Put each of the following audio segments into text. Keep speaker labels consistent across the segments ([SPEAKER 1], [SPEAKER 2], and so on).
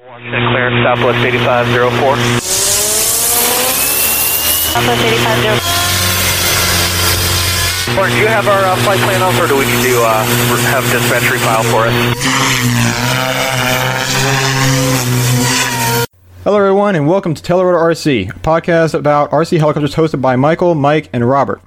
[SPEAKER 1] Washington clear, Southwest 8504.
[SPEAKER 2] Southwest 8504.
[SPEAKER 1] Or do you have our uh, flight plan up, or do we need to uh, have dispatchery file for us?
[SPEAKER 3] Hello, everyone, and welcome to Telerotor RC, a podcast about RC helicopters hosted by Michael, Mike, and Robert.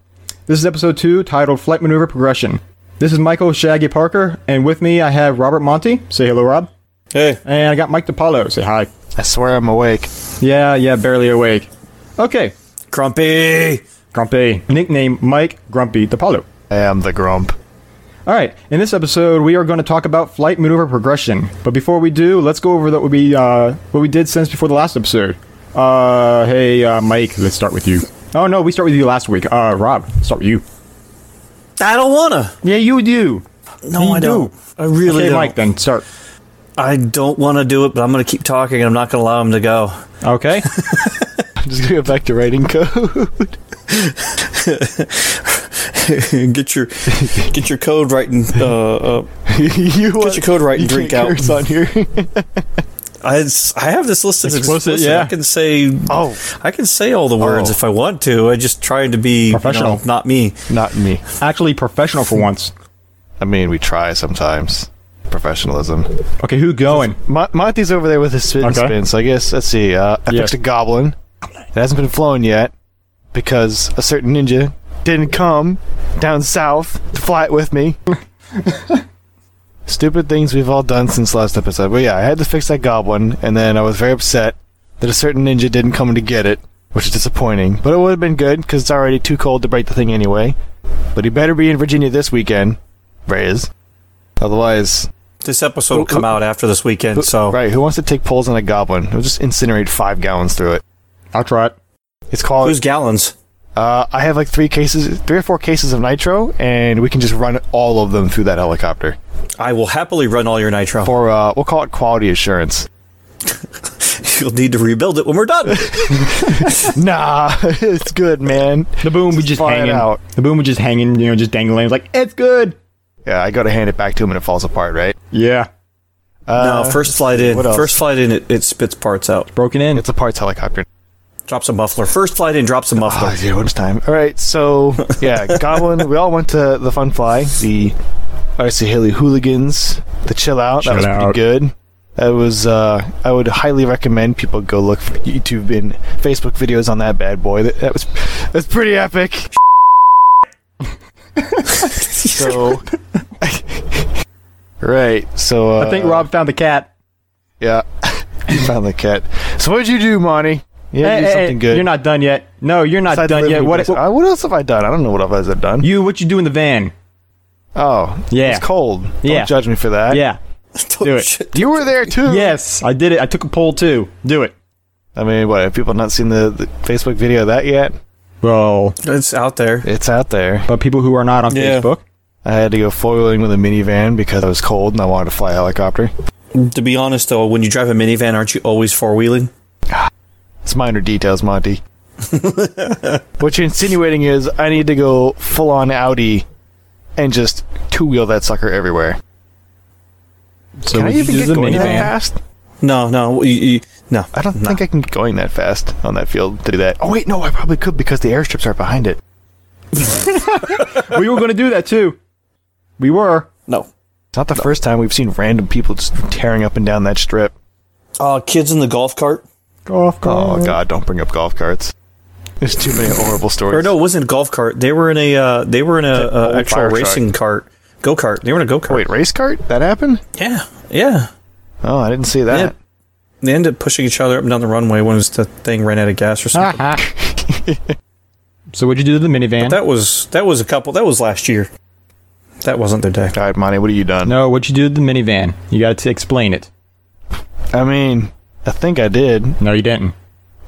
[SPEAKER 3] This is episode two, titled Flight Maneuver Progression. This is Michael Shaggy Parker, and with me I have Robert Monty. Say hello, Rob.
[SPEAKER 4] Hey.
[SPEAKER 3] And I got Mike DiPaolo. Say hi.
[SPEAKER 4] I swear I'm awake.
[SPEAKER 3] Yeah, yeah, barely awake. Okay,
[SPEAKER 4] Grumpy.
[SPEAKER 3] Grumpy. Nickname Mike Grumpy DiPaolo.
[SPEAKER 4] I am the grump.
[SPEAKER 3] All right, in this episode, we are going to talk about flight maneuver progression. But before we do, let's go over the, what we uh, what we did since before the last episode. Uh, hey, uh, Mike, let's start with you. Oh no, we start with you last week. Uh, Rob, start with you.
[SPEAKER 4] I don't wanna.
[SPEAKER 3] Yeah, you do.
[SPEAKER 4] No,
[SPEAKER 3] You
[SPEAKER 4] I
[SPEAKER 3] do.
[SPEAKER 4] don't. I really
[SPEAKER 3] Okay,
[SPEAKER 4] don't.
[SPEAKER 3] Mike, then start.
[SPEAKER 4] I don't want to do it, but I'm going to keep talking, and I'm not going to allow him to go.
[SPEAKER 3] Okay.
[SPEAKER 5] I'm just gonna go back to writing code.
[SPEAKER 4] get your get your code right and uh, uh,
[SPEAKER 5] you
[SPEAKER 4] get your code right and
[SPEAKER 5] you
[SPEAKER 4] drink out.
[SPEAKER 5] on here.
[SPEAKER 4] I, I have this listed
[SPEAKER 3] Explicit,
[SPEAKER 4] explicit.
[SPEAKER 3] yeah.
[SPEAKER 4] I can say
[SPEAKER 5] oh,
[SPEAKER 4] I can say all the words
[SPEAKER 5] Oh.
[SPEAKER 4] if I want to. I just trying to be you know,
[SPEAKER 3] Professional.
[SPEAKER 4] not me.
[SPEAKER 5] not me.
[SPEAKER 3] Actually, professional for once.
[SPEAKER 5] I mean, we try sometimes. Professionalism.
[SPEAKER 3] Okay, who going?
[SPEAKER 5] Mon- Monty's over there with his spin
[SPEAKER 3] Okay.
[SPEAKER 5] spin. So I guess let's see. Uh, I
[SPEAKER 3] Yes.
[SPEAKER 5] fixed a goblin. It hasn't been flown yet because a certain ninja didn't come down south to fly it with me. Stupid things we've all done since last episode. But yeah, I had to fix that goblin, and then I was very upset that a certain ninja didn't come to get it, which is disappointing. But it would have been good because it's already too cold to break the thing anyway. But he better be in Virginia this weekend, Reyes. Otherwise,
[SPEAKER 4] This episode will come out after this weekend, so
[SPEAKER 5] right? Who wants to take pulls on a goblin? We'll just incinerate five gallons through it.
[SPEAKER 3] I'll try it.
[SPEAKER 5] It's called.
[SPEAKER 4] who's gallons?
[SPEAKER 5] Uh, I have like three cases, three or four cases of nitro, and we can just run all of them through that helicopter
[SPEAKER 4] I will happily run all your nitro.
[SPEAKER 5] for uh, we'll call it quality assurance.
[SPEAKER 4] You'll need to rebuild it when we're done.
[SPEAKER 5] nah, it's good, man.
[SPEAKER 3] The boom was just
[SPEAKER 5] Fly
[SPEAKER 3] hanging.
[SPEAKER 5] out.
[SPEAKER 3] The boom was just hanging, you know, just dangling. It's like, it's good.
[SPEAKER 5] Yeah, I got to hand it back to him and it falls apart, right?
[SPEAKER 3] Yeah.
[SPEAKER 5] Uh,
[SPEAKER 4] no, first flight in.
[SPEAKER 5] what else?
[SPEAKER 4] First flight in, it, it spits parts out.
[SPEAKER 3] Broken in.
[SPEAKER 5] It's a parts helicopter.
[SPEAKER 4] Drops a muffler. First flight in, drops a muffler.
[SPEAKER 5] Oh, dude, what's time? All right, so yeah, Goblin. We all went to the Fun Fly, the RC Heli Hooligans, the Chill Out. that was
[SPEAKER 3] Out.
[SPEAKER 5] pretty good. That was. Uh, I would highly recommend people go look for YouTube and Facebook videos on that bad boy. That, that was that's pretty epic. So, right. So uh,
[SPEAKER 3] I think Rob found the cat.
[SPEAKER 5] Yeah, he found the cat. So what did you do, Monty? Yeah,
[SPEAKER 3] Hey,
[SPEAKER 5] you did
[SPEAKER 3] hey,
[SPEAKER 5] something good.
[SPEAKER 3] You're not done yet. No, you're not
[SPEAKER 5] Besides
[SPEAKER 3] done
[SPEAKER 5] living
[SPEAKER 3] yet. What, what?
[SPEAKER 5] Uh, what else have I done? I don't know what else I've done.
[SPEAKER 3] You, what you do in the van?
[SPEAKER 5] Oh,
[SPEAKER 3] Yeah.
[SPEAKER 5] It's cold. Don't
[SPEAKER 3] Yeah.
[SPEAKER 5] judge me for that.
[SPEAKER 3] Yeah. Do it.
[SPEAKER 5] You were there too.
[SPEAKER 3] Yes, I did it. I took a poll too. Do it.
[SPEAKER 5] I mean, what? Have people not seen the, the Facebook video of that yet?
[SPEAKER 3] Well,
[SPEAKER 4] It's out there.
[SPEAKER 5] It's out there.
[SPEAKER 3] but people who are not on
[SPEAKER 4] Yeah.
[SPEAKER 3] Facebook.
[SPEAKER 5] I had to go foiling with a minivan because I was cold and I wanted to fly a helicopter.
[SPEAKER 4] To be honest, though, when you drive a minivan, aren't you always four wheeling?
[SPEAKER 5] It's minor details, Monty. what you're insinuating is I need to go full on Audi and just two wheel that sucker everywhere.
[SPEAKER 3] So
[SPEAKER 5] Can I
[SPEAKER 3] would you
[SPEAKER 5] even
[SPEAKER 3] do
[SPEAKER 5] get
[SPEAKER 3] the
[SPEAKER 5] going that
[SPEAKER 3] minivan?
[SPEAKER 5] fast?
[SPEAKER 4] No, no, you, you, no.
[SPEAKER 5] I don't
[SPEAKER 4] no.
[SPEAKER 5] think I can get going that fast on that field to do that. Oh wait, no, I probably could because the airstrips are behind it.
[SPEAKER 3] we were going to do that too. We were.
[SPEAKER 4] No.
[SPEAKER 5] It's not the first time we've seen random people just tearing up and down that strip.
[SPEAKER 4] Uh, kids in the golf cart.
[SPEAKER 3] Golf cart.
[SPEAKER 5] Oh god, don't bring up golf carts. There's too many horrible stories.
[SPEAKER 4] Or no, it wasn't a golf cart. They were in a. Uh, they were in a,
[SPEAKER 5] old
[SPEAKER 4] uh, actual
[SPEAKER 5] fire truck.
[SPEAKER 4] racing cart. Go kart. They were in a go kart.
[SPEAKER 5] Wait, race cart? That happened?
[SPEAKER 4] Yeah, yeah.
[SPEAKER 5] Oh, I didn't see that.
[SPEAKER 4] Yeah. They ended up pushing each other up and down the runway when the thing ran out of gas or something.
[SPEAKER 3] so what'd you do to the minivan?
[SPEAKER 4] That was that was a couple. That was last year. That wasn't their day.
[SPEAKER 5] All right, Monty, what have you done?
[SPEAKER 3] no, what'd you do to the minivan? You got to explain it.
[SPEAKER 5] I mean, I think I did.
[SPEAKER 3] No, you didn't.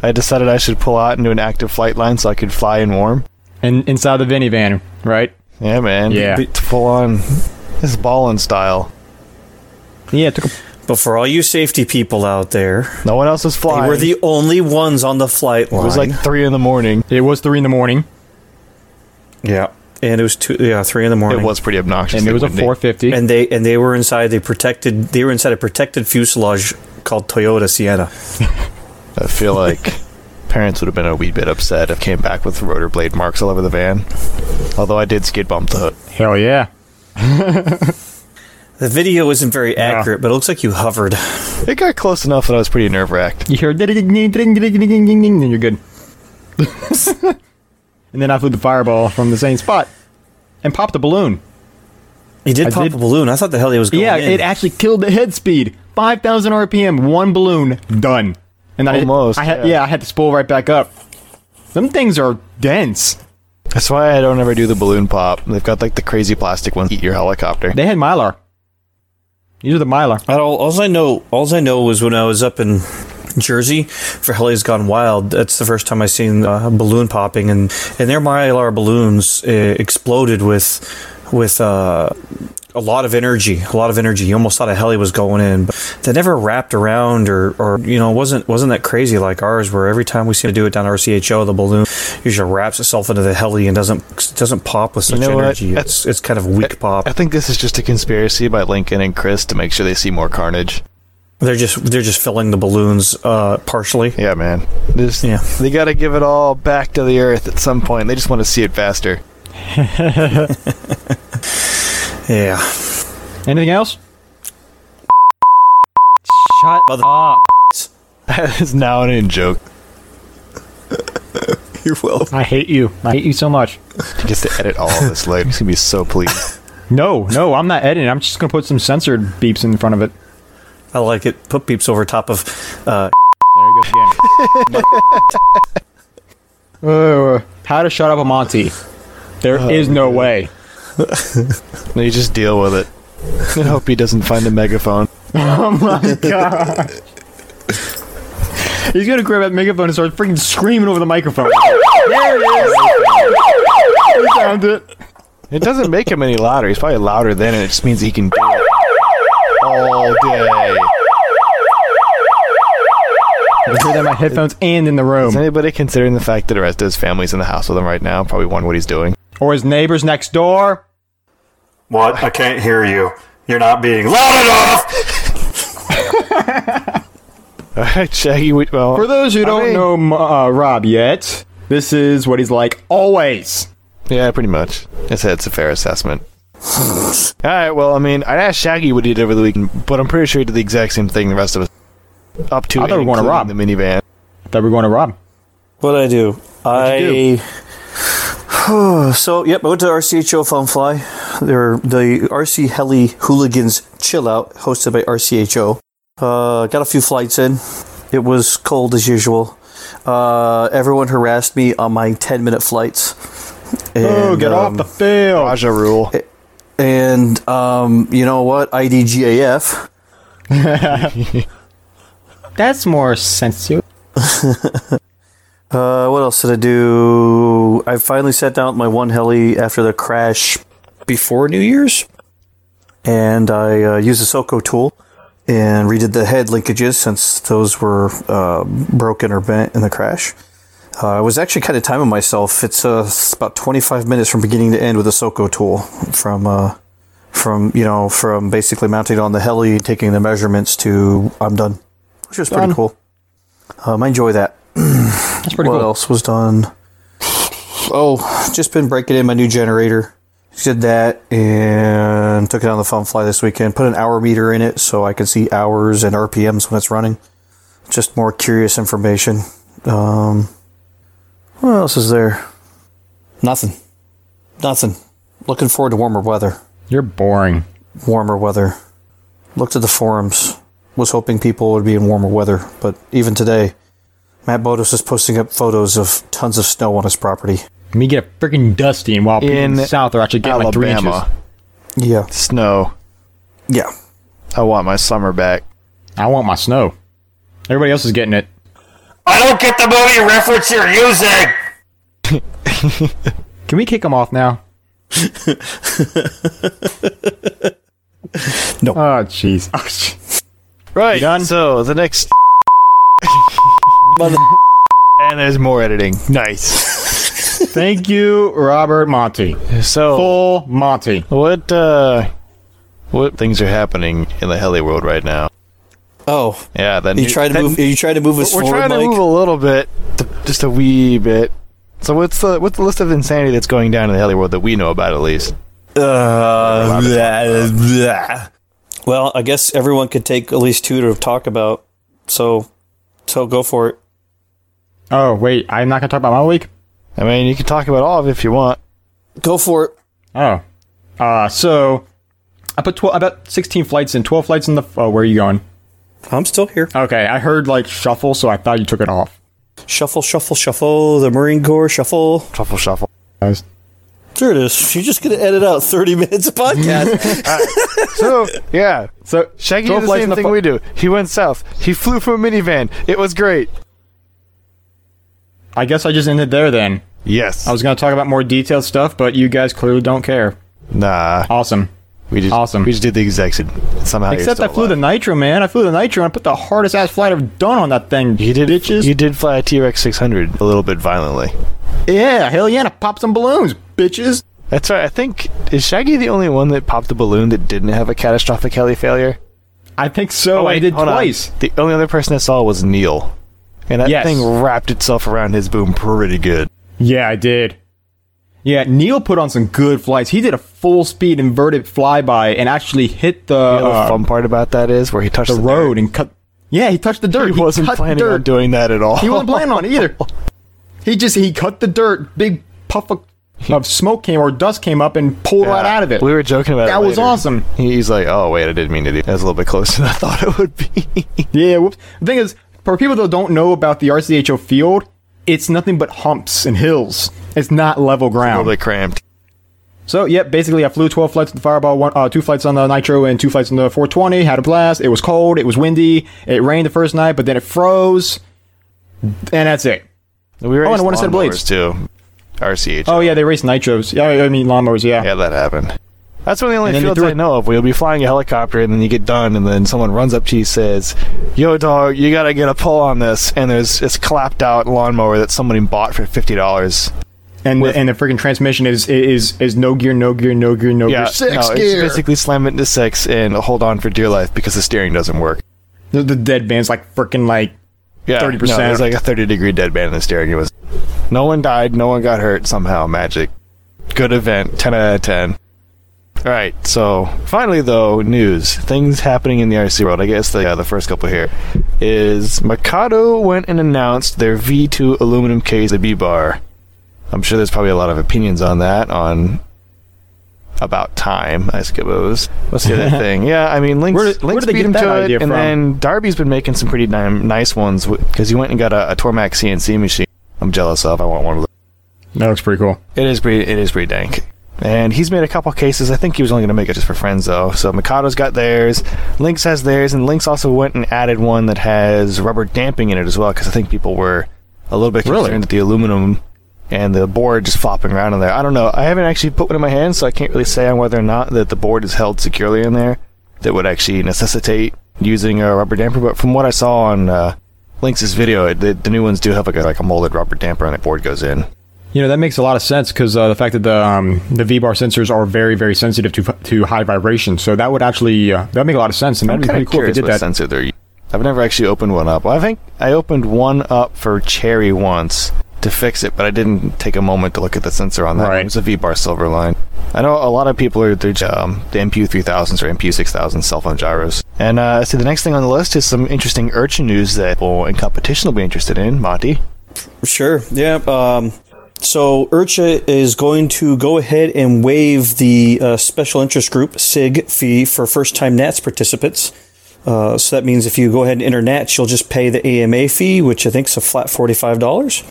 [SPEAKER 5] I decided I should pull out into an active flight line so I could fly in warm.
[SPEAKER 3] And inside the minivan, right?
[SPEAKER 5] Yeah, man.
[SPEAKER 3] Yeah.
[SPEAKER 5] It's full on. This is ballin' style.
[SPEAKER 3] Yeah, it took a
[SPEAKER 4] But for all you safety people out there,
[SPEAKER 5] No one else was
[SPEAKER 4] they
[SPEAKER 5] flying.
[SPEAKER 4] were the only ones on the flight line.
[SPEAKER 5] it was like three in the morning.
[SPEAKER 3] It was three in the morning,
[SPEAKER 4] yeah, and it was two. Yeah, three in the morning.
[SPEAKER 5] It was pretty obnoxious.
[SPEAKER 3] and it was a 450.
[SPEAKER 4] and they and they were inside. They protected. They were inside a protected fuselage called Toyota Sienna.
[SPEAKER 5] I feel like parents would have been a wee bit upset if it came back with rotor blade marks all over the van. Although I did skid bump the hood.
[SPEAKER 3] Hell yeah.
[SPEAKER 4] The video isn't very accurate, but it looks like you hovered.
[SPEAKER 5] It got close enough that I was pretty nerve wracked.
[SPEAKER 3] You hear ding ding ding ding ding ding ding ding ding, then you're good. and then I flew the fireball from the same spot and popped a balloon.
[SPEAKER 4] You did
[SPEAKER 3] I
[SPEAKER 4] pop
[SPEAKER 3] did-
[SPEAKER 4] a balloon. I thought the hell he was going to
[SPEAKER 3] Yeah,
[SPEAKER 4] in.
[SPEAKER 3] it actually killed the head speed. 5,000 RPM, one balloon, done. And I,
[SPEAKER 5] Almost,
[SPEAKER 3] I had,
[SPEAKER 5] yeah.
[SPEAKER 3] yeah. I had to spool right back up. Them things are dense.
[SPEAKER 5] That's why I don't ever do the balloon pop. They've got like the crazy plastic ones eat your helicopter.
[SPEAKER 3] They had Mylar. Are the Mylar.
[SPEAKER 4] Don't, all I know, all I know was when I was up in Jersey for Hell's Gone Wild. That's the first time I seen uh, balloon popping, and and their Mylar balloons uh, exploded with with uh, a lot of energy. A lot of energy. You almost thought a heli was going in, but they never wrapped around or or you know wasn't wasn't that crazy like ours, where every time we seem to do it down RCHO, the balloon usually wraps itself into the heli and doesn't doesn't pop with such
[SPEAKER 5] know what?
[SPEAKER 4] energy. It's it's kind of weak pop.
[SPEAKER 5] I think this is just a conspiracy by Lincoln and Chris to make sure they see more carnage.
[SPEAKER 4] They're just they're just filling the balloons uh, partially.
[SPEAKER 5] Yeah, man. Just,
[SPEAKER 4] Yeah.
[SPEAKER 5] They got to give it all back to the earth at some point. They just want to see it faster.
[SPEAKER 4] Yeah.
[SPEAKER 3] Anything else? Shut
[SPEAKER 4] Mother-
[SPEAKER 3] up.
[SPEAKER 5] That is now an in joke.
[SPEAKER 4] You're welcome.
[SPEAKER 3] I hate you. I hate you so much.
[SPEAKER 5] He gets to edit all this later. He's gonna be so pleased.
[SPEAKER 3] No, no, I'm not editing. I'm just going to put some censored beeps in front of it.
[SPEAKER 4] I like it. Put beeps over top of. Uh,
[SPEAKER 3] There he goes again. uh, how to shut up a Monty. There oh, is no way.
[SPEAKER 5] No, you just deal with it. I hope he doesn't find a megaphone. Oh my god.
[SPEAKER 3] He's gonna grab that megaphone and start freaking screaming over the microphone. there it is. I found it.
[SPEAKER 5] It doesn't make him any louder. He's probably louder then, and it just means he can do it all day.
[SPEAKER 3] I hear that in my headphones and in the room.
[SPEAKER 5] Is anybody considering the fact that the rest of his family's in the house with him right now? Probably wondering what he's doing.
[SPEAKER 3] Or his neighbors next door.
[SPEAKER 2] What? I can't hear you. You're not being loud enough!
[SPEAKER 5] All right, Shaggy. we- Well,
[SPEAKER 3] For those who
[SPEAKER 5] I
[SPEAKER 3] don't
[SPEAKER 5] mean-
[SPEAKER 3] know uh, Rob yet, this is what he's like always.
[SPEAKER 5] yeah, pretty much. It's, it's a fair assessment. All right. Well, I mean, I asked Shaggy what he did over the weekend, but I'm pretty sure he did the exact same thing the rest of us. Up to
[SPEAKER 3] I thought
[SPEAKER 5] and
[SPEAKER 3] we were going to Rob.
[SPEAKER 5] the minivan.
[SPEAKER 3] I thought we were going to Rob.
[SPEAKER 4] what did I do? I. so yep, I went to RCHO Fun Fly. They're the RC Heli Hooligans Chill Out, hosted by RCHO. Uh, got a few flights in. It was cold as usual. Uh, everyone harassed me on my 10 minute flights.
[SPEAKER 3] oh,
[SPEAKER 4] And,
[SPEAKER 3] get off
[SPEAKER 4] um,
[SPEAKER 3] the field.
[SPEAKER 5] Raja rule.
[SPEAKER 4] And um, you know what? IDGAF.
[SPEAKER 3] That's more sensitive.
[SPEAKER 4] Uh, what else did I do? I finally sat down with my one heli after the crash before New Year's, and I uh, used a Soco tool and redid the head linkages since those were uh, broken or bent in the crash. Uh, I was actually kind of timing myself. It's uh, it's about 25 minutes from beginning to end with a Soco tool from uh, from you know from basically mounting on the heli, taking the measurements to I'm done, which was pretty
[SPEAKER 3] Done.
[SPEAKER 4] cool. Um, I enjoy that
[SPEAKER 3] That's pretty
[SPEAKER 4] what
[SPEAKER 3] cool.
[SPEAKER 4] else was done? Oh, just been breaking in my new generator. Did that and took it on the fun fly this weekend. Put an hour meter in it so I can see hours and RPMs when it's running. Just more curious information. Um, what else is there? Nothing. Nothing. Looking forward to warmer weather.
[SPEAKER 3] You're boring.
[SPEAKER 4] Warmer weather. Looked at the forums. Was hoping people would be in warmer weather, but even today, Matt Bodos is posting up photos of tons of snow on his property.
[SPEAKER 3] Me get a freaking dusty, and while people in
[SPEAKER 5] In
[SPEAKER 3] the south are actually getting like three inches.
[SPEAKER 4] Yeah.
[SPEAKER 5] Snow.
[SPEAKER 4] Yeah.
[SPEAKER 5] I want my summer back.
[SPEAKER 3] I want my snow. Everybody else is getting it.
[SPEAKER 2] I don't get the movie reference you're using!
[SPEAKER 3] Can we kick him off now?
[SPEAKER 4] No.
[SPEAKER 3] Oh, jeez. Oh, jeez.
[SPEAKER 5] Right.
[SPEAKER 3] done?
[SPEAKER 5] So the next. and there's more editing. Nice.
[SPEAKER 3] Thank you, Robert Monty.
[SPEAKER 5] So
[SPEAKER 3] Full Monty.
[SPEAKER 5] what uh, what things are happening in the heli world right now?
[SPEAKER 4] Oh,
[SPEAKER 5] Yeah, then
[SPEAKER 4] you tried to
[SPEAKER 5] then-
[SPEAKER 4] move. You tried to move us
[SPEAKER 5] We're
[SPEAKER 4] forward,
[SPEAKER 5] trying to
[SPEAKER 4] Mike.
[SPEAKER 5] move a little bit, just a wee bit. So what's the what's the list of insanity that's going down in the heli world that we know about at least?
[SPEAKER 4] Uh, blah, blah. Well, I guess everyone could take at least two to talk about. So, so go for it.
[SPEAKER 3] Oh wait, I'm not gonna talk about my week.
[SPEAKER 5] I mean, you can talk about all of it if you want.
[SPEAKER 4] Go for it.
[SPEAKER 3] Oh, uh, so I put 12, about 16 flights in, 12 flights in the. Oh, where are you going?
[SPEAKER 4] I'm still here.
[SPEAKER 3] Okay, I heard like shuffle, so I thought you took it off.
[SPEAKER 4] Shuffle, shuffle, shuffle. The Marine Corps shuffle.
[SPEAKER 5] Shuffle, shuffle.
[SPEAKER 3] Guys.
[SPEAKER 4] There it is. You're just gonna edit out 30 minutes of podcast.
[SPEAKER 5] So yeah,
[SPEAKER 3] So
[SPEAKER 5] Shaggy did the same
[SPEAKER 3] the
[SPEAKER 5] thing
[SPEAKER 3] fu-
[SPEAKER 5] we do. He went south. He flew from a minivan. It was great.
[SPEAKER 3] I guess I just ended there then.
[SPEAKER 5] Yes.
[SPEAKER 3] I was gonna talk about more detailed stuff, but you guys clearly don't care.
[SPEAKER 5] nah.
[SPEAKER 3] Awesome.
[SPEAKER 5] We just
[SPEAKER 3] Awesome.
[SPEAKER 5] We just did the exact same. Somehow.
[SPEAKER 3] Except I flew the nitro, man. I flew the nitro and I put the hardest ass flight I've done on that thing.
[SPEAKER 5] You did.
[SPEAKER 3] bitches.
[SPEAKER 5] You did fly a T Rex 600 a little bit violently.
[SPEAKER 3] yeah, hell yeah, and I popped some balloons, bitches.
[SPEAKER 5] That's right. I think is Shaggy the only one that popped a balloon that didn't have a catastrophic heli failure?
[SPEAKER 3] I think so. Oh, I did
[SPEAKER 5] hold on.
[SPEAKER 3] twice.
[SPEAKER 5] The only other person I saw was Neil, and that
[SPEAKER 3] Yes.
[SPEAKER 5] thing wrapped itself around his boom pretty good.
[SPEAKER 3] Yeah, I did. Yeah, Neil put on some good flights. He did a full speed inverted flyby and actually hit the,
[SPEAKER 5] You know the
[SPEAKER 3] uh,
[SPEAKER 5] fun part about that is where he touched
[SPEAKER 3] the
[SPEAKER 5] the,
[SPEAKER 3] road and cut. Yeah, he touched the dirt.
[SPEAKER 5] Dirt. He wasn't planning
[SPEAKER 3] dirt.
[SPEAKER 5] on doing that at all.
[SPEAKER 3] He wasn't planning on it either. He just he cut the dirt. Big puff of, of smoke came or dust came up and pulled right out of it.
[SPEAKER 5] We were joking about it.
[SPEAKER 3] That was awesome.
[SPEAKER 5] He's like, "Oh wait, I didn't mean to do." That was a little bit closer than I thought it would be.
[SPEAKER 3] Yeah. Whoops. The thing is, for people that don't know about the RCHO field, it's nothing but humps and hills. It's not level ground.
[SPEAKER 5] bit cramped.
[SPEAKER 3] So, yep, basically, I flew 12 flights with the Fireball, one, uh, two flights on the Nitro, and two flights on the 420. Had a blast. It was cold. It was windy. It rained the first night, but then it froze. And that's it.
[SPEAKER 5] We were
[SPEAKER 3] Oh, and I wanna set blades.
[SPEAKER 5] too. RCH.
[SPEAKER 3] Oh, yeah, they raced Nitros. Yeah, I mean, lawnmowers, yeah.
[SPEAKER 5] Yeah, that happened. That's one of the only
[SPEAKER 3] And
[SPEAKER 5] fields I know of where you'll be flying a helicopter and then you get done and then someone runs up to you and says, Yo dog, you gotta get a pull on this and there's this clapped out lawnmower that somebody bought for fifty dollars.
[SPEAKER 3] And,
[SPEAKER 5] with-
[SPEAKER 3] the, and the freaking transmission is, is is no gear, no gear, no gear, no
[SPEAKER 5] Yeah,
[SPEAKER 3] gear. Six
[SPEAKER 5] no,
[SPEAKER 3] gear.
[SPEAKER 5] it's basically slam it into six and hold on for dear life because the steering doesn't work.
[SPEAKER 3] the, the dead band's like freaking like
[SPEAKER 5] Yeah,
[SPEAKER 3] 30%.
[SPEAKER 5] No, there's like a thirty degree dead band in the steering. It was no one died, no one got hurt somehow. Magic, good event, ten out of ten. All right, so finally though, news things happening in the RC world. I guess the uh, the first couple here is Mikado went and announced their V2 aluminum case, the V bar. I'm sure there's probably a lot of opinions on that on about time, I suppose. What's the other thing? Yeah, I mean, Lynx,
[SPEAKER 3] Where did- where
[SPEAKER 5] Lynx
[SPEAKER 3] did
[SPEAKER 5] beat him to it,
[SPEAKER 3] idea
[SPEAKER 5] and
[SPEAKER 3] from?
[SPEAKER 5] then Darby's been making some pretty ni- nice ones because he went and got a, a Tormach CNC machine. I'm jealous of. I want one of those.
[SPEAKER 3] that looks pretty cool.
[SPEAKER 5] It is pretty. It is pretty dank. And he's made a couple cases. I think he was only going to make it just for friends, though. So Mikado's got theirs. Lynx has theirs, and Lynx also went and added one that has rubber damping in it as well, because I think people were a little bit concerned
[SPEAKER 3] Really?
[SPEAKER 5] that the aluminum and the board just flopping around in there. I don't know. I haven't actually put one in my hand, so I can't really say on whether or not that the board is held securely in there. That would actually necessitate using a rubber damper. But from what I saw on uh, Lynx's video, it, the, the new ones do have like a, like a molded rubber damper, and the board goes in.
[SPEAKER 3] You know that makes a lot of sense because uh, the fact that the um, the V bar sensors are very very sensitive to to high vibration, so that would actually uh, that would make a lot of sense, and
[SPEAKER 5] I'm
[SPEAKER 3] that'd be pretty cool if
[SPEAKER 5] curious
[SPEAKER 3] they
[SPEAKER 5] what
[SPEAKER 3] did that.
[SPEAKER 5] sensor they're. I've never actually opened one up. Well, I think I opened one up for Cherry once to fix it, but I didn't take a moment to look at the sensor on that.
[SPEAKER 3] Right.
[SPEAKER 5] It was a V-bar Silverline. I know a lot of people are they're, um, the MPU 3000s or MPU 6000 cell phone gyros. And uh, so the next thing on the list is some interesting IRCHA news that people in competition will be interested in. Monty.
[SPEAKER 4] Sure. Yeah. Um, so IRCHA is going to go ahead and waive the uh, special interest group SIG fee for first time NATS participants. Uh, so that means if you go ahead and enter NATS, you'll just pay the AMA fee, which I think is a flat forty-five dollars,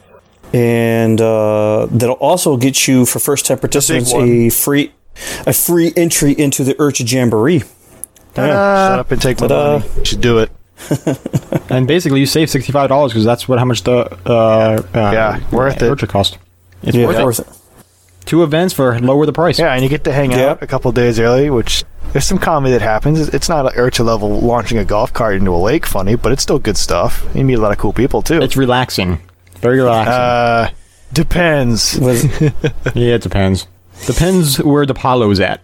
[SPEAKER 4] and uh, that'll also get you for first time participants a free a free entry into the IRCHA Jamboree. Yeah.
[SPEAKER 5] Shut up and take my
[SPEAKER 4] ta-da.
[SPEAKER 5] money. You should do it.
[SPEAKER 3] And basically, you save sixty five dollars because that's what how much the uh, uh,
[SPEAKER 5] Yeah, worth it.
[SPEAKER 3] IRCHA cost. It's
[SPEAKER 4] Yeah,
[SPEAKER 3] worth it.
[SPEAKER 4] worth it.
[SPEAKER 3] Two events for lower the price.
[SPEAKER 5] Yeah, and you get to hang
[SPEAKER 4] Yeah.
[SPEAKER 5] out a couple days early, which there's some comedy that happens. It's- It's not an IRCHA level launching a golf cart into a lake funny, but it's still good stuff. You meet a lot of cool people too.
[SPEAKER 3] It's relaxing. Very relaxing.
[SPEAKER 5] uh, depends.
[SPEAKER 4] Was,
[SPEAKER 3] yeah, it depends. Depends where the polo's at.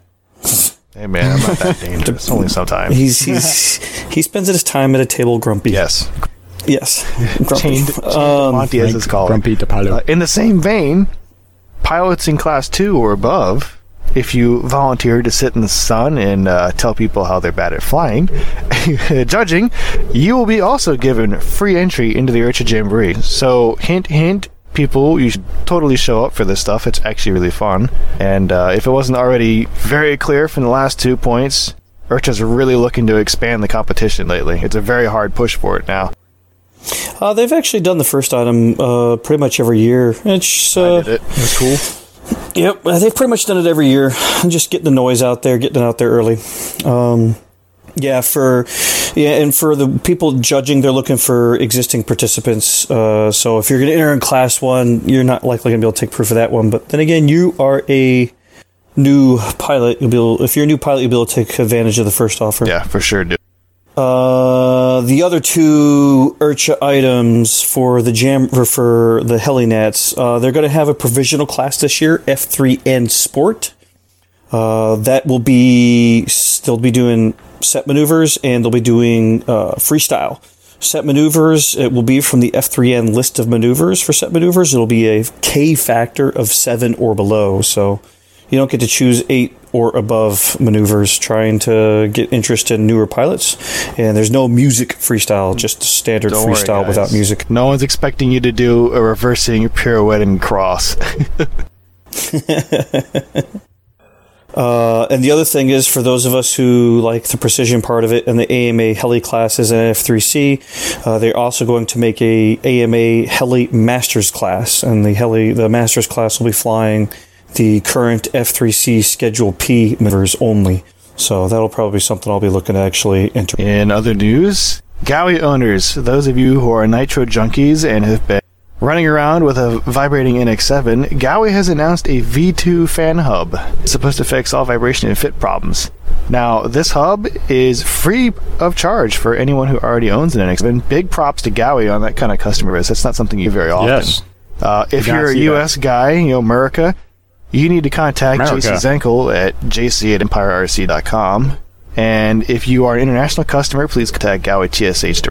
[SPEAKER 5] Hey man, I'm not that dangerous. Only sometimes.
[SPEAKER 4] He's he's he spends his time at a table grumpy.
[SPEAKER 5] Yes.
[SPEAKER 4] Yes. Grumpy.
[SPEAKER 5] Chained, chained
[SPEAKER 4] Um,
[SPEAKER 5] Monty, as it's called.
[SPEAKER 3] Grumpy DiPaolo.
[SPEAKER 5] Uh, in the same vein, pilots in class two or above, if you volunteer to sit in the sun and uh, tell people how they're bad at flying, judging, you will be also given free entry into the IRCHA Jamboree. So, hint, hint, people, you should totally show up for this stuff. It's actually really fun. And uh, if it wasn't already very clear from the last two points, IRCHA's really looking to expand the competition lately. It's a very hard push for it now.
[SPEAKER 4] Uh, they've actually done the first item uh, pretty much every year. It's uh,
[SPEAKER 5] Did it? Was cool.
[SPEAKER 4] Yep, uh, they've pretty much done it every year. Just getting the noise out there, getting it out there early. Um, yeah, for yeah, and for the people judging, they're looking for existing participants. Uh, so if you're going to enter in class one, you're not likely going to be able to take proof of that one. But then again, you are a new pilot. You'll be able, if you're a new pilot, you'll be able to take advantage of the first offer.
[SPEAKER 5] Yeah, for sure, dude.
[SPEAKER 4] Uh, the other two IRCHA items for the jam for, the Helinats, uh, they're going to have a provisional class this year, F3N Sport. Uh, that will be they'll be doing set maneuvers and they'll be doing uh, freestyle. Set maneuvers, it will be from the F3N list of maneuvers for set maneuvers. It'll be a K factor of seven or below. So you don't get to choose eight or above maneuvers trying to get interest in newer pilots. And there's no music freestyle, just standard
[SPEAKER 5] Don't
[SPEAKER 4] freestyle
[SPEAKER 5] guys.
[SPEAKER 4] without music.
[SPEAKER 5] No one's expecting you to do a reversing pirouette and cross.
[SPEAKER 4] Uh, and the other thing is for those of us who like the precision part of it and the AMA heli classes and F3C, uh, they're also going to make a AMA heli masters class, and the heli the masters class will be flying the current F3C Schedule P maneuvers only. So that'll probably be something I'll be looking to actually enter.
[SPEAKER 5] In other news, Gaui owners, those of you who are nitro junkies and have been running around with a vibrating NX7, Gaui has announced a V2 fan hub. It's supposed to fix all vibration and fit problems. Now, this hub is free of charge for anyone who already owns an NX7. Big props to Gaui on that kind of customer base. That's not something you very often.
[SPEAKER 3] Yes.
[SPEAKER 5] Uh, if
[SPEAKER 3] gotta
[SPEAKER 5] you're a
[SPEAKER 3] see that.
[SPEAKER 5] U.S. guy, you know, America, you need to contact
[SPEAKER 3] America.
[SPEAKER 5] JC Zenkel at jc at empirerc.com. And if you are an international customer, please contact Gaui TSH.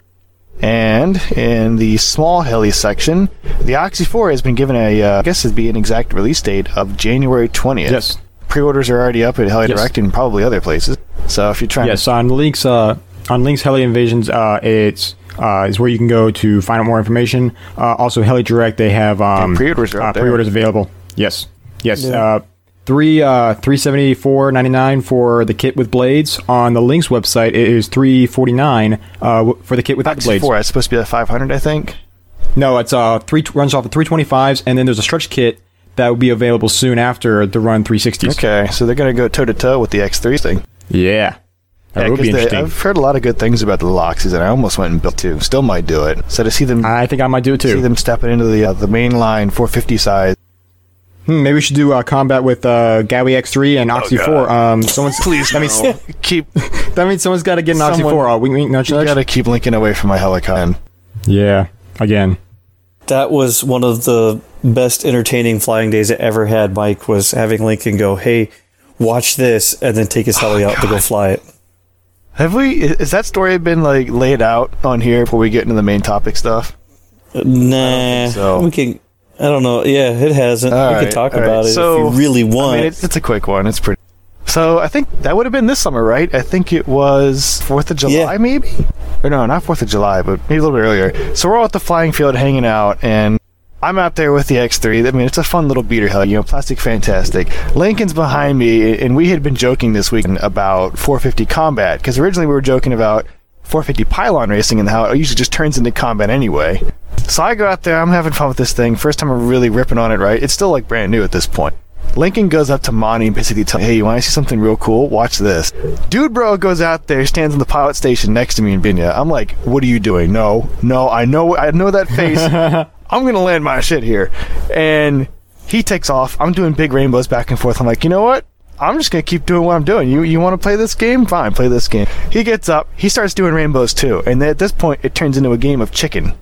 [SPEAKER 5] And in the small heli section, the Oxy 4 has been given a, uh, I guess it'd be an exact release date of January 20th.
[SPEAKER 3] Yes.
[SPEAKER 5] Pre-orders are already up at Heli
[SPEAKER 3] Yes.
[SPEAKER 5] Direct and probably other places. So if you're trying
[SPEAKER 3] Yes, on Lynx uh, on Lynx Heli Innovations, uh, it's uh, is where you can go to find out more information. Uh, also, Heli Direct, they have um,
[SPEAKER 5] pre-orders
[SPEAKER 3] uh, pre-orders available. Yes, yes.
[SPEAKER 4] Yeah.
[SPEAKER 3] Uh, three uh, three seventy four ninety nine for the kit with blades. On the Lynx website, it is three forty nine uh, for the kit without the
[SPEAKER 5] Oxy
[SPEAKER 3] blades.
[SPEAKER 5] 4, it's supposed to be at 500, I think.
[SPEAKER 3] No, it's uh three runs off of three twenty fives, and then there's a stretch kit that will be available soon after the run three sixties.
[SPEAKER 5] Okay, so they're going to go toe-to-toe with the X3 thing.
[SPEAKER 3] Yeah, that
[SPEAKER 5] Yeah,
[SPEAKER 3] would be
[SPEAKER 5] they-
[SPEAKER 3] interesting.
[SPEAKER 5] I've heard a lot of good things about the Loxies, and I almost went and built two. Still might do it. So to see them
[SPEAKER 3] I think I might do it too.
[SPEAKER 5] see them stepping into the uh, the main line 450 size.
[SPEAKER 3] Hmm, maybe we should do uh, combat with uh, Gaui X3 and Oxy
[SPEAKER 5] God.
[SPEAKER 3] 4. Um, someone's
[SPEAKER 5] Please,
[SPEAKER 3] that means
[SPEAKER 5] no. keep
[SPEAKER 3] that means someone's got to get an Oxy 4. Uh, wink, wink, nudge,
[SPEAKER 5] you gotta keep Lincoln away from my helicon.
[SPEAKER 3] Yeah, again.
[SPEAKER 4] That was one of the best entertaining flying days I ever had. Mike was having Lincoln go, "Hey, watch this," and then take his heli out to go fly it.
[SPEAKER 5] Have we? Is that story been like laid out on here before we get into the main topic stuff?
[SPEAKER 4] Nah,
[SPEAKER 5] so.
[SPEAKER 4] we can. I don't know. Yeah, it hasn't.
[SPEAKER 5] All
[SPEAKER 4] we
[SPEAKER 5] right,
[SPEAKER 4] can talk
[SPEAKER 5] all right.
[SPEAKER 4] about it
[SPEAKER 5] So,
[SPEAKER 4] if you really want.
[SPEAKER 5] I mean, it's, it's a quick one. It's pretty. So I think that would have been this summer, right? I think it was Fourth of July,
[SPEAKER 4] Yeah.
[SPEAKER 5] maybe. Or no, not Fourth of July, but maybe a little bit earlier. So we're all at the flying field hanging out, and I'm out there with the X3. I mean, it's a fun little beater heli, you know, plastic fantastic. Lincoln's behind me, and we had been joking this week about 450 combat because originally we were joking about 450 pylon racing and how it usually just turns into combat anyway. So I go out there, I'm having fun with this thing. First time I'm really ripping on it, right? It's still like brand new at this point. Lincoln goes up to Monty and basically tells, "Hey, you want to see something real cool? Watch this." Dude, bro, goes out there, stands in the pilot station next to me in Binya. I'm like, "What are you doing?" No, no, I know, I know that face. I'm gonna land my shit here, and he takes off. I'm doing big rainbows back and forth. I'm like, you know what? I'm just gonna keep doing what I'm doing. You you want to play this game? Fine, play this game. He gets up. He starts doing rainbows too, and at this point, it turns into a game of chicken.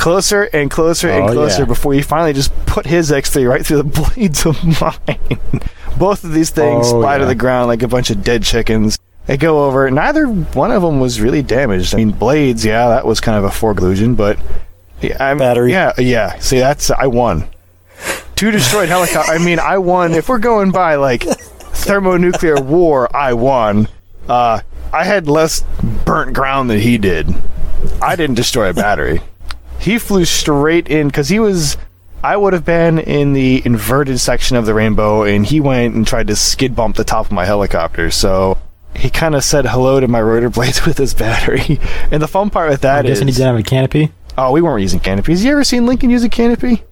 [SPEAKER 5] Closer and closer and
[SPEAKER 3] Oh,
[SPEAKER 5] closer
[SPEAKER 3] yeah.
[SPEAKER 5] before he finally just put his X3 right through the blades of mine. Both of these things
[SPEAKER 3] Oh,
[SPEAKER 5] fly to the ground like a bunch of dead chickens. They go over. Neither one of them was really damaged. I mean, blades, yeah, that was kind of a foreglusion, but yeah, I'm,
[SPEAKER 4] Battery.
[SPEAKER 5] Yeah, yeah. See, that's I won. Two destroyed helicopters. I mean, I won. If we're going by like thermonuclear war, I won. Uh, I had less burnt ground than he did. I didn't destroy a battery. He flew straight in because he was. I would have been in the inverted section of the rainbow, and he went and tried to skid bump the top of my helicopter. So he kind of said hello to my rotor blades with his battery. And the fun part with that
[SPEAKER 3] I'm
[SPEAKER 5] is,
[SPEAKER 3] he didn't have a canopy.
[SPEAKER 5] oh, we weren't using canopies. You ever seen Lincoln use a canopy?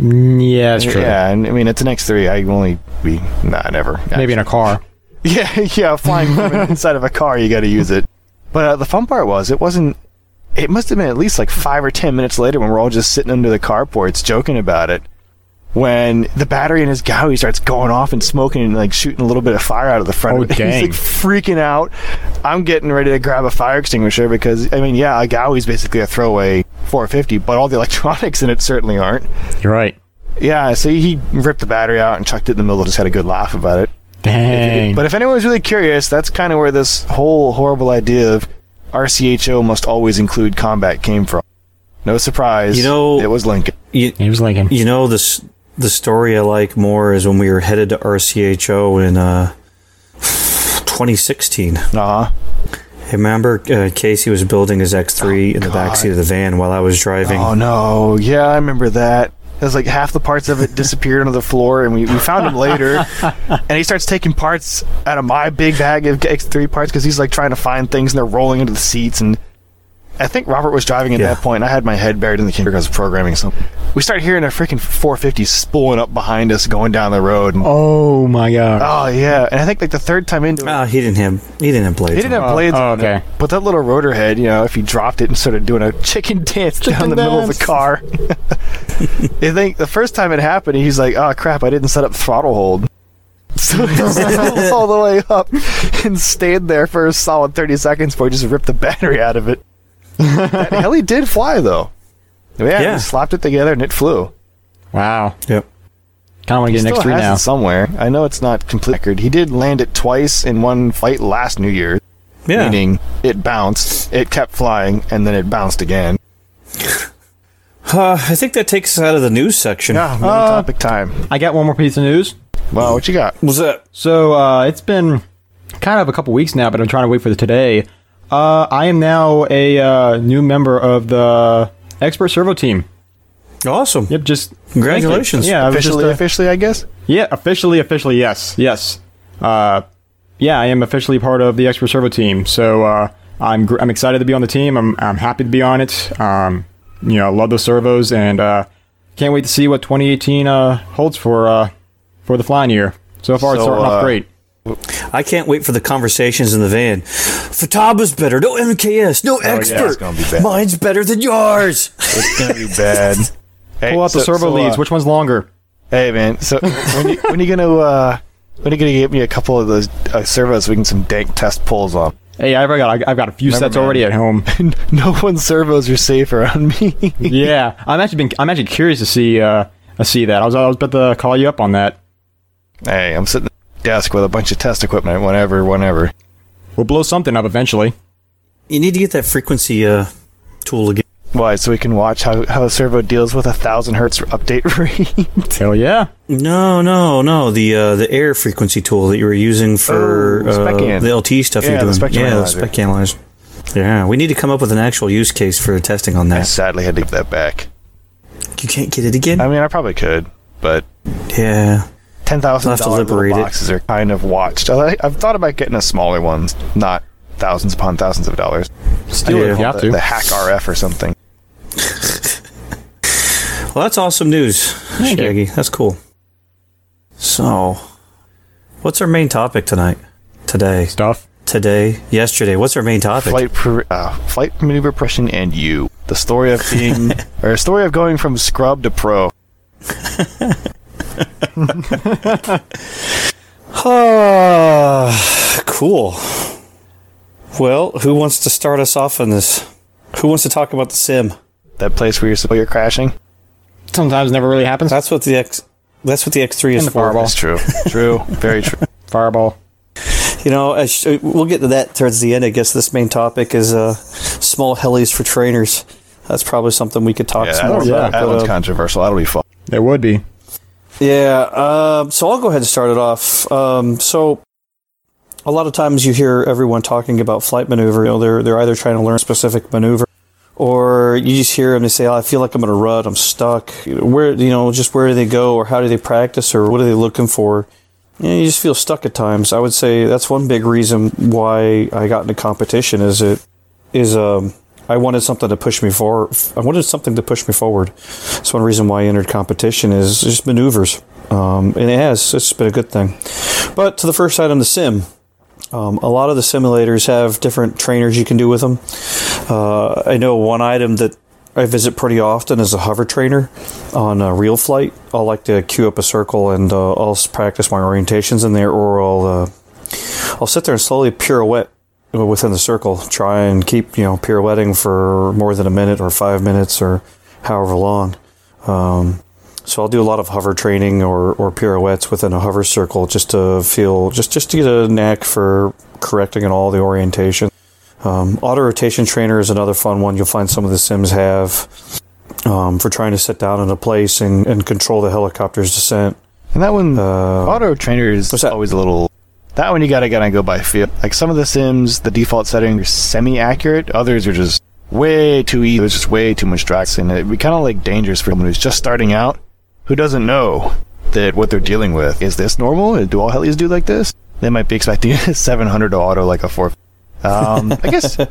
[SPEAKER 3] Mm, Yeah, that's true.
[SPEAKER 5] Yeah, and I mean it's an X3. I only be nah, never.
[SPEAKER 3] Maybe in a car.
[SPEAKER 5] Yeah, yeah, flying from inside of a car, you got to use it. But uh, the fun part was, it wasn't. It must have been at least like five or ten minutes later when we're all just sitting under the carports joking about it. When the battery in his Gaui starts going off and smoking and like shooting a little bit of fire out of the front
[SPEAKER 3] Oh,
[SPEAKER 5] of it.
[SPEAKER 3] dang.
[SPEAKER 5] He's like freaking out. I'm getting ready to grab a fire extinguisher because, I mean, yeah, a Gaui's basically a throwaway 450, but all the electronics in it certainly aren't.
[SPEAKER 3] You're right.
[SPEAKER 5] Yeah, so he ripped the battery out and chucked it in the middle, just had a good laugh about it.
[SPEAKER 3] Dang.
[SPEAKER 5] But if anyone was really curious, that's kind of where this whole horrible idea of RCHO must always include combat came from. No surprise.
[SPEAKER 4] You know-
[SPEAKER 5] it was Lincoln.
[SPEAKER 4] You,
[SPEAKER 3] he was Lincoln.
[SPEAKER 4] you know this the story I like more is when we were headed to RCHO in uh, 2016.
[SPEAKER 5] Uh huh.
[SPEAKER 4] I remember uh, Casey was building his X3 in the backseat of the van while I was driving.
[SPEAKER 5] Oh no, yeah, I remember that. It was like half the parts of it disappeared under the floor, and we, we found him later. and he starts taking parts out of my big bag of X3 parts because he's like trying to find things, and they're rolling into the seats. And I think Robert was driving at
[SPEAKER 4] Yeah.
[SPEAKER 5] that point. and I had my head buried in the camera because of programming. So we start hearing a freaking 450 spooling up behind us going down the road. And,
[SPEAKER 3] oh my god.
[SPEAKER 5] oh yeah, and I think like the third time into it,
[SPEAKER 4] Ah, he didn't have he didn't have blades.
[SPEAKER 5] he didn't
[SPEAKER 4] on.
[SPEAKER 5] have blades.
[SPEAKER 3] oh,
[SPEAKER 5] on it,
[SPEAKER 3] okay.
[SPEAKER 5] But that little rotor head, you know, if he dropped it and started doing a chicken dance down the middle of the car. I think the first time it happened, he's like, oh crap, I didn't set up throttle hold. So he settled all the way up and stayed there for a solid 30 seconds before he just ripped the battery out of it. That heli did fly, though. Yeah,
[SPEAKER 4] Yeah.
[SPEAKER 5] he slapped it together and it flew.
[SPEAKER 3] Wow.
[SPEAKER 4] Yep.
[SPEAKER 3] Kind of want to get an
[SPEAKER 5] Still
[SPEAKER 3] X3 now.
[SPEAKER 5] it somewhere. I know it's not complete record. He did land it twice in one flight last New Year.
[SPEAKER 4] Yeah.
[SPEAKER 5] meaning it bounced, it kept flying, and then it bounced again.
[SPEAKER 4] Uh, I think that takes us out of the news section.
[SPEAKER 5] Yeah, main topic time.
[SPEAKER 3] I got one more piece of news.
[SPEAKER 5] Well, what you got?
[SPEAKER 4] What's that?
[SPEAKER 3] So uh, it's been kind of a couple weeks now, but I'm trying to wait for the today. Uh, I am now a uh, new member of the Xpert servo team.
[SPEAKER 4] Awesome.
[SPEAKER 3] Yep, just
[SPEAKER 4] Congratulations.
[SPEAKER 3] Yeah, I was
[SPEAKER 5] Officially,
[SPEAKER 3] just, uh,
[SPEAKER 5] officially, I guess.
[SPEAKER 3] yeah, officially, officially, yes, yes. Uh, yeah, I am officially part of the Xpert servo team. So uh, I'm gr- I'm excited to be on the team. I'm I'm happy to be on it. Um, you know, I love the servos and uh, can't wait to see what 2018 uh, holds for uh, for the flying year. So far, it's starting
[SPEAKER 5] uh,
[SPEAKER 3] off great.
[SPEAKER 4] I can't wait for the conversations in the van. Futaba's better. No MKS. No Xpert.
[SPEAKER 5] it's gonna be bad.
[SPEAKER 4] Mine's better than yours.
[SPEAKER 5] It's gonna be bad. Hey,
[SPEAKER 3] Pull out the servo
[SPEAKER 5] so,
[SPEAKER 3] leads.
[SPEAKER 5] uh,
[SPEAKER 3] Which one's longer?
[SPEAKER 5] hey, man. So when you when you gonna uh, when you gonna get me a couple of those uh, servos so we can some dank test pulls on?
[SPEAKER 3] Hey, I've got I've got a few
[SPEAKER 5] Remember,
[SPEAKER 3] sets
[SPEAKER 5] man.
[SPEAKER 3] already at home.
[SPEAKER 5] no one's servos are safe around me.
[SPEAKER 3] yeah, I'm actually been I'm actually curious to see uh see that. I was I was about to call you up on that.
[SPEAKER 5] hey, I'm sitting at the desk with a bunch of test equipment. Whenever, whenever.
[SPEAKER 3] We'll blow something up eventually.
[SPEAKER 4] You need to get that frequency uh, tool again.
[SPEAKER 5] Why? So we can watch how how a servo deals with a thousand hertz update rate.
[SPEAKER 3] Hell yeah!
[SPEAKER 4] No, no, no. The uh, the air frequency tool that you were using for
[SPEAKER 5] Oh,
[SPEAKER 4] uh, the LT stuff
[SPEAKER 5] Yeah,
[SPEAKER 4] you're
[SPEAKER 5] the
[SPEAKER 4] doing.
[SPEAKER 5] spectrum
[SPEAKER 4] yeah,
[SPEAKER 5] analyzer.
[SPEAKER 4] the spec analyzer. Yeah, we need to come up with an actual use case for testing on that.
[SPEAKER 5] I
[SPEAKER 4] that.
[SPEAKER 5] sadly had to give that back.
[SPEAKER 4] You can't get it again.
[SPEAKER 5] I mean, I probably could, but
[SPEAKER 4] yeah.
[SPEAKER 5] Ten thousand
[SPEAKER 4] We'll have to liberate it.
[SPEAKER 5] boxes are kind of watched. I, I've thought about getting a smaller one, not thousands upon thousands of dollars.
[SPEAKER 3] Steal it you have
[SPEAKER 5] the,
[SPEAKER 3] to.
[SPEAKER 5] the HackRF or something.
[SPEAKER 4] Well, that's awesome news,
[SPEAKER 3] Thank you.
[SPEAKER 4] Shaggy. That's cool. So, what's our main topic tonight? Today.
[SPEAKER 3] Stuff.
[SPEAKER 4] Today. Yesterday. What's our main topic?
[SPEAKER 5] Flight per, uh, flight maneuver pushing and you. The story of being or a story of going from scrub to pro.
[SPEAKER 4] Ah, cool. Well, who wants to start us off on this? Who wants to talk about the sim?
[SPEAKER 5] That place where you're, where you're crashing.
[SPEAKER 3] Sometimes never really happens.
[SPEAKER 4] That's what the X. That's what the X3 is
[SPEAKER 3] And the
[SPEAKER 4] for.
[SPEAKER 3] Fireball.
[SPEAKER 5] That's true. True. Very true.
[SPEAKER 3] Fireball.
[SPEAKER 4] You know, I sh- we'll get to that towards the end. I guess this main topic is uh, small helis for trainers. That's probably something we could talk
[SPEAKER 5] Yeah,
[SPEAKER 4] some more
[SPEAKER 5] that,
[SPEAKER 3] yeah.
[SPEAKER 4] about.
[SPEAKER 5] that
[SPEAKER 4] but,
[SPEAKER 5] one's
[SPEAKER 4] uh,
[SPEAKER 5] controversial. That'll be fun.
[SPEAKER 3] It would be.
[SPEAKER 4] Yeah, uh, so I'll go ahead and start it off. Um, so, a lot of times you hear everyone talking about flight maneuver. You know, they're they're either trying to learn a specific maneuver, or you just hear them. They say, oh, "I feel like I'm in a rut. I'm stuck." Where you know, just where do they go, or how do they practice, or what are they looking for? You, know, you just feel stuck at times. I would say that's one big reason why I got into competition. Is it is um I wanted something to push me forward. I wanted something to push me forward. That's one reason why I entered competition is just maneuvers, um, and it has. It's been a good thing. But to the first item, the sim. Um, a lot of the simulators have different trainers you can do with them. Uh, I know one item that I visit pretty often is a hover trainer on a RealFlight. I'll like to queue up a circle and uh, I'll practice my orientations in there, or I'll uh, I'll sit there and slowly pirouette within the circle, try and keep you know pirouetting for more than a minute or five minutes or however long. Um, so I'll do a lot of hover training or, or pirouettes within a hover circle just to feel just just to get a knack for correcting in all the orientation. Um, auto rotation trainer is another fun one. You'll find some of the sims have um, for trying to sit down in a place and, and control the helicopter's descent.
[SPEAKER 5] And that one,
[SPEAKER 4] Uh,
[SPEAKER 5] auto trainer is always a little. That one you gotta gotta go by feel. Like some of the sims, the default settings are semi-accurate. Others are just way too easy. There's just way too much drag, and it'd be kind of like dangerous for someone who's just starting out, who doesn't know that what they're dealing with is this normal. Do all helis do like this? They might be expecting 700 to auto like a four. Um, I guess I'm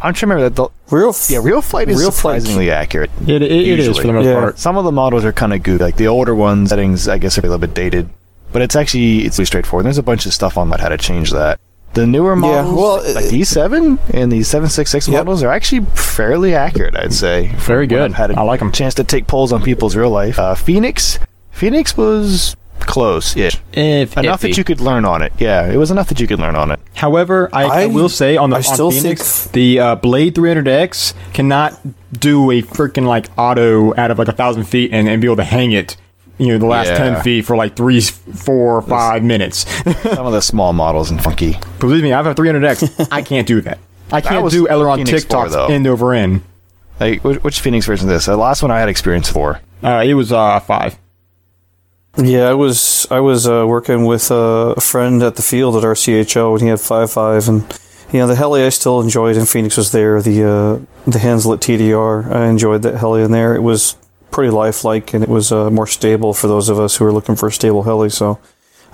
[SPEAKER 5] trying to remember that. The,
[SPEAKER 4] Real, f-
[SPEAKER 5] yeah, RealFlight is
[SPEAKER 4] RealFlight-
[SPEAKER 5] surprisingly accurate.
[SPEAKER 3] It, it, it is for the most
[SPEAKER 4] Yeah.
[SPEAKER 3] part.
[SPEAKER 5] Some of the models are kind of goofy. Like the older ones, settings I guess are a little bit dated, but it's actually it's pretty straightforward. There's a bunch of stuff on that how to change that. The newer models,
[SPEAKER 4] well,
[SPEAKER 5] like
[SPEAKER 4] uh,
[SPEAKER 5] the E7 and the 766
[SPEAKER 4] Yep.
[SPEAKER 5] models, are actually fairly accurate. I'd say.
[SPEAKER 3] Very good.
[SPEAKER 5] I've had a
[SPEAKER 3] I like 'em.
[SPEAKER 5] Chance to take polls on people's real life. Uh, Phoenix, Phoenix was close-ish.
[SPEAKER 3] If,
[SPEAKER 5] Enough
[SPEAKER 3] iffy.
[SPEAKER 5] that you could learn on it. Yeah, it was enough that you could learn on it.
[SPEAKER 3] However, I, I,
[SPEAKER 4] I-
[SPEAKER 3] will say on the
[SPEAKER 4] I
[SPEAKER 3] on
[SPEAKER 4] still
[SPEAKER 3] Phoenix,
[SPEAKER 4] think-
[SPEAKER 3] the uh, Blade 300X cannot do a freaking like auto out of like a thousand feet and, and be able to hang it. You know, the last
[SPEAKER 5] Yeah.
[SPEAKER 3] ten feet for like three, four, five minutes.
[SPEAKER 5] Some of the small models and funky.
[SPEAKER 3] Believe me, I have a 300X. I can't do that. I can't
[SPEAKER 5] was
[SPEAKER 3] do aileron
[SPEAKER 5] Phoenix 4,
[SPEAKER 3] TikToks
[SPEAKER 5] though.
[SPEAKER 3] end over end.
[SPEAKER 5] Like which, which Phoenix version is this? The last one I had experience for.
[SPEAKER 3] Uh, it was uh five.
[SPEAKER 4] Yeah, I was I was uh, working with uh, a friend at the field at RCHO, and he had five five, and you know the heli I still enjoyed, and Phoenix was there. The uh, the Henseleit TDR, I enjoyed that heli in there. It was pretty lifelike, and it was uh, more stable for those of us who are looking for a stable heli. So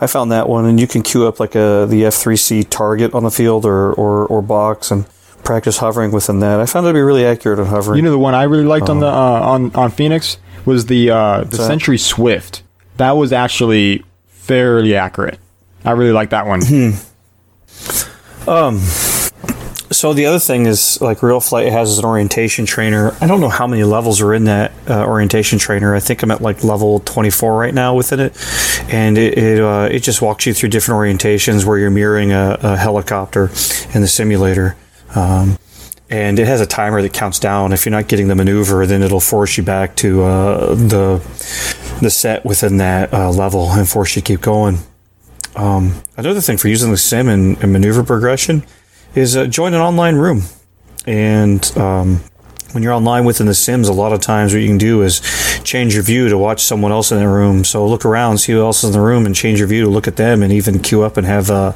[SPEAKER 4] I found that one, and you can queue up like a the F3C target on the field or or, or box and practice hovering within that. I found it to be really accurate on hovering.
[SPEAKER 3] You know the one I really liked on the uh, on on Phoenix was the uh, the
[SPEAKER 4] that?
[SPEAKER 3] Century Swift. That was actually fairly accurate. I really like that one.
[SPEAKER 4] So the other thing is like RealFlight has an orientation trainer. I don't know how many levels are in that uh, orientation trainer. I think I'm at like level 24 right now within it, and it it, uh, it just walks you through different orientations where you're mirroring a, a helicopter in the simulator. Um, and it has a timer that counts down. If you're not getting the maneuver, then it'll force you back to uh, the the set within that uh, level and force you to keep going. Um, another thing for using the sim and, and maneuver progression is uh, join an online room. And um, when you're online within the Sims, a lot of times what you can do is change your view to watch someone else in the room. So look around, see who else is in the room, and change your view to look at them, and even queue up and have uh,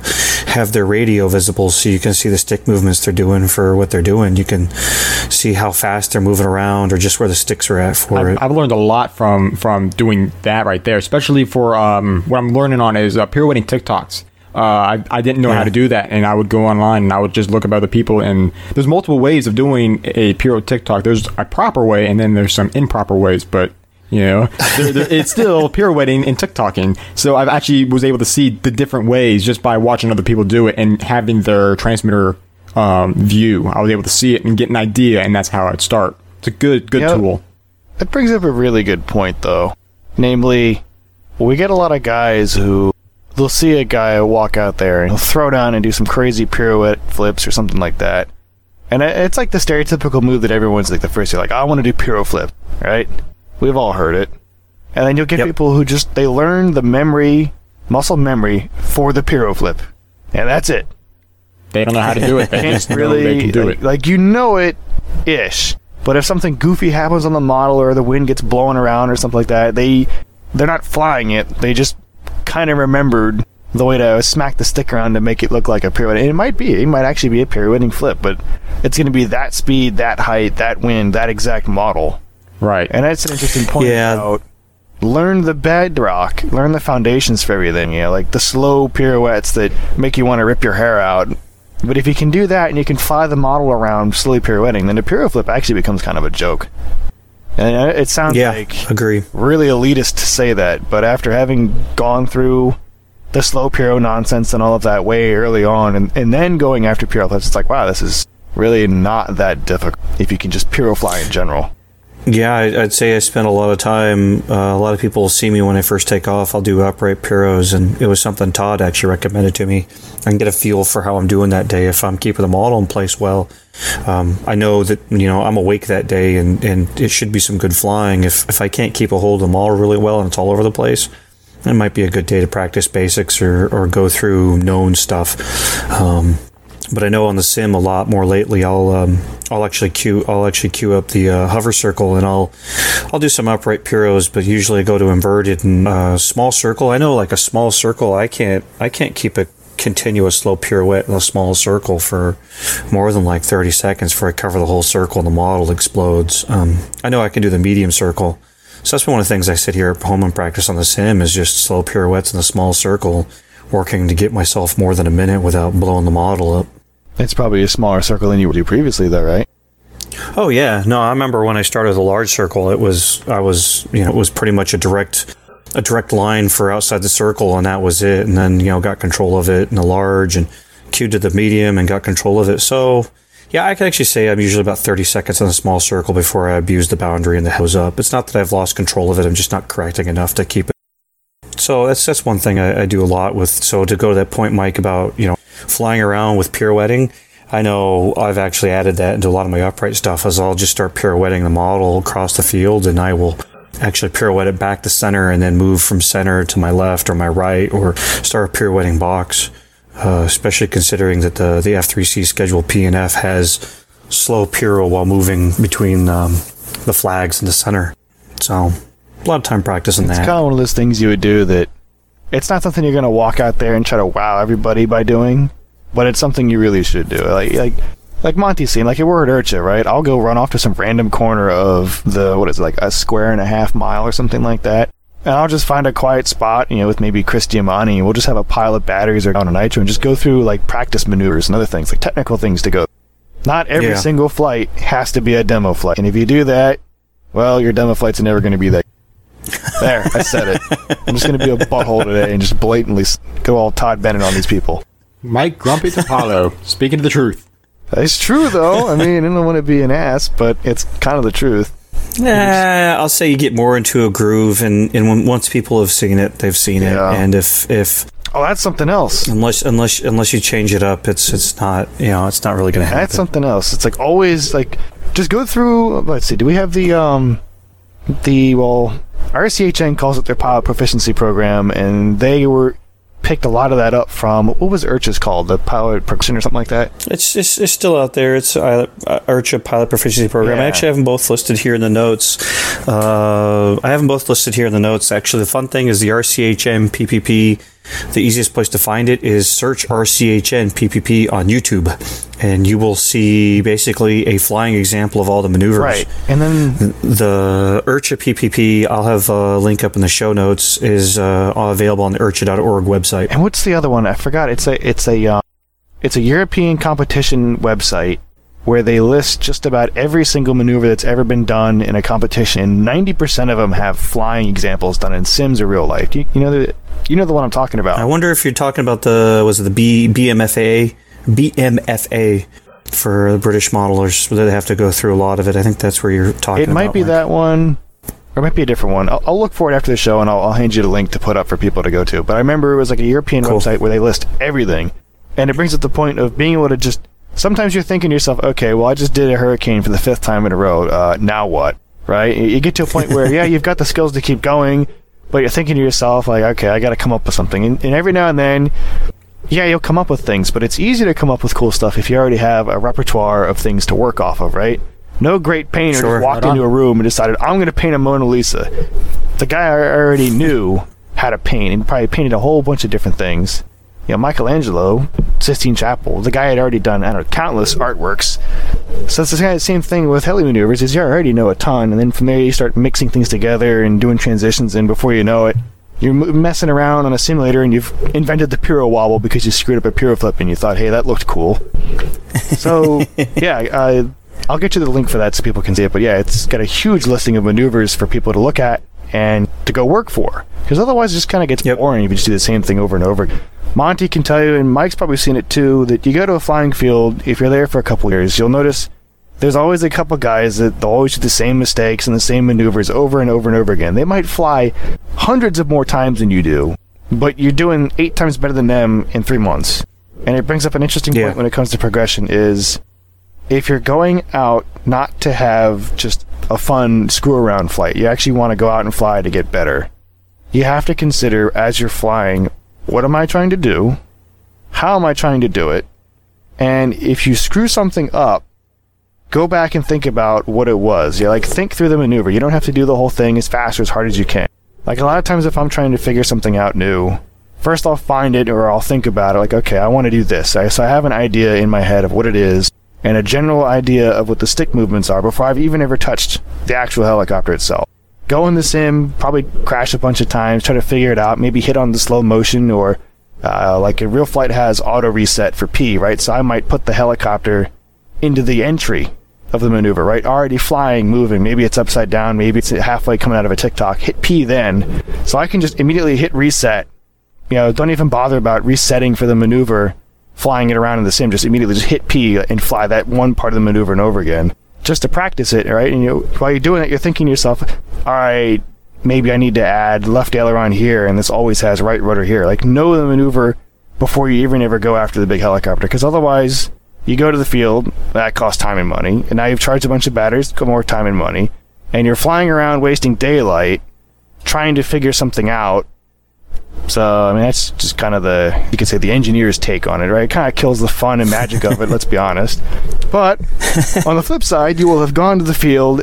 [SPEAKER 4] have their radio visible, so you can see the stick movements they're doing for what they're doing. You can see how fast they're moving around, or just where the sticks are at for it.
[SPEAKER 3] I've, I've learned a lot from from doing that right there, especially for um, what I'm learning on is uh, pirouetting TikToks. Uh, I, I didn't know how to do that, and I would go online and I would just look up other people. And there's multiple ways of doing a pirouette TikTok. There's a proper way, and then there's some improper ways. But you know, there, there, it's still pirouetting and TikToking. So I've actually was able to see the different ways just by watching other people do it and having their transmitter um, view. I was able to see it and get an idea, and that's how I'd start. It's a good good
[SPEAKER 5] Yep.
[SPEAKER 3] tool.
[SPEAKER 5] That brings up a really good point, though. Namely, we get a lot of guys who they'll see a guy walk out there and he'll throw down and do some crazy pirouette flips or something like that. And it's like the stereotypical move that everyone's like the first year, like, I want to do piro flip, right? We've all heard it. And then you'll get
[SPEAKER 4] Yep.
[SPEAKER 5] people who just they learn the memory, muscle memory for the piro flip, and that's it.
[SPEAKER 3] They don't know how to do it. They
[SPEAKER 5] Can't really
[SPEAKER 3] they can do
[SPEAKER 5] like,
[SPEAKER 3] it.
[SPEAKER 5] like you know it, ish. But if something goofy happens on the model or the wind gets blowing around or something like that, they they're not flying it. They just kind of remembered the way to smack the stick around to make it look like a pirouette. And it might be, it might actually be a pirouetting flip, but it's going to be that speed, that height, that wind, that exact model.
[SPEAKER 3] Right.
[SPEAKER 5] And that's an interesting point
[SPEAKER 4] Yeah.
[SPEAKER 5] about learn the bedrock, learn the foundations for everything. You know, like the slow pirouettes that make you want to rip your hair out. But if you can do that and you can fly the model around slowly pirouetting, then the pirouette flip actually becomes kind of a joke. And it sounds
[SPEAKER 4] Yeah,
[SPEAKER 5] like
[SPEAKER 4] agree.
[SPEAKER 5] really elitist to say that, but after having gone through the slow Piro nonsense and all of that way early on, and, and then going after Piro it's like, wow, this is really not that difficult if you can just Piro fly in general.
[SPEAKER 4] Yeah, I'd say I spent a lot of time. Uh, a lot of people see me when I first take off. I'll do upright piros, and it was something Todd actually recommended to me. I can get a feel for how I'm doing that day if I'm keeping the model in place well. Um, I know that you know I'm awake that day, and, and it should be some good flying. If if I can't keep a hold of the model really well and it's all over the place, it might be a good day to practice basics or, or go through known stuff. Um, but I know on the sim a lot more lately. I'll um, I'll actually queue I'll actually queue up the uh, hover circle and I'll I'll do some upright piros, but usually I go to inverted and uh, small circle. I know like a small circle, I can't I can't keep a continuous slow pirouette in a small circle for more than like 30 seconds before I cover the whole circle and the model explodes. Um, I know I can do the medium circle. So that's one of the things I sit here at home and practice on the sim is just slow pirouettes in a small circle, working to get myself more than a minute without blowing the model up.
[SPEAKER 5] It's probably a smaller circle than you would do previously, though, right?
[SPEAKER 4] Oh yeah, no, I remember when I started the large circle. It was I was you know it was pretty much a direct a direct line for outside the circle, and that was it. And then you know got control of it in the large and queued to the medium and got control of it. So yeah, I can actually say I'm usually about 30 seconds in a small circle before I abuse the boundary and the hose up. It's not that I've lost control of it; I'm just not correcting enough to keep it. So that's that's one thing I, I do a lot with. So to go to that point, Mike, about you know flying around with pirouetting. I know I've actually added that into a lot of my upright stuff as I'll just start pirouetting the model across the field and I will actually pirouette it back to center and then move from center to my left or my right or start pirouetting box. Uh, especially considering that the, the F3C schedule P and F has slow piro while moving between um, the flags in the center. So a lot of time practicing
[SPEAKER 5] It's
[SPEAKER 4] that.
[SPEAKER 5] It's kind of one of those things you would do that it's not something you're going to walk out there and try to wow everybody by doing, but it's something you really should do. Like like like Monty's saying, like if we're at IRCHA, right? I'll go run off to some random corner of the what is it, like a square and a half mile or something like that. And I'll just find a quiet spot, you know, with maybe Chris Giamatti, and we'll just have a pile of batteries or on a nitro and just go through like practice maneuvers and other things, like technical things to go. Not every
[SPEAKER 4] Yeah.
[SPEAKER 5] single flight has to be a demo flight. And if you do that, well, your demo flight's are never going to be that there, I said it. I'm just going to be a butthole today and just blatantly go all Todd Bennett on these people.
[SPEAKER 3] Mike Grumpy Apollo, speaking to the truth.
[SPEAKER 5] It's true, though. I mean, I don't want to be an ass, but it's kind of the truth.
[SPEAKER 4] Yeah, I'll say you get more into a groove, and, and when, once people have seen it, they've seen
[SPEAKER 5] Yeah.
[SPEAKER 4] it. And if if
[SPEAKER 5] Oh, that's something else.
[SPEAKER 4] unless unless unless you change it up, it's it's not you know it's not really going to happen.
[SPEAKER 5] That's something else. It's like always like just go through. Let's see. Do we have the um the well RCHN calls it their pilot proficiency program, and they were picked a lot of that up from what was IRCHA's called the pilot proficiency or something like that.
[SPEAKER 4] It's, it's, it's still out there. It's uh, uh, IRCHA Pilot Proficiency Program. I actually have them both listed here in the notes. Uh, I have them both listed here in the notes. Actually, the fun thing is the RCHN PPP. The easiest place to find it is search RCHN PPP on YouTube, and you will see basically a flying example of all the maneuvers.
[SPEAKER 5] Right, and then
[SPEAKER 4] The IRCHA PPP, I'll have a link up in the show notes, is uh, available on the ircha.org website.
[SPEAKER 5] And what's the other one? I forgot. It's a it's a uh, it's a European competition website where they list just about every single maneuver that's ever been done in a competition. And ninety percent of them have flying examples done in sims or real life. You, you know the you know the one I'm talking about.
[SPEAKER 4] I wonder if you're talking about the was it the B BMFA BMFA for the British modelers where they have to go through a lot of it. I think that's where you're talking.
[SPEAKER 5] it might be
[SPEAKER 4] Mike.
[SPEAKER 5] that one. Or it might be a different one. I'll, I'll look for it after the show, and I'll, I'll hand you the link to put up for people to go to. But I remember it was like a European
[SPEAKER 4] Cool.
[SPEAKER 5] website where they list everything, and it brings up the point of being able to just. Sometimes you're thinking to yourself, okay, well, I just did a hurricane for the fifth time in a row. Uh, now what? right? You get to a point where, yeah, you've got the skills to keep going, but you're thinking to yourself, like, okay, I got to come up with something. And, and every now and then, yeah, you'll come up with things, but it's easy to come up with cool stuff if you already have a repertoire of things to work off of, right? No great painter
[SPEAKER 4] Sure,
[SPEAKER 5] walked
[SPEAKER 3] right on.
[SPEAKER 5] into a room and decided, I'm going to paint a Mona Lisa. The guy I already knew how to paint and probably painted a whole bunch of different things. You know, Michelangelo, Sistine Chapel, the guy had already done, I don't know, countless artworks. So it's the kind of same thing with heli maneuvers, is you already know a ton, and then from there you start mixing things together and doing transitions, and before you know it, you're messing around on a simulator and you've invented the piro wobble because you screwed up a piro flip and you thought, hey, that looked cool. so, yeah, uh, I'll get you the link for that so people can see it. But yeah, it's got a huge listing of maneuvers for people to look at and to go work for. Because otherwise, it just kind of gets
[SPEAKER 4] Yep.
[SPEAKER 5] boring if you just do the same thing over and over. Monty can tell you, and Mike's probably seen it too, that you go to a flying field, if you're there for a couple years, you'll notice there's always a couple guys that they'll always do the same mistakes and the same maneuvers over and over and over again. They might fly hundreds of more times than you do, but you're doing eight times better than them in three months. And it brings up an interesting
[SPEAKER 4] Yeah.
[SPEAKER 5] point when it comes to progression is if you're going out not to have just a fun screw around flight, you actually want to go out and fly to get better. You have to consider as you're flying, what am I trying to do? How am I trying to do it? And if you screw something up, go back and think about what it was. You like think through the maneuver. You don't have to do the whole thing as fast or as hard as you can. Like a lot of times if I'm trying to figure something out new, first I'll find it or I'll think about it like, okay, I want to do this. So I have an idea in my head of what it is and a general idea of what the stick movements are before I've even ever touched the actual helicopter itself. Go in the sim, probably crash a bunch of times, try to figure it out, maybe hit on the slow motion or uh, like a RealFlight has auto reset for P, right? So I might put the helicopter into the entry of the maneuver, right? Already flying, moving. Maybe it's upside down. Maybe it's halfway coming out of a TikTok. Hit P then. So I can just immediately hit reset. You know, don't even bother about resetting for the maneuver, flying it around in the sim. Just immediately just hit P and fly that one part of the maneuver and over again. Just to practice it, right? And you while you're doing it, you're thinking to yourself, all right, maybe I need to add left aileron here, and this always has right rudder here. Like, know the maneuver before you even ever go after the big helicopter, because otherwise, you go to the field, that costs time and money, and now you've charged a bunch of batteries, more time and money, and you're flying around wasting daylight trying to figure something out. So, I mean, that's just kind of the, you could say, the engineer's take on it, right? It kind of kills the fun and magic of it, let's be honest. But on the flip side, you will have gone to the field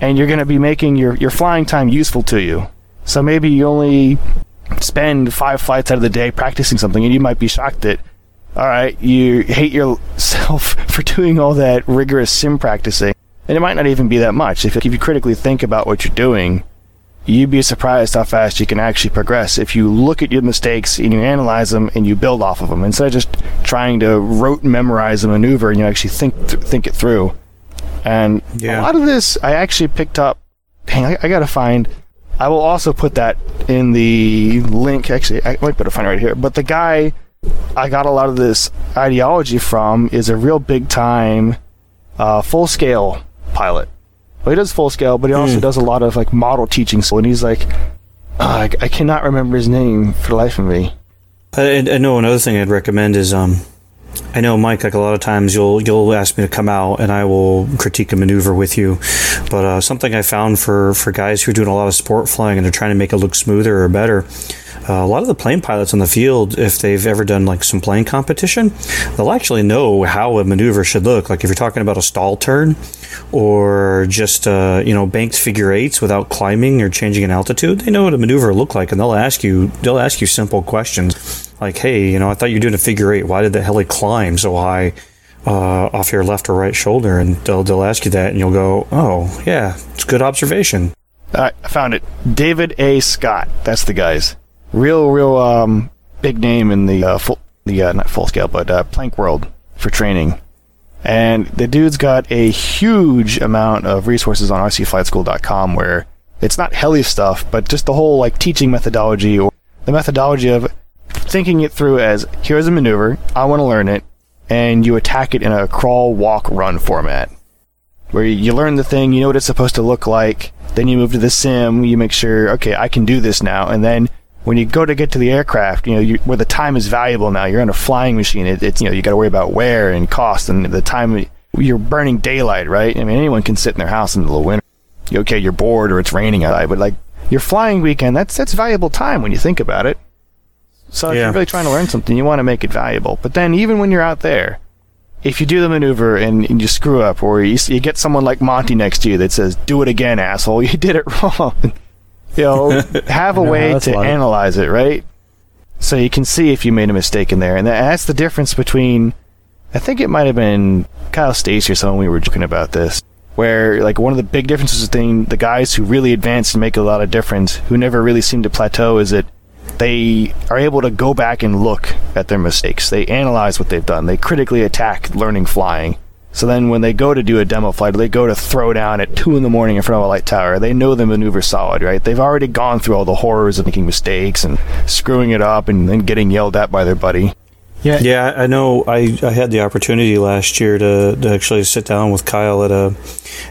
[SPEAKER 5] and you're going to be making your, your flying time useful to you. So maybe you only spend five flights out of the day practicing something, and you might be shocked that, all right, you hate yourself for doing all that rigorous sim practicing, and it might not even be that much. If, if you critically think about what you're doing, you'd be surprised how fast you can actually progress if you look at your mistakes and you analyze them and you build off of them instead of just trying to rote memorize a maneuver and you actually think th- think it through. And
[SPEAKER 4] Yeah.
[SPEAKER 5] a lot of this I actually picked up. Dang, I, I gotta find. I will also put that in the link. Actually, I might better find it right here. But the guy I got a lot of this ideology from is a real big time, uh, full scale pilot. Well, he does full scale, but he also does a lot of like model teaching. So, and he's like, uh, I, I cannot remember his name for the life of me.
[SPEAKER 4] I, I know another thing I'd recommend is um, I know Mike. Like a lot of times, you'll you'll ask me to come out and I will critique a maneuver with you. But uh, something I found for for guys who are doing a lot of sport flying and they're trying to make it look smoother or better. Uh, a lot of the plane pilots on the field, if they've ever done like some plane competition, they'll actually know how a maneuver should look. Like if you're talking about a stall turn, or just uh, you know banked figure eights without climbing or changing an altitude, they know what a maneuver look like, and they'll ask you they'll ask you simple questions like, "Hey, you know, I thought you were doing a figure eight. Why did the heli climb so high uh, off your left or right shoulder?" And they'll they'll ask you that, and you'll go, "Oh, yeah, it's good observation."
[SPEAKER 5] I found it. David A. Scott. That's the guy's real, real um, big name in the uh, full, the uh, not full scale, but uh, plank world for training. And the dude's got a huge amount of resources on rcflightschool.com where it's not heli stuff, but just the whole like teaching methodology or the methodology of thinking it through as here's a maneuver, I want to learn it, and you attack it in a crawl, walk, run format where you learn the thing, you know what it's supposed to look like, then you move to the sim, you make sure, okay, I can do this now, and then when you go to get to the aircraft, you know, you, where the time is valuable now, you're in a flying machine, it, it's, you know, you got to worry about wear and cost and the time, you're burning daylight, right? I mean, anyone can sit in their house in the winter okay, you're bored or it's raining outside, but like your flying weekend, that's that's valuable time when you think about it. So if
[SPEAKER 4] Yeah.
[SPEAKER 5] you're really trying to learn something, you want to make it valuable. But then even when you're out there, if you do the maneuver and, and you screw up, or you, you get someone like Monty next to you that says, "Do it again, asshole! You did it wrong." You know, have a
[SPEAKER 3] No,
[SPEAKER 5] way to analyze it, right? So you can see if you made a mistake in there, and that's the difference between. I think it might have been Kyle Stacy or someone we were joking about this, where like one of the big differences between the guys who really advance and make a lot of difference, who never really seem to plateau, is that they are able to go back and look at their mistakes. They analyze what they've done. They critically attack learning flying. So then when they go to do a demo flight, they go to throw down at 2 in the morning in front of a light tower, they know the maneuver solid, right? They've already gone through all the horrors of making mistakes and screwing it up and then getting yelled at by their buddy.
[SPEAKER 3] Yeah,
[SPEAKER 4] Yeah, I know. I, I had the opportunity last year to, to actually sit down with Kyle at a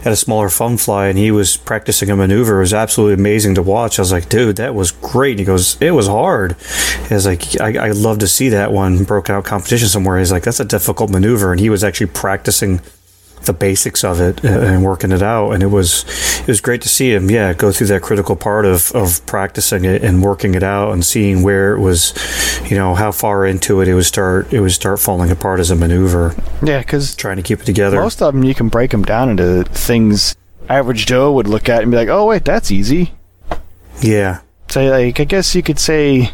[SPEAKER 4] at a smaller fun fly, and he was practicing a maneuver. It was absolutely amazing to watch. I was like, dude, that was great. He goes, it was hard. He was like, I, I'd love to see that one broken out competition somewhere. He's like, that's a difficult maneuver, and he was actually practicing the basics of it uh, and working it out. And it was it was great to see him yeah go through that critical part of of practicing it and working it out and seeing where it was you know how far into it it would start it would start falling apart as a maneuver.
[SPEAKER 5] Yeah, because
[SPEAKER 4] trying to keep it together.
[SPEAKER 5] most of them you can break them down into things. Average Joe would look at and be like, oh, wait, that's easy.
[SPEAKER 4] yeah.
[SPEAKER 5] So, like, I guess you could say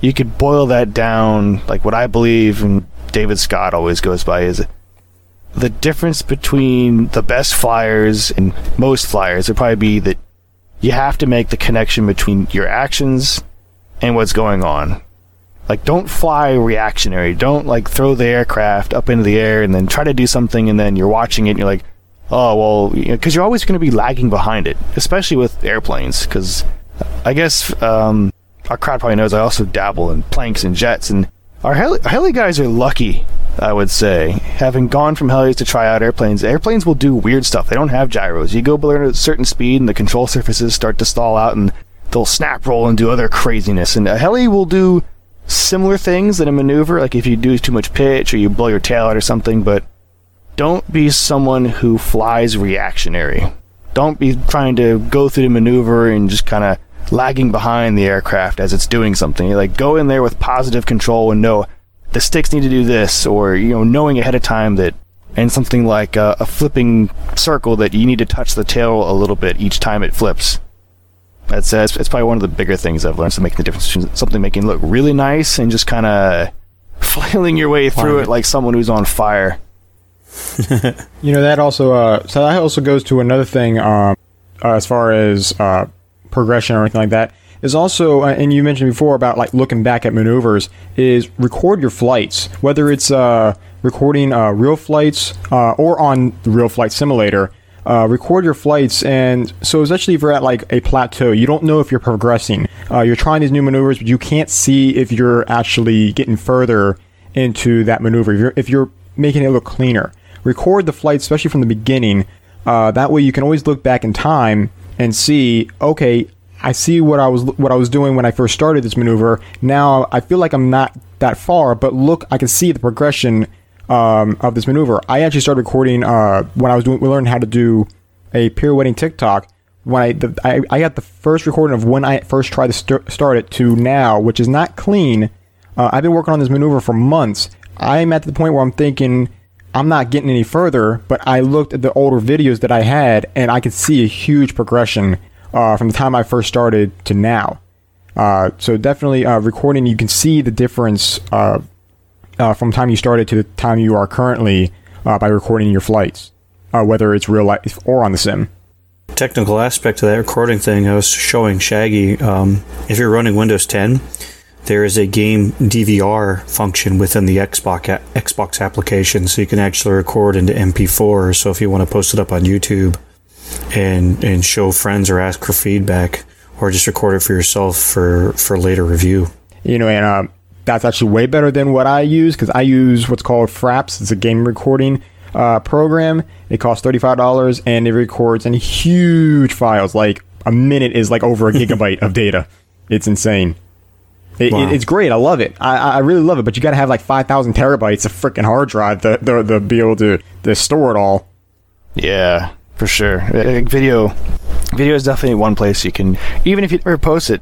[SPEAKER 5] you could boil that down, like what I believe, and David Scott always goes by is the difference between the best flyers and most flyers would probably be that you have to make the connection between your actions and what's going on. Like, don't fly reactionary. Don't, like, throw the aircraft up into the air and then try to do something and then you're watching it and you're like, oh, well, because you're always going to be lagging behind it, especially with airplanes. Because I guess um, our crowd probably knows I also dabble in planks and jets, and our heli, heli guys are lucky, I would say. Having gone from helis to try out airplanes, airplanes will do weird stuff. They don't have gyros. You go below a certain speed, and the control surfaces start to stall out, and they'll snap roll and do other craziness. And a heli will do similar things in a maneuver, like if you do too much pitch or you blow your tail out or something, but don't be someone who flies reactionary. Don't be trying to go through the maneuver and just kind of lagging behind the aircraft as it's doing something. Like go in there with positive control and know the sticks need to do this, or you know, knowing ahead of time that, and something like a, a flipping circle that you need to touch the tail a little bit each time it flips. That's uh, it's, it's probably one of the bigger things I've learned. So making the difference between something making it look really nice and just kind of flailing your way through it like someone who's on fire.
[SPEAKER 3] You know that also. Uh, so that also goes to another thing. Um, uh, as far as uh, progression or anything like that, is also, uh, and you mentioned before about like looking back at maneuvers. Is record your flights, whether it's uh, recording uh, real flights uh, or on the RealFlight simulator. Uh, record your flights, and so especially if you're at like a plateau, you don't know if you're progressing. Uh, you're trying these new maneuvers, but you can't see if you're actually getting further into that maneuver. If you're, if you're making it look cleaner, record the flight, especially from the beginning. That way, you can always look back in time and see. Okay, I see what I was what I was doing when I first started this maneuver. Now I feel like I'm not that far, but look, I can see the progression um, of this maneuver. I actually started recording uh, when I was doing. We learned how to do a pirouetting TikTok. When I, the, I I got the first recording of when I first tried to st- start it to now, which is not clean. Uh, I've been working on this maneuver for months. I'm at the point where I'm thinking I'm not getting any further, but I looked at the older videos that I had and I could see a huge progression uh, from the time I first started to now. Uh, so definitely uh, recording, you can see the difference uh, uh, from time you started to the time you are currently by recording your flights, whether it's real life or on the sim.
[SPEAKER 4] technical aspect of that recording thing, I was showing Shaggy. Um, if you're running Windows 10, there is a game DVR function within the Xbox Xbox application, so you can actually record into MP4. So if you want to post it up on YouTube and and show friends or ask for feedback, or just record it for yourself for for later review.
[SPEAKER 3] You know, and uh, that's actually way better than what I use because I use what's called Fraps. It's a game recording uh, program. It costs thirty five dollars and it records in huge files. Like a minute is like over a gigabyte of data. It's insane. It,
[SPEAKER 4] Wow.
[SPEAKER 3] it- it's great. I love it. I, I really love it. But you got to have like five thousand terabytes of freaking hard drive to, to, to be able to, to store it all.
[SPEAKER 5] Yeah, for sure. Uh, Video video is definitely one place you can, even if you never post it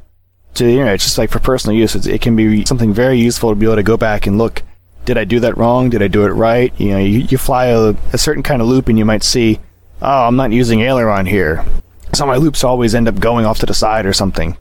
[SPEAKER 5] to the internet, just like for personal use, it's, it can be something very useful to be able to go back and look. Did I do that wrong? Did I do it right? You know, you, you fly a, a certain kind of loop and you might see, oh, I'm not using aileron here. So my loops always end up going off to the side or something.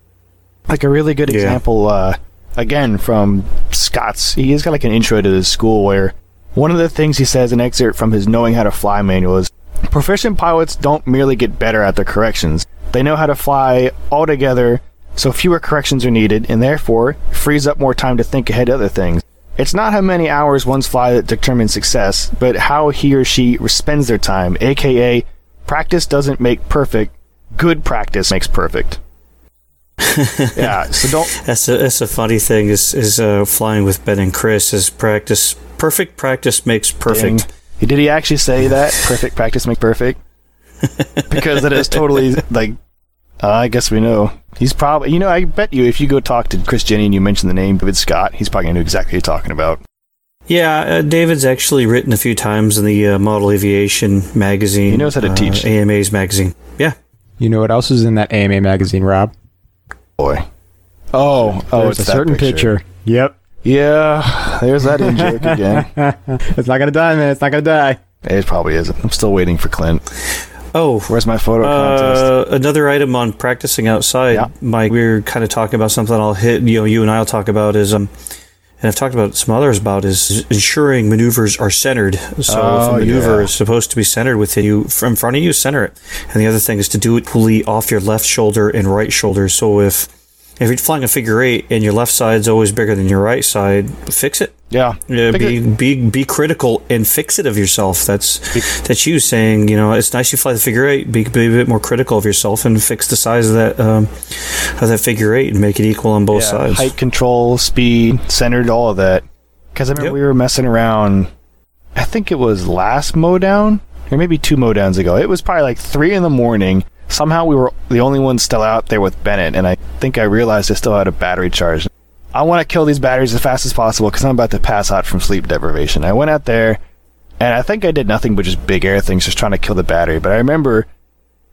[SPEAKER 5] Like a really good
[SPEAKER 4] Yeah.
[SPEAKER 5] example, uh, again, from Scott's. He's got like an intro to this school where one of the things he says, an excerpt from his Knowing How to Fly manual is proficient pilots don't merely get better at their corrections. They know how to fly altogether, so fewer corrections are needed, and therefore frees up more time to think ahead of other things. It's not how many hours one's fly that determines success, but how he or she spends their time, aka, practice doesn't make perfect, good practice makes perfect. yeah, so don't
[SPEAKER 4] That's a that's a funny thing is is uh, flying with Ben and Chris is practice. Perfect practice makes perfect.
[SPEAKER 5] Dang. Did he actually say that? Perfect practice make perfect? because that is totally like. Uh, I guess we know. He's probably. You know, I bet you if you go talk to Chris Jenny and you mention the name David Scott, he's probably gonna know exactly what you're talking about.
[SPEAKER 4] Yeah, uh, David's actually written a few times in the uh, Model Aviation magazine.
[SPEAKER 5] He knows how to
[SPEAKER 4] uh,
[SPEAKER 5] teach.
[SPEAKER 4] AMA's magazine. Yeah.
[SPEAKER 3] You know what else is in that AMA magazine, Rob?
[SPEAKER 5] Boy. Oh, oh,
[SPEAKER 3] There's
[SPEAKER 5] it's
[SPEAKER 3] a
[SPEAKER 5] that
[SPEAKER 3] certain picture. Yep.
[SPEAKER 5] Yeah, there's that in joke again.
[SPEAKER 3] It's not gonna die, man. It's not gonna die.
[SPEAKER 5] It probably isn't. I'm still waiting for Clint.
[SPEAKER 4] Oh,
[SPEAKER 5] Where's my photo contest?
[SPEAKER 4] Uh, another item on practicing outside,
[SPEAKER 5] Yeah.
[SPEAKER 4] Mike. We are kind of talking about something I'll hit. You know, you and I'll talk about is um, and I've talked about some others about is ensuring maneuvers are centered. So if
[SPEAKER 5] Oh,
[SPEAKER 4] a maneuver
[SPEAKER 5] yeah.
[SPEAKER 4] is supposed to be centered within you, from front of you, center it. And the other thing is to do it fully off your left shoulder and right shoulder. So if if you're flying a figure eight and your left side's always bigger than your right side, fix it.
[SPEAKER 5] yeah.
[SPEAKER 4] Yeah, be,
[SPEAKER 5] it-
[SPEAKER 4] be be critical and fix it of yourself. That's that's you saying, you know, it's nice you fly the figure eight. Be, be a bit more critical of yourself and fix the size of that um, of that figure eight and make it equal on both
[SPEAKER 5] yeah,
[SPEAKER 4] sides.
[SPEAKER 5] height control, speed, centered, all of that. Because I remember
[SPEAKER 4] Yep.
[SPEAKER 5] we were messing around. I think it was last mow down, or maybe two mow downs ago. It was probably like three in the morning. Somehow we were the only ones still out there with Bennett, and I think I realized I still had a battery charge. I want to kill these batteries as fast as possible because I'm about to pass out from sleep deprivation. I went out there, and I think I did nothing but just big air things, just trying to kill the battery. But I remember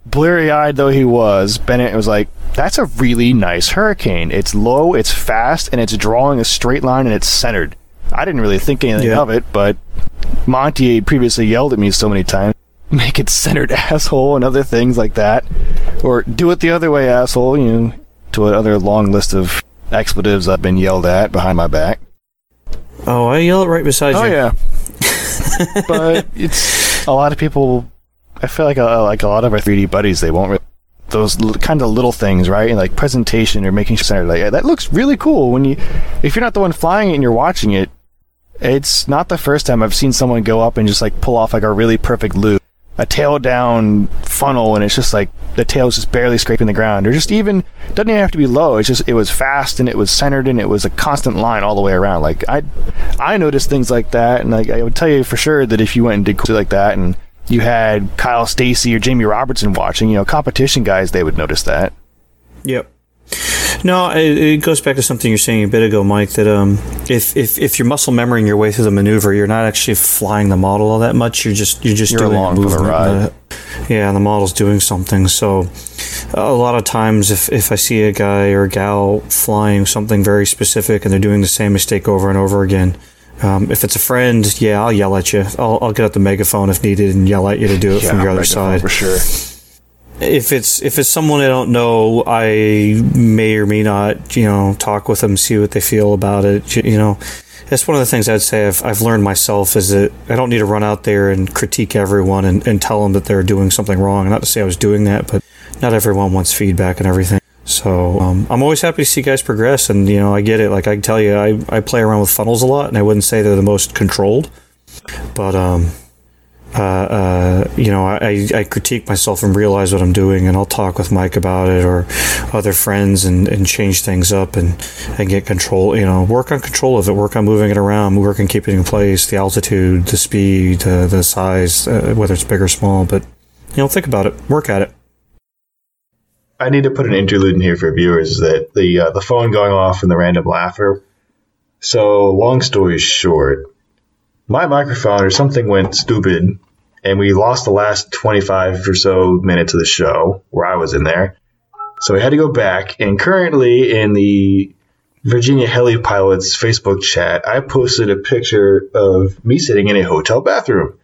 [SPEAKER 5] bleary eyed though he was, Bennett was like, That's a really nice hurricane. It's low, it's fast, and it's drawing a straight line and it's centered. I didn't really think anything
[SPEAKER 4] Yeah.
[SPEAKER 5] of it, but Monty previously yelled at me so many times. Make it centered, asshole, and other things like that. Or do it the other way, asshole, you know, to another long list of expletives I've been yelled at behind my back.
[SPEAKER 4] oh, I yell it right beside
[SPEAKER 5] Oh
[SPEAKER 4] you.
[SPEAKER 5] Oh, yeah, but it's a lot of people. I feel like a, like a lot of our 3D buddies, they won't. Re- those l- kind of little things, right? And like presentation or making sure centered. like that looks really cool when you, if you're not the one flying it and you're watching it. It's not the first time I've seen someone go up and just like pull off like a really perfect loop, a tail down funnel, and it's just like the tail's just barely scraping the ground, or just even doesn't even have to be low. It's just it was fast and it was centered and it was a constant line all the way around. Like I, I noticed things like that, and like I would tell you for sure that if you went and did like that, and you had Kyle Stacy or Jamie Robertson watching, you know, competition guys, they would notice that.
[SPEAKER 4] Yep. No, it, it goes back to something you're saying a bit ago, Mike. That um, if, if if you're muscle memorying your way through the maneuver, you're not actually flying the model all that much. You're just you're just
[SPEAKER 5] You're
[SPEAKER 4] doing
[SPEAKER 5] along for the ride.
[SPEAKER 4] Uh, yeah, and the model's doing something. So a lot of times, if if I see a guy or a gal flying something very specific and they're doing the same mistake over and over again. Um, if it's a friend, yeah, I'll yell at you. I'll, I'll get out the megaphone if needed and yell at you to do it from your other side
[SPEAKER 5] for sure.
[SPEAKER 4] If it's if it's someone I don't know, I may or may not, you know, talk with them, see what they feel about it. You, know, that's one of the things I'd say I've, I've learned myself is that I don't need to run out there and critique everyone and, and tell them that they're doing something wrong. Not to say I was doing that, but not everyone wants feedback and everything. So um, I'm always happy to see guys progress, and you know, I get it. Like I can tell you, I, I play around with funnels a lot, and I wouldn't say they're the most controlled, but um, uh, uh, you know, I, I critique myself and realize what I'm doing, and I'll talk with Mike about it or other friends and, and change things up and, and get control. You know, work on control of it, work on moving it around, work on keeping it in place, the altitude, the speed, uh, the size, uh, whether it's big or small. But you know, think about it, work at it.
[SPEAKER 6] I need to put an interlude in here for viewers that the the phone going off and the random laugher. So long story short, my microphone or something went stupid,
[SPEAKER 5] and we lost the last 25 or so minutes of the show where I was in there. So we had to go back, and currently in the Virginia Heli Pilots Facebook chat, I posted a picture of me sitting in a hotel bathroom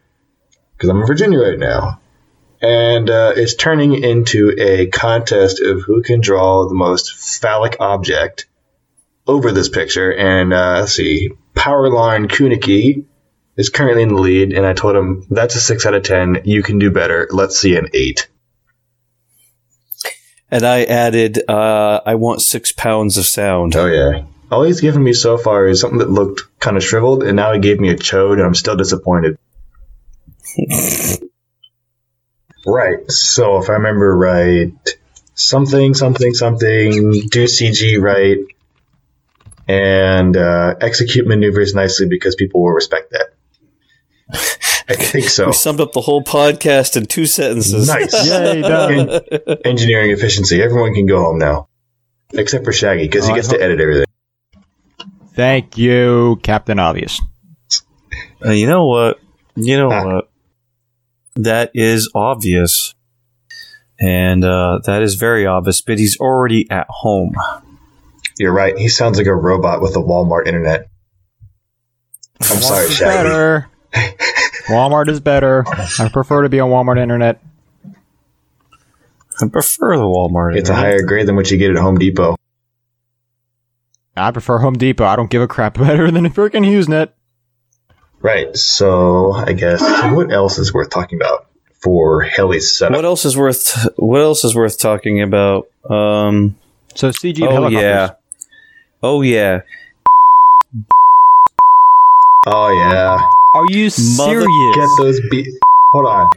[SPEAKER 5] because I'm in Virginia right now. And uh, it's turning into a contest of who can draw the most phallic object over this picture. And uh, let's see, Powerline Kunicki is currently in the lead. And I told him, that's a 6 out of 10. You can do better. Let's see an 8.
[SPEAKER 4] And I added, uh, I want six pounds of sound.
[SPEAKER 5] Oh, yeah. All he's given me so far is something that looked kind of shriveled, and now he gave me a chode, and I'm still disappointed. right. So if I remember right, something, something, something, do CG right, and uh, execute maneuvers nicely because people will respect that. I think so.
[SPEAKER 4] We summed up the whole podcast in two sentences.
[SPEAKER 5] Nice.
[SPEAKER 3] Yay, done.
[SPEAKER 5] En- engineering efficiency. Everyone can go home now, except for Shaggy because
[SPEAKER 3] Oh,
[SPEAKER 5] he gets
[SPEAKER 3] hope-
[SPEAKER 5] to edit everything.
[SPEAKER 3] Thank you, Captain Obvious.
[SPEAKER 4] Uh, you know what? You know
[SPEAKER 5] Ah.
[SPEAKER 4] what? That is obvious. And uh, that is very obvious, but he's already at home.
[SPEAKER 5] You're right. He sounds like a robot with a Walmart internet. I'm sorry,
[SPEAKER 3] It's
[SPEAKER 5] Shaggy.
[SPEAKER 3] better. Walmart is better. I prefer to be on Walmart internet.
[SPEAKER 4] I prefer the Walmart.
[SPEAKER 5] It's a higher grade than what you get at Home Depot.
[SPEAKER 3] I prefer Home Depot. I don't give a crap better than a freaking HughesNet.
[SPEAKER 5] Right. So I guess what else is worth talking about for Heli's setup?
[SPEAKER 4] What else is worth? What else is worth talking about? Um,
[SPEAKER 3] So CG
[SPEAKER 4] oh
[SPEAKER 3] helicopters.
[SPEAKER 4] yeah, oh yeah.
[SPEAKER 5] Oh yeah.
[SPEAKER 3] Are you
[SPEAKER 4] Mother-
[SPEAKER 3] serious?
[SPEAKER 5] Get those beeps. Hold on.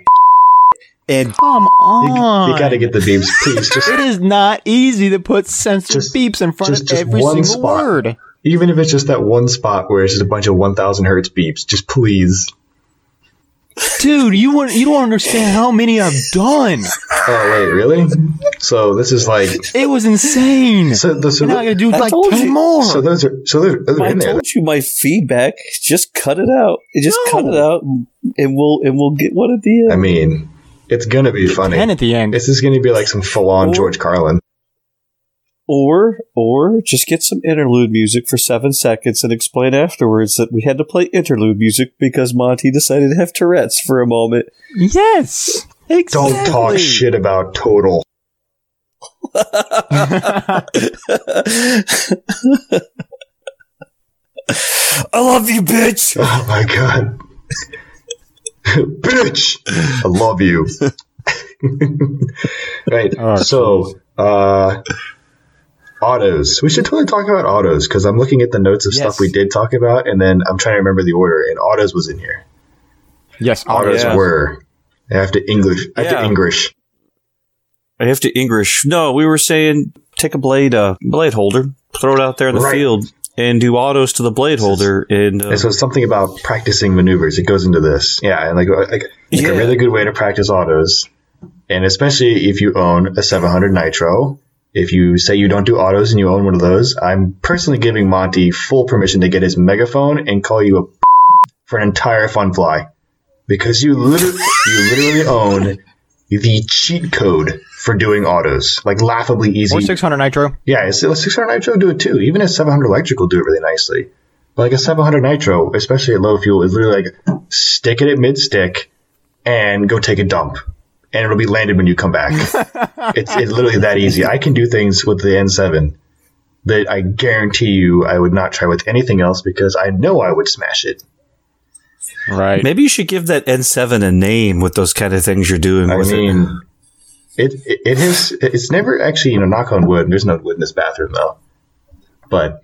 [SPEAKER 4] And
[SPEAKER 3] Come on.
[SPEAKER 5] you got to get the beeps, please. Just
[SPEAKER 3] It is not easy to put censored
[SPEAKER 5] Just-
[SPEAKER 3] beeps in front
[SPEAKER 5] just-
[SPEAKER 3] of
[SPEAKER 5] just
[SPEAKER 3] every
[SPEAKER 5] one
[SPEAKER 3] single
[SPEAKER 5] spot.
[SPEAKER 3] word.
[SPEAKER 5] even if it's just that one spot where it's just a bunch of 1,000 hertz beeps, just please.
[SPEAKER 3] Dude, you wouldn't, you don't understand how many I've done.
[SPEAKER 5] Oh wait, really? So this is like
[SPEAKER 3] It was insane.
[SPEAKER 5] so. The, so,
[SPEAKER 3] now I gotta do
[SPEAKER 4] I
[SPEAKER 3] like 10
[SPEAKER 4] you.
[SPEAKER 3] more.
[SPEAKER 5] so those are so those, those are
[SPEAKER 4] I
[SPEAKER 5] in there.
[SPEAKER 4] told you my feedback. Just cut it out. Just cut it out, and we'll and we'll get one at the end.
[SPEAKER 5] I mean, it's gonna be funny.
[SPEAKER 3] 10 at the end.
[SPEAKER 5] This is gonna be like some full-on
[SPEAKER 4] Or-
[SPEAKER 5] George Carlin.
[SPEAKER 4] Or or just get some interlude music for seven seconds and explain afterwards that we had to play interlude music because Monty decided to have Tourette's for a moment.
[SPEAKER 3] Yes. Exactly.
[SPEAKER 5] Don't talk shit about total.
[SPEAKER 4] I love you, bitch.
[SPEAKER 5] Oh my god. Bitch! I love you. right.
[SPEAKER 3] Oh,
[SPEAKER 5] so, uh, autos. We should totally talk about autos because I'm looking at the notes of
[SPEAKER 3] Yes.
[SPEAKER 5] stuff we did talk about, and then I'm trying to remember the order, and autos was in here.
[SPEAKER 3] Yes,
[SPEAKER 5] Autos
[SPEAKER 4] yeah.
[SPEAKER 5] were. I have to English. I have
[SPEAKER 4] Yeah.
[SPEAKER 5] to English.
[SPEAKER 4] I have to English. No, we were saying take a blade, uh, blade holder, throw it out there in the
[SPEAKER 5] Right.
[SPEAKER 4] field, and do autos to the blade holder. And, uh,
[SPEAKER 5] And so it's something about practicing maneuvers. It goes into this. Yeah, and like like, like
[SPEAKER 4] Yeah.
[SPEAKER 5] a really good way to practice autos, and especially if you own a 700 Nitro. If you say you don't do autos and you own one of those, I'm personally giving Monty full permission to get his megaphone and call you a for an entire fun fly because you literally you literally own the cheat code for doing autos, like laughably easy.
[SPEAKER 3] Or 600 Nitro.
[SPEAKER 5] Yeah, a 600 Nitro do it too. Even a 700 electric will do it really nicely. But like a 700 Nitro, especially at low fuel, is literally like stick it at mid stick and go take a dump, and it'll be landed when you come back. it's, it's literally that easy. I can do things with the N7 that I guarantee you I would not try with anything else because I know I would smash it.
[SPEAKER 3] Right.
[SPEAKER 4] maybe you should give that N7 a name with those kind of things you're doing
[SPEAKER 5] I
[SPEAKER 4] with it.
[SPEAKER 5] mean, it, it it is it's never actually you know knock on wood. There's no wood in this bathroom though, but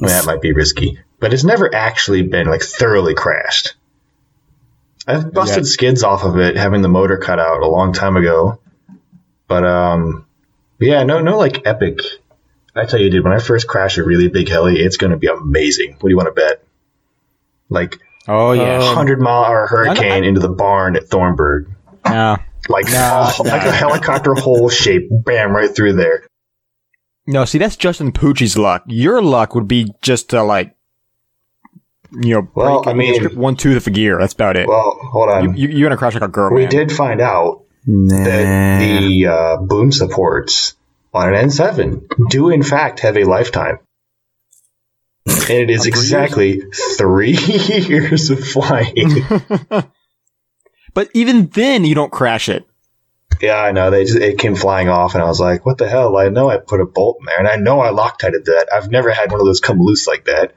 [SPEAKER 5] I mean, that might be risky. But it's never actually been like thoroughly crashed. I've busted
[SPEAKER 3] Yeah.
[SPEAKER 5] skids off of it having the motor cut out a long time ago, but um, yeah, no no like epic. I tell you, dude, when I first crash a really big heli, it's going to be amazing. What do you want to bet? Like
[SPEAKER 3] Oh, yeah.
[SPEAKER 5] hundred mile hour hurricane into the barn at Thornburg
[SPEAKER 3] no.
[SPEAKER 5] like
[SPEAKER 3] No,
[SPEAKER 5] oh, like a helicopter hole shape, bam, right through there.
[SPEAKER 3] No, see, that's Justin Pucci's luck. Your luck would be just to, like, you know,
[SPEAKER 5] Well, I mean-
[SPEAKER 3] one tooth of a gear. That's about it.
[SPEAKER 5] Well, hold on.
[SPEAKER 3] you, you're gonna crash like a girl.
[SPEAKER 5] we
[SPEAKER 3] man.
[SPEAKER 5] did find out that the uh, boom supports on an N7 do in fact have a lifetime. And it is exactly three years of flying.
[SPEAKER 3] But even then, you don't crash it.
[SPEAKER 5] yeah, I know. They just, it came flying off, and I was like, "What the hell?" I know I put a bolt in there, and I know I Loctited that. I've never had one of those come loose like that.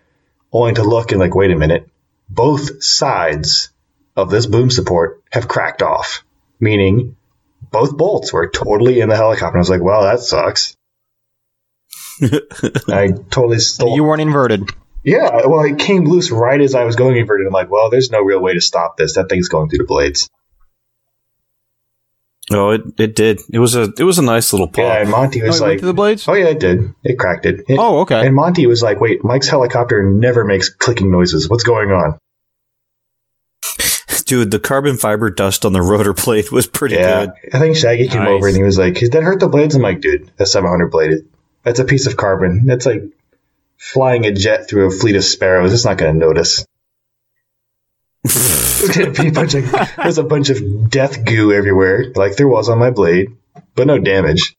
[SPEAKER 5] Only to look and like, wait a minute, both sides of this boom support have cracked off, meaning both bolts were totally in the helicopter. I was like, "Well, that sucks." I totally stole.
[SPEAKER 3] You weren't inverted.
[SPEAKER 5] Yeah, well, it came loose right as I was going inverted. I'm like, well, there's no real way to stop this. That thing's going through the blades.
[SPEAKER 4] Oh, it, it did. It was a it was a nice little pop.
[SPEAKER 5] Yeah, and Monty
[SPEAKER 3] Oh,
[SPEAKER 5] was
[SPEAKER 3] it went
[SPEAKER 5] like,
[SPEAKER 3] the blades.
[SPEAKER 5] oh yeah, it did. It cracked it. It-
[SPEAKER 3] Oh, okay.
[SPEAKER 5] And Monty was like, wait, Mike's helicopter never makes clicking noises. What's going on?
[SPEAKER 4] Dude, the carbon fiber dust on the rotor blade was pretty
[SPEAKER 5] yeah,
[SPEAKER 4] good.
[SPEAKER 5] I think Shaggy came
[SPEAKER 3] Nice.
[SPEAKER 5] over and he was like, "Did that hurt the blades?" I'm like, "Dude, that's 700 bladed. That's a piece of carbon. That's like flying a jet through a fleet of sparrows. It's not going to notice." There's a bunch of there's a bunch of death goo everywhere, like there was on my blade, but no damage.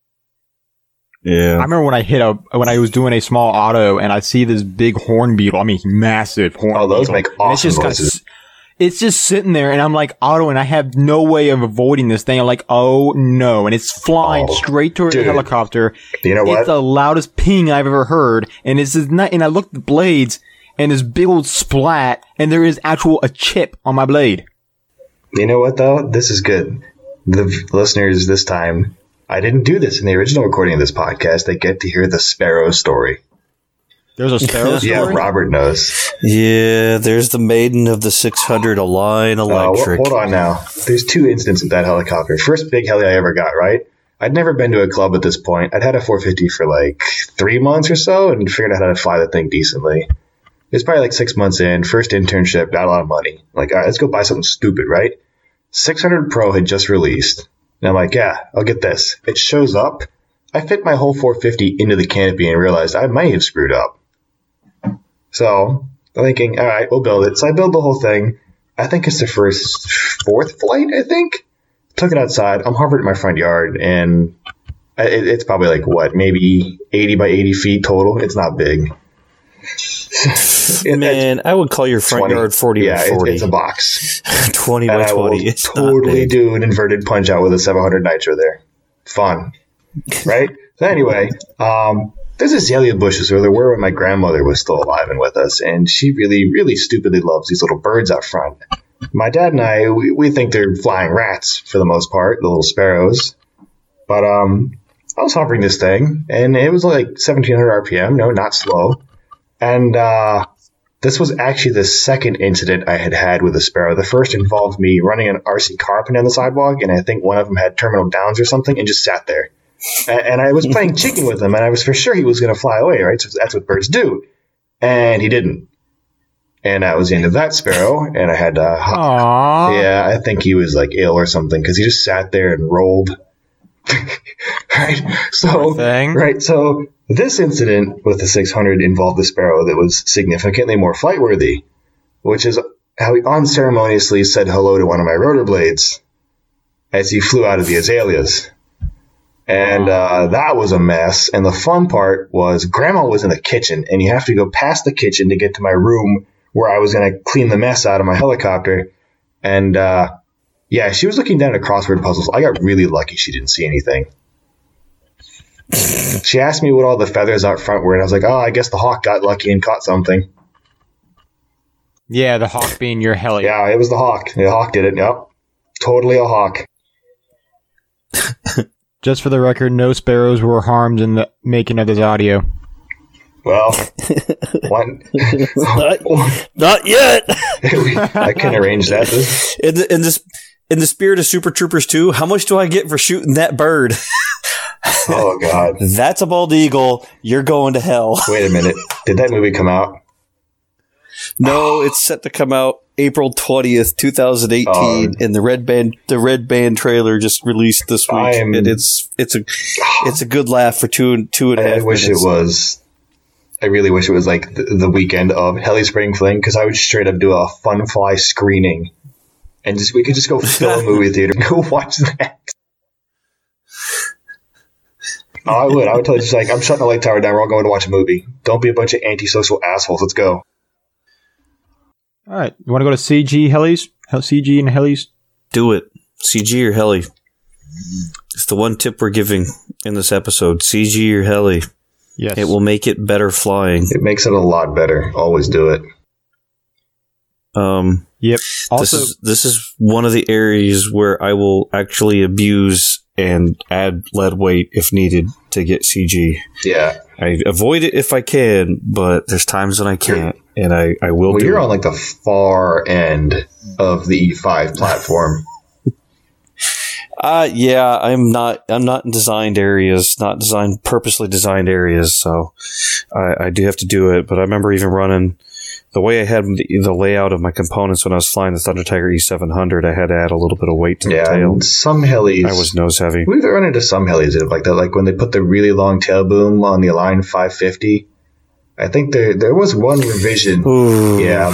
[SPEAKER 5] Yeah.
[SPEAKER 3] I
[SPEAKER 4] Yeah.
[SPEAKER 3] remember when I hit a when I was doing a small auto and I see this big horn beetle. I mean, massive horn.
[SPEAKER 5] Oh, those
[SPEAKER 3] beetle.
[SPEAKER 5] make
[SPEAKER 3] And
[SPEAKER 5] awesome
[SPEAKER 3] it's just
[SPEAKER 5] noises.
[SPEAKER 3] Kinda, it's just sitting there, and I'm like auto, and I have no way of avoiding this thing. I'm like, oh no, and it's flying
[SPEAKER 5] Oh,
[SPEAKER 3] straight towards the helicopter.
[SPEAKER 5] You know what?
[SPEAKER 3] It's the loudest ping I've ever heard, and it's just not. And I look at the blades, and this big old splat, and there is actual a chip on my blade.
[SPEAKER 5] You know what though? This is good. The v- listeners this time, I didn't do this in the original recording of this podcast. They get to hear the sparrow story.
[SPEAKER 3] There's a sparrow story.
[SPEAKER 5] Yeah, Robert knows.
[SPEAKER 4] Yeah, there's the maiden of the 600 Align
[SPEAKER 5] Uh, wh-
[SPEAKER 4] Electric.
[SPEAKER 5] hold on now. There's two incidents with that helicopter. First big heli I ever got, right? I'd never been to a club at this point. I'd had a 450 for like three months or so and figured out how to fly the thing decently. It was probably like six months in, first internship, got a lot of money. Like, all right, let's go buy something stupid, right? 600 Pro had just released. And I'm like, yeah, I'll get this. It shows up. I fit my whole 450 into the canopy and realized I might have screwed up. So I'm thinking, all right, we'll build it. So I build the whole thing. I think it's the first fourth flight. I think took it outside. I'm hovering in my front yard, and it's probably like what, maybe 80 by 80 feet total. It's not big. It-
[SPEAKER 4] Man, I would call your front
[SPEAKER 5] 20
[SPEAKER 4] yard 40
[SPEAKER 5] yeah,
[SPEAKER 4] by
[SPEAKER 5] it-
[SPEAKER 4] 40.
[SPEAKER 5] it's a box.
[SPEAKER 4] 20
[SPEAKER 5] And
[SPEAKER 4] by
[SPEAKER 5] I will
[SPEAKER 4] 20. It's
[SPEAKER 5] totally do an inverted punch out with a 700 nitro there. Fun, right? so anyway, um, there's azalea bushes where there were when my grandmother was still alive and with us, and she really, really stupidly loves these little birds out front. My dad and I, we, we think they're flying rats for the most part, the little sparrows. But um, I was hovering this thing, and it was like 1700 RPM, no, not slow. And uh, this was actually the second incident I had had with a sparrow. The first involved me running an RC car up and down the sidewalk, and I think one of them had terminal downs or something, and just sat there. And I was playing chicken with him, and I was for sure he was going to fly away, right? So that's what birds do. And he didn't. And that was the end of that sparrow, and I had to.
[SPEAKER 3] Aww.
[SPEAKER 5] Yeah, I think he was like ill or something because he just sat there and rolled. right. So right. So this incident with the 600 involved the sparrow that was significantly more flight worthy, which is how he unceremoniously said hello to one of my rotor blades as he flew out of the azaleas. And uh, that was a mess. And the fun part was Grandma was in the kitchen, and you have to go past the kitchen to get to my room where I was going to clean the mess out of my helicopter. And uh, yeah, she was looking down at crossword puzzles. I got really lucky she didn't see anything. She asked me what all the feathers out front were, and I was like, oh, I guess the hawk got lucky and caught something.
[SPEAKER 3] Yeah, the hawk being your heli.
[SPEAKER 5] Yeah, it was the hawk. The hawk did it. Yep. Totally a hawk.
[SPEAKER 3] Just for the record, no sparrows were harmed in the making of this audio.
[SPEAKER 5] Well, one,
[SPEAKER 4] not, not yet.
[SPEAKER 5] I can arrange that.
[SPEAKER 4] In the, in this in the spirit of Super Troopers 2, how much do I get for shooting that bird?
[SPEAKER 5] Oh, God.
[SPEAKER 4] That's a bald eagle. You're going to hell.
[SPEAKER 5] Wait a minute. Did that movie come out?
[SPEAKER 4] No, it's set to come out April 20th, 2018
[SPEAKER 5] Oh.
[SPEAKER 4] and the red band the red band trailer just released this week
[SPEAKER 5] am-
[SPEAKER 4] and it's it's a it's a good laugh for two and two and a half
[SPEAKER 5] I wish
[SPEAKER 4] minutes.
[SPEAKER 5] it was. I really wish it was like the, the weekend of Heli Spring Fling because I would straight up do a fun fly screening, and just we could just go fill a movie theater and go watch that. Oh, I would. I would tell you just like I'm shutting the light tower down. We're all going to watch a movie. Don't be a bunch of antisocial assholes. Let's go.
[SPEAKER 3] All right, you want to go to CG helis? CG and helis.
[SPEAKER 4] Do it. CG or heli. It's the one tip we're giving in this episode. CG or heli.
[SPEAKER 3] Yes,
[SPEAKER 4] It will make it better flying.
[SPEAKER 5] It makes it a lot better. Always do it.
[SPEAKER 4] Um,
[SPEAKER 3] Yep. Also,
[SPEAKER 4] this is this is one of the areas where I will actually abuse and add lead weight if needed to get CG.
[SPEAKER 5] Yeah.
[SPEAKER 4] I avoid it if I can, but there's times when I can't, and I, I will
[SPEAKER 5] Well,
[SPEAKER 4] do
[SPEAKER 5] you're
[SPEAKER 4] it.
[SPEAKER 5] on like the far end of the E5 platform.
[SPEAKER 4] Uh yeah, I'm not I'm not in designed areas, not designed purposely designed areas, so I, I do have to do it. But I remember even running the way I had the, the layout of my components when I was flying the Thunder Tiger E700. I had to add a little bit of weight to the tail.
[SPEAKER 5] and some helis.
[SPEAKER 4] I was nose heavy.
[SPEAKER 5] We've run into some helis that like that, like when they put the really long tail boom on the Align 550. I think there there was one revision.
[SPEAKER 4] Ooh.
[SPEAKER 5] Yeah,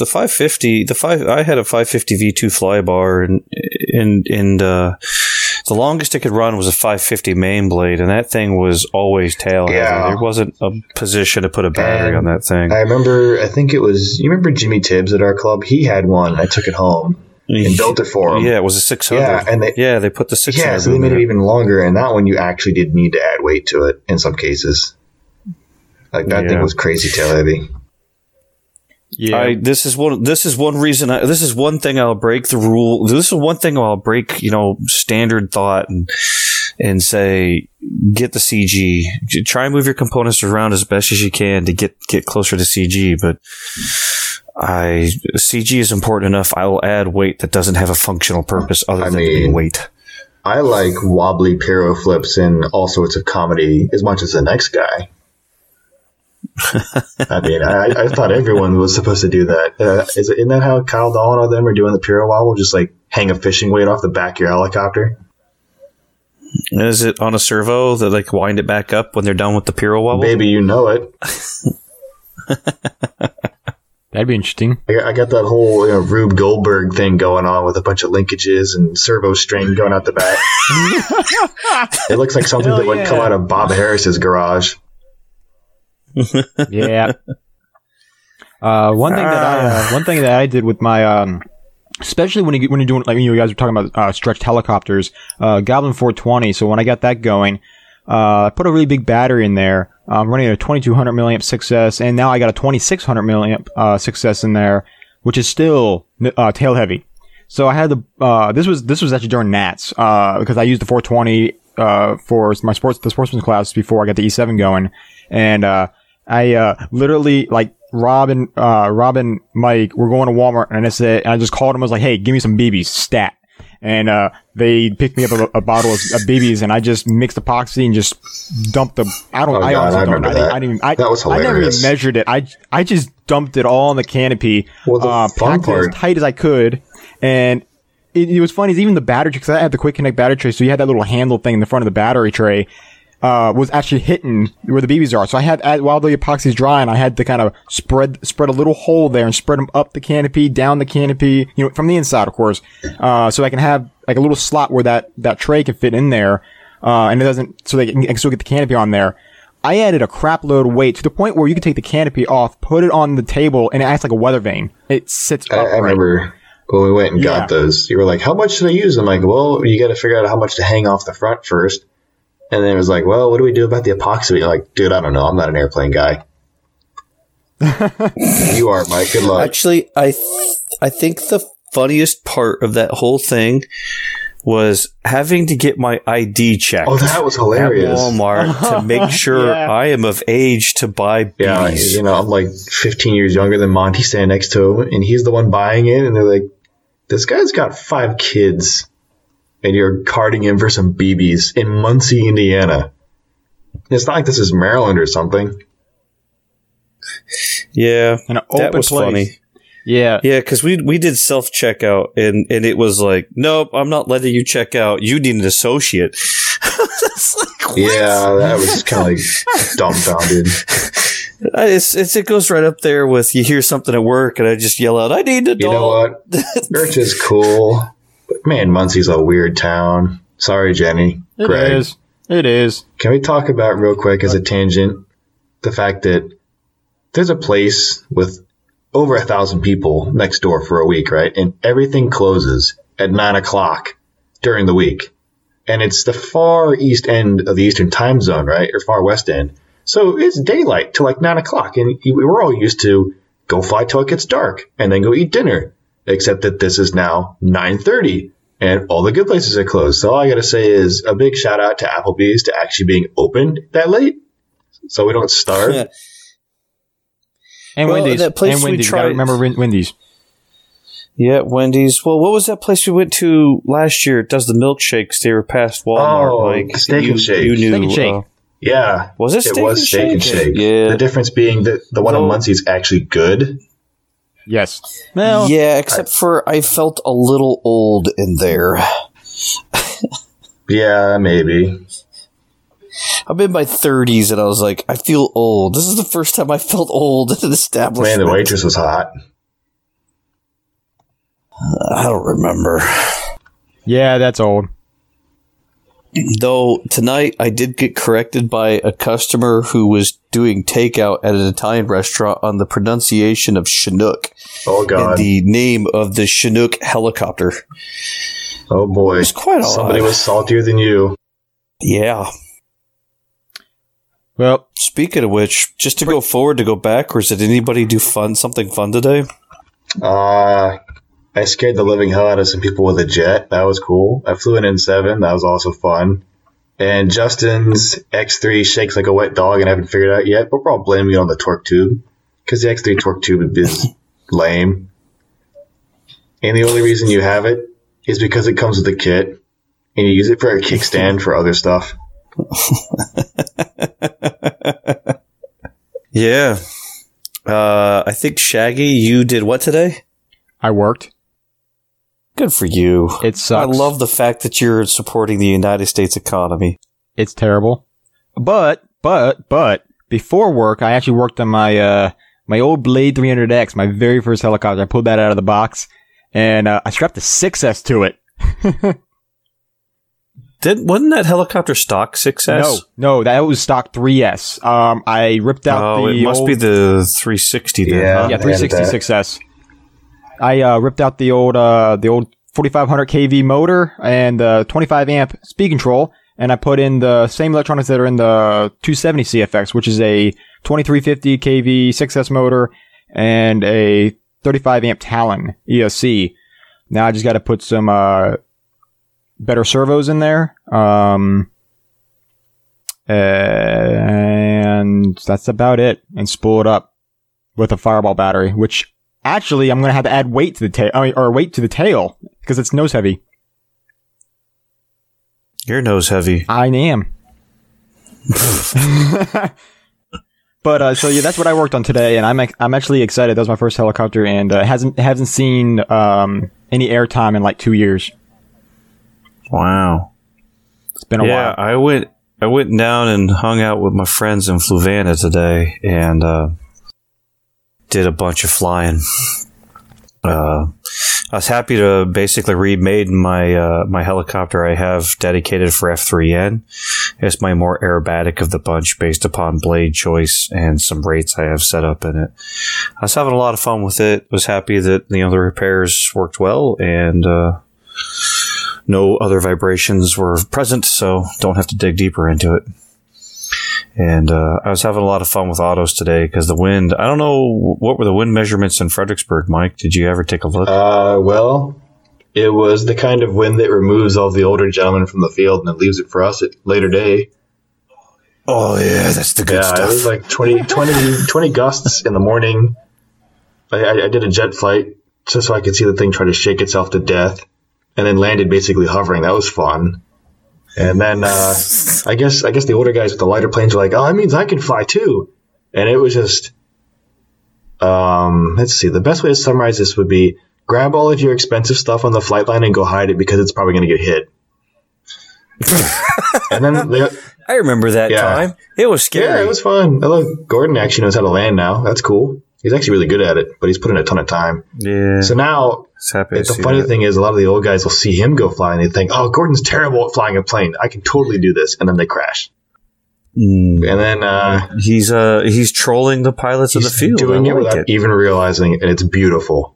[SPEAKER 4] the 550 the five i had a 550 v2 flybar and and and uh the longest it could run was a 550 main blade and that thing was always tail heavy.
[SPEAKER 5] Yeah.
[SPEAKER 4] there wasn't a position to put a battery
[SPEAKER 5] And
[SPEAKER 4] on that thing
[SPEAKER 5] I remember. I think it was you remember Jimmy Tibbs at our club. He had one. I took it home and built it for him.
[SPEAKER 4] yeah it was a 600
[SPEAKER 5] Yeah, and they-
[SPEAKER 4] yeah they put the 600
[SPEAKER 5] Yeah, so they made it even longer, and that one you actually did need to add weight to it in some cases. Like that thing was crazy tail heavy.
[SPEAKER 3] Yeah.
[SPEAKER 4] I, this is one. This is one reason. I, this is one thing I'll break the rule. This is one thing I'll break. You know, standard thought and and say get the CG. Try and move your components around as best as you can to get get closer to CG. But I CG is important enough. I will add weight that doesn't have a functional purpose other
[SPEAKER 5] I
[SPEAKER 4] than being
[SPEAKER 5] mean-
[SPEAKER 4] weight.
[SPEAKER 5] I like wobbly piro flips and all sorts of comedy as much as the next guy. I mean, I, I thought everyone was supposed to do that. Uh, is it, isn't that how Kyle Dolan or them are doing the piro wobble? Just like hang a fishing weight off the back of your helicopter?
[SPEAKER 4] Is it on a servo that like wind it back up when they're done with the piro wobble?
[SPEAKER 5] Baby, you know it.
[SPEAKER 3] That'd be interesting.
[SPEAKER 5] I got, I got that whole you know, Rube Goldberg thing going on with a bunch of linkages and servo string going out the back. it looks like something
[SPEAKER 3] Hell
[SPEAKER 5] that would come out of Bob Harris's garage.
[SPEAKER 3] Yeah. Uh, one thing that I uh, one thing that I did with my um, especially when you when you're doing like you guys were talking about uh, stretched helicopters, uh, Goblin 420. So when I got that going, uh, I put a really big battery in there. I'm running a 2200 milliamp 6S, and now I got a 2600 milliamp uh, 6S in there, which is still uh, tail heavy. So I had the uh, this was this was actually during Nats uh, because I used the 420 uh, for my sports the sportsman class before I got the E7 going, and uh, I uh, literally like Rob and uh, Rob and Mike were going to Walmart, and I said and I just called him. I was like, "Hey, give me some BBs, stat." And uh, they picked me up a, a bottle of, of BBs, and I just mixed epoxy and just dumped the. I don't.
[SPEAKER 5] Oh,
[SPEAKER 3] I
[SPEAKER 5] God,
[SPEAKER 3] honestly
[SPEAKER 5] I
[SPEAKER 3] don't. I, didn't- I didn't. I,
[SPEAKER 5] That was
[SPEAKER 3] I never even measured it. I I just dumped it all on the canopy,
[SPEAKER 5] Well, the
[SPEAKER 3] uh, packed it as tight as I could, and it, it was funny. Is even the battery because I had the quick connect battery tray, so you had that little handle thing in the front of the battery tray. Uh, was actually hitting where the BBs are. So I had, while the epoxy's drying, I had to kind of spread, spread a little hole there and spread them up the canopy, down the canopy, you know, from the inside, of course. Uh, so I can have like a little slot where that, that tray can fit in there. Uh, and it doesn't, so they can, can still get the canopy on there. I added a crap load of weight to the point where you can take the canopy off, put it on the table, and it acts like a weather vane. It sits
[SPEAKER 5] I. I remember when we went and
[SPEAKER 3] Yeah.
[SPEAKER 5] got those. You were like, "How much should I use?" I'm like, "Well, you got to figure out how much to hang off the front first. And then it was like, "Well, what do we do about the epoxy?" You're like, "Dude, I don't know. I'm not an airplane guy." you are, Mike. Good luck.
[SPEAKER 4] Actually, I th- I think the funniest part of that whole thing was having to get my ID checked.
[SPEAKER 5] Oh, that was hilarious.
[SPEAKER 4] at
[SPEAKER 5] hilarious.
[SPEAKER 4] Walmart to make sure
[SPEAKER 3] Yeah.
[SPEAKER 4] I am of age to buy
[SPEAKER 5] Yeah, you know, I'm like 15 years younger than Monty standing next to him, and he's the one buying it, and they're like, "This guy's got five kids, and you're carding in for some BBs in Muncie, Indiana." It's not like this is Maryland or something.
[SPEAKER 4] Yeah,
[SPEAKER 3] An
[SPEAKER 4] that was
[SPEAKER 3] place.
[SPEAKER 4] funny.
[SPEAKER 3] Yeah.
[SPEAKER 4] Yeah, because we we did self checkout and and it was like, nope, I'm not letting you check out. You need an associate. Like.
[SPEAKER 5] Yeah, that was kind of like dumbfounded.
[SPEAKER 4] It's, it's it goes right up there with you hear something at work and I just yell out, "I need a
[SPEAKER 5] You
[SPEAKER 4] dog."
[SPEAKER 5] know what? Birch is cool, but man, Muncie's a weird town. Sorry, Jenny.
[SPEAKER 3] It
[SPEAKER 5] Greg.
[SPEAKER 3] is. It is.
[SPEAKER 5] Can we talk about real quick as a tangent the fact that there's a place with over a thousand people next door for a week, right? And everything closes at nine o'clock during the week. And it's the far east end of the eastern time zone, right? Or far west end. So it's daylight till like nine o'clock. And we we're all used to go fly till it gets dark and then go eat dinner. Except that this is now 930 and all the good places are closed. So all I got to say is a big shout out to Applebee's to actually being open that late, so we don't starve.
[SPEAKER 4] Yeah.
[SPEAKER 3] And
[SPEAKER 4] Well,
[SPEAKER 3] Wendy's.
[SPEAKER 4] that place
[SPEAKER 3] and
[SPEAKER 4] we
[SPEAKER 3] Wendy's. You gotta
[SPEAKER 4] tried-
[SPEAKER 3] remember Wendy's.
[SPEAKER 4] Yeah, Wendy's. Well, what was that place we went to last year? It does the milkshakes. They were past Walmart.
[SPEAKER 5] Oh,
[SPEAKER 4] like
[SPEAKER 5] Steak and Shake.
[SPEAKER 4] You knew.
[SPEAKER 3] Steak and Shake.
[SPEAKER 4] uh,
[SPEAKER 5] Yeah,
[SPEAKER 4] Was it Steak it
[SPEAKER 5] was
[SPEAKER 4] and
[SPEAKER 5] steak and
[SPEAKER 4] Shake?
[SPEAKER 5] shake.
[SPEAKER 4] Yeah.
[SPEAKER 5] The difference being that the one in
[SPEAKER 4] Though-
[SPEAKER 5] Muncie is actually good.
[SPEAKER 3] Yes. Well,
[SPEAKER 4] yeah, except for I felt a little old in there.
[SPEAKER 5] Yeah, maybe.
[SPEAKER 4] I'm in my 30s and I was like, I feel old. This is the first time I felt old in an
[SPEAKER 5] Man,
[SPEAKER 4] establishment.
[SPEAKER 5] the waitress was hot.
[SPEAKER 4] I don't remember.
[SPEAKER 3] yeah, that's old.
[SPEAKER 4] Though tonight I did get corrected by a customer who was doing takeout at an Italian restaurant on the pronunciation of Chinook
[SPEAKER 5] Oh
[SPEAKER 4] and
[SPEAKER 5] god.
[SPEAKER 4] the name of the Chinook helicopter.
[SPEAKER 5] oh boy.
[SPEAKER 4] It's quite odd.
[SPEAKER 5] Somebody was saltier than you.
[SPEAKER 4] Yeah.
[SPEAKER 3] Well,
[SPEAKER 4] Speaking of which, just to go forward, to go backwards, did anybody do fun something fun today?
[SPEAKER 5] Uh I scared the living hell out of some people with a jet. That was cool. I flew an N7. That was also fun. And Justin's X3 shakes like a wet dog, and I haven't figured it out yet. But we're all blaming it on the torque tube because the X3 torque tube is lame. And the only reason you have it is because it comes with a kit, and you use it for a kickstand for other stuff.
[SPEAKER 4] Yeah. Uh, I think Shaggy, you did what today?
[SPEAKER 3] I worked.
[SPEAKER 4] Good for you.
[SPEAKER 3] It sucks.
[SPEAKER 4] I love the fact that you're supporting the United States economy.
[SPEAKER 3] It's terrible. But, but, but, before work, I actually worked on my, uh, my old Blade 300X, my very first helicopter. I pulled that out of the box and, uh, I strapped a 6S to it.
[SPEAKER 4] Did wasn't that helicopter stock 6S?
[SPEAKER 3] No, no, that was stock 3S. Um, I ripped out
[SPEAKER 4] Oh,
[SPEAKER 3] the
[SPEAKER 4] it must
[SPEAKER 3] old,
[SPEAKER 4] be the 360 then.
[SPEAKER 5] Yeah.
[SPEAKER 4] huh?
[SPEAKER 3] yeah,
[SPEAKER 5] I added
[SPEAKER 3] 366S. I, uh, ripped out the old, uh, the old 4500 kV motor and the 25 amp speed control, and I put in the same electronics that are in the 270 CFX, which is a 2350 kV 6S motor and a 35 amp Talon ESC. Now I just got to put some uh, better servos in there, um, and that's about it. And spool it up with a Fireball battery, which actually I'm going to have to add weight to the tail, or weight to the tail because it's nose heavy.
[SPEAKER 4] Your nose heavy.
[SPEAKER 3] I am. but uh, so yeah, that's what I worked on today, and I'm I'm actually excited. That was my first helicopter, and uh, hasn't hasn't seen um, any airtime in like two years.
[SPEAKER 4] Wow.
[SPEAKER 3] It's been a
[SPEAKER 4] yeah,
[SPEAKER 3] while.
[SPEAKER 4] Yeah, I went I went down and hung out with my friends in Fluvanna today and uh, did a bunch of flying. Uh, I was happy to basically remade my uh, my helicopter I have dedicated for F3N. It's my more aerobatic of the bunch based upon blade choice and some rates I have set up in it. I was having a lot of fun with it. Was happy that you know the repairs worked well and uh, no other vibrations were present, so don't have to dig deeper into it. And uh, I was having a lot of fun with autos today because the wind. I don't know what were the wind measurements in Fredericksburg, Mike. Did you ever take a look?
[SPEAKER 5] Uh, well, it was the kind of wind that removes all the older gentlemen from the field and then leaves it for us at later day.
[SPEAKER 4] oh yeah, that's the good
[SPEAKER 5] yeah, it was like 20, 20, 20 gusts in the morning. I, I, I did a jet flight just so I could see the thing try to shake itself to death, and then landed basically hovering. That was fun. And then uh, I guess I guess the older guys with the lighter planes were like, "Oh, that means I can fly too," and it was just. Um, let's see. The best way to summarize this would be grab all of your expensive stuff on the flight line and go hide it because it's probably going to get hit. and then they,
[SPEAKER 4] I remember that
[SPEAKER 5] Yeah.
[SPEAKER 4] time. It was scary.
[SPEAKER 5] yeah, it was fun. I look, Gordon actually knows how to land now. That's cool. He's actually really good at it, but he's put in a ton of time.
[SPEAKER 4] Yeah.
[SPEAKER 5] So now
[SPEAKER 4] It's happy to
[SPEAKER 5] the funny
[SPEAKER 4] that.
[SPEAKER 5] thing is, a lot of the old guys will see him go fly and they think, "Oh, Gordon's terrible at flying a plane. I can totally do this," and then they crash.
[SPEAKER 4] Mm.
[SPEAKER 5] And then uh,
[SPEAKER 4] He's uh he's trolling the pilots of the field.
[SPEAKER 5] doing it
[SPEAKER 4] like
[SPEAKER 5] without
[SPEAKER 4] it.
[SPEAKER 5] even realizing, it, and it's beautiful.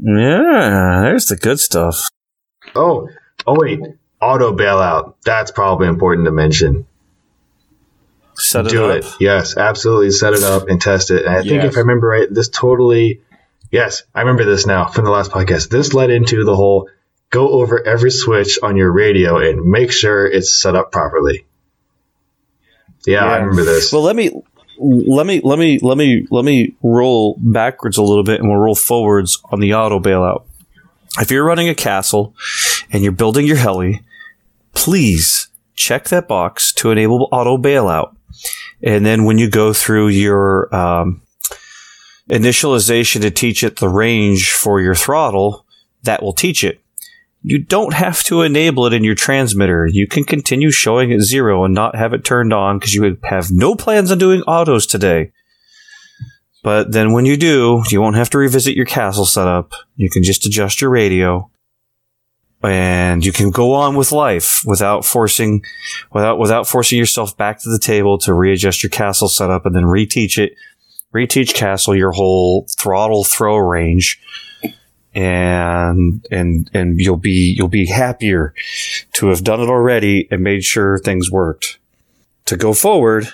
[SPEAKER 4] Yeah, there's the good stuff.
[SPEAKER 5] Oh, oh wait, auto bailout. That's probably important to mention.
[SPEAKER 4] Set it
[SPEAKER 5] do
[SPEAKER 4] up.
[SPEAKER 5] it. Yes, absolutely. Set it up and test it. And I think if I remember right, this totally. Yes, I remember this now from the last podcast. This led into the whole go over every switch on your radio and make sure it's set up properly. Yeah, I remember this.
[SPEAKER 4] Well, let me let me let me let me let me roll backwards a little bit, and we'll roll forwards on the auto bailout. If you're running a castle and you're building your heli, please check that box to enable auto bailout. And then when you go through your um, initialization to teach it the range for your throttle, that will teach it. You don't have to enable it in your transmitter. You can continue showing it zero and not have it turned on because you have no plans on doing autos today. But then when you do, you won't have to revisit your castle setup. You can just adjust your radio and you can go on with life without forcing, without, without forcing yourself back to the table to readjust your castle setup and then reteach it, reteach castle your whole throttle throw range and and and you'll be you'll be happier to have done it already and made sure things worked. To go forward,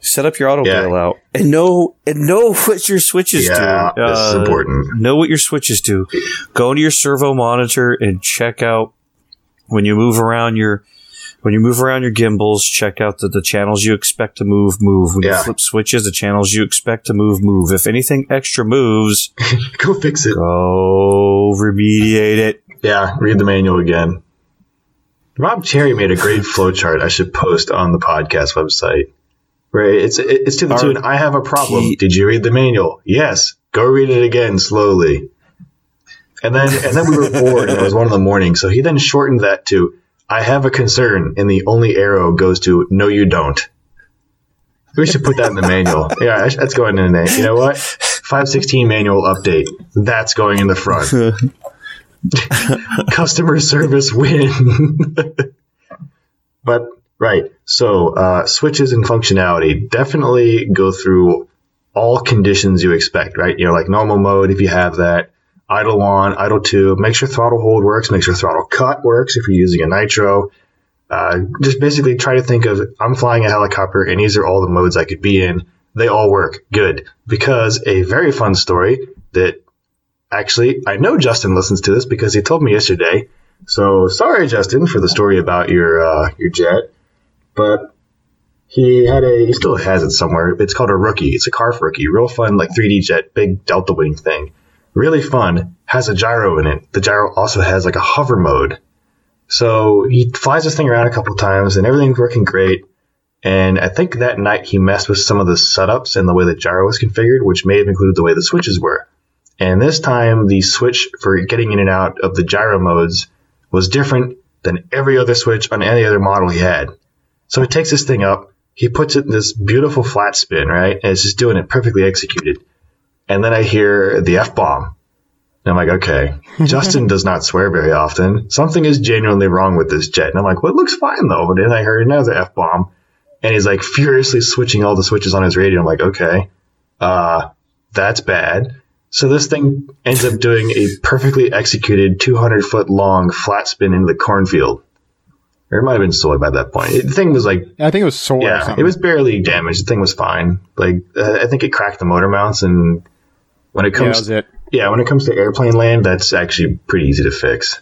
[SPEAKER 4] set up your auto
[SPEAKER 5] Yeah.
[SPEAKER 4] bailout and know and know what your switches
[SPEAKER 5] yeah,
[SPEAKER 4] do.
[SPEAKER 5] this is
[SPEAKER 4] Uh,
[SPEAKER 5] important.
[SPEAKER 4] Know what your switches do. Go into your servo monitor and check out when you move around your when you move around your gimbals, check out the, the channels you expect to move, move. When
[SPEAKER 5] Yeah.
[SPEAKER 4] you flip switches, the channels you expect to move, move. If anything extra moves,
[SPEAKER 5] Go fix it.
[SPEAKER 4] go remediate it.
[SPEAKER 5] Yeah, read the manual again. Rob Cherry made a great flowchart I should post on the podcast website. Where it's it's to the tune, I have a problem.
[SPEAKER 4] key-
[SPEAKER 5] Did you read the manual? Yes. Go read it again slowly. And then and then we were bored and it was one in the morning, so he then shortened that to I have a concern and the only arrow goes to no you don't. We should put that in the manual. Yeah, that's- going in there. You know what? 516 manual update. That's going in the front customer service win. but right, so uh, switches and functionality definitely go through all conditions you expect. Right, you know, like normal mode if you have that, idle on, idle two. Make sure throttle hold works. Make sure throttle cut works if you're using a nitro. Uh, just basically try to think of I'm flying a helicopter and these are all the modes I could be in. They all work good because a very fun story that actually, I know Justin listens to this because he told me yesterday. So sorry, Justin, for the story about your uh, your jet, but he had a he still has it somewhere. It's called a rookie. It's a Carf rookie, real fun, like 3D jet, big delta wing thing, really fun. Has a gyro in it. The gyro also has like a hover mode. So he flies this thing around a couple times, and everything's working great. And I think that night he messed with some of the setups and the way the gyro was configured, which may have included the way the switches were. And this time, the switch for getting in and out of the gyro modes was different than every other switch on any other model he had. So he takes this thing up, he puts it in this beautiful flat spin, right? And it's just doing it perfectly executed. And then I hear the F bomb. And I'm like, okay, Justin does not swear very often. Something is genuinely wrong with this jet. And I'm like, well, it looks fine though. And then I heard another F bomb. And he's like furiously switching all the switches on his radio. I'm like, okay, uh, that's bad. So this thing ends up doing a perfectly executed 200 foot long flat spin into the cornfield. Or it might have been soy by that point. The thing was like,
[SPEAKER 3] I think it was soy.
[SPEAKER 5] yeah, it was barely damaged. The thing was fine. Like, uh, I think it cracked the motor mounts, and when it comes,
[SPEAKER 3] was it.
[SPEAKER 5] yeah, when it comes to airplane land, that's actually pretty easy to fix.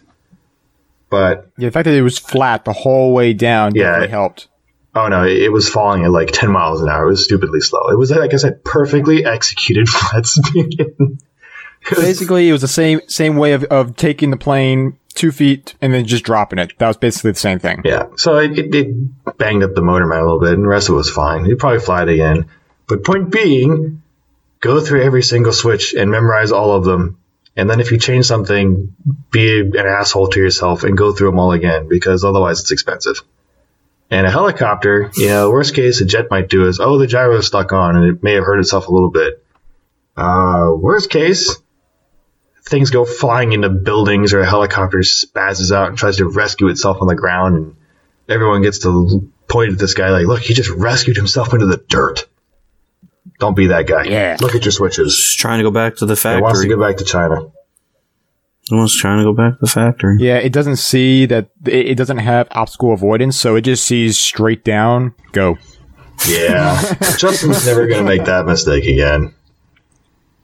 [SPEAKER 5] But
[SPEAKER 3] Yeah, the fact that it was flat the whole way down
[SPEAKER 5] Yeah.
[SPEAKER 3] definitely helped.
[SPEAKER 5] oh no, it, was falling at like 10 miles an hour. It was stupidly slow. It was like I said, perfectly executed flat spin.
[SPEAKER 3] Basically, it was the same same way of, of taking the plane two feet and then just dropping it. That was basically the same thing.
[SPEAKER 5] Yeah, so it, it, it banged up the motor mount a little bit, and the rest of it was fine. You'd probably fly it again. But point being, go through every single switch and memorize all of them. And then if you change something, be an asshole to yourself and go through them all again, because otherwise it's expensive. And a helicopter, you know, worst case a jet might do is, oh, the gyro is stuck on and it may have hurt itself a little bit. Uh, worst case, things go flying into buildings or a helicopter spazzes out and tries to rescue itself on the ground and everyone gets to point at this guy like, look, he just rescued himself into the dirt. Don't be that guy.
[SPEAKER 3] Yeah.
[SPEAKER 5] Look at your switches.
[SPEAKER 4] Just trying to go back to the factory.
[SPEAKER 5] He wants to go back to China.
[SPEAKER 4] I was trying to go back to the factory.
[SPEAKER 3] Yeah, it doesn't see that it, it doesn't have obstacle avoidance, so it just sees straight down. Go.
[SPEAKER 5] Yeah. Justin's never going to make that mistake again.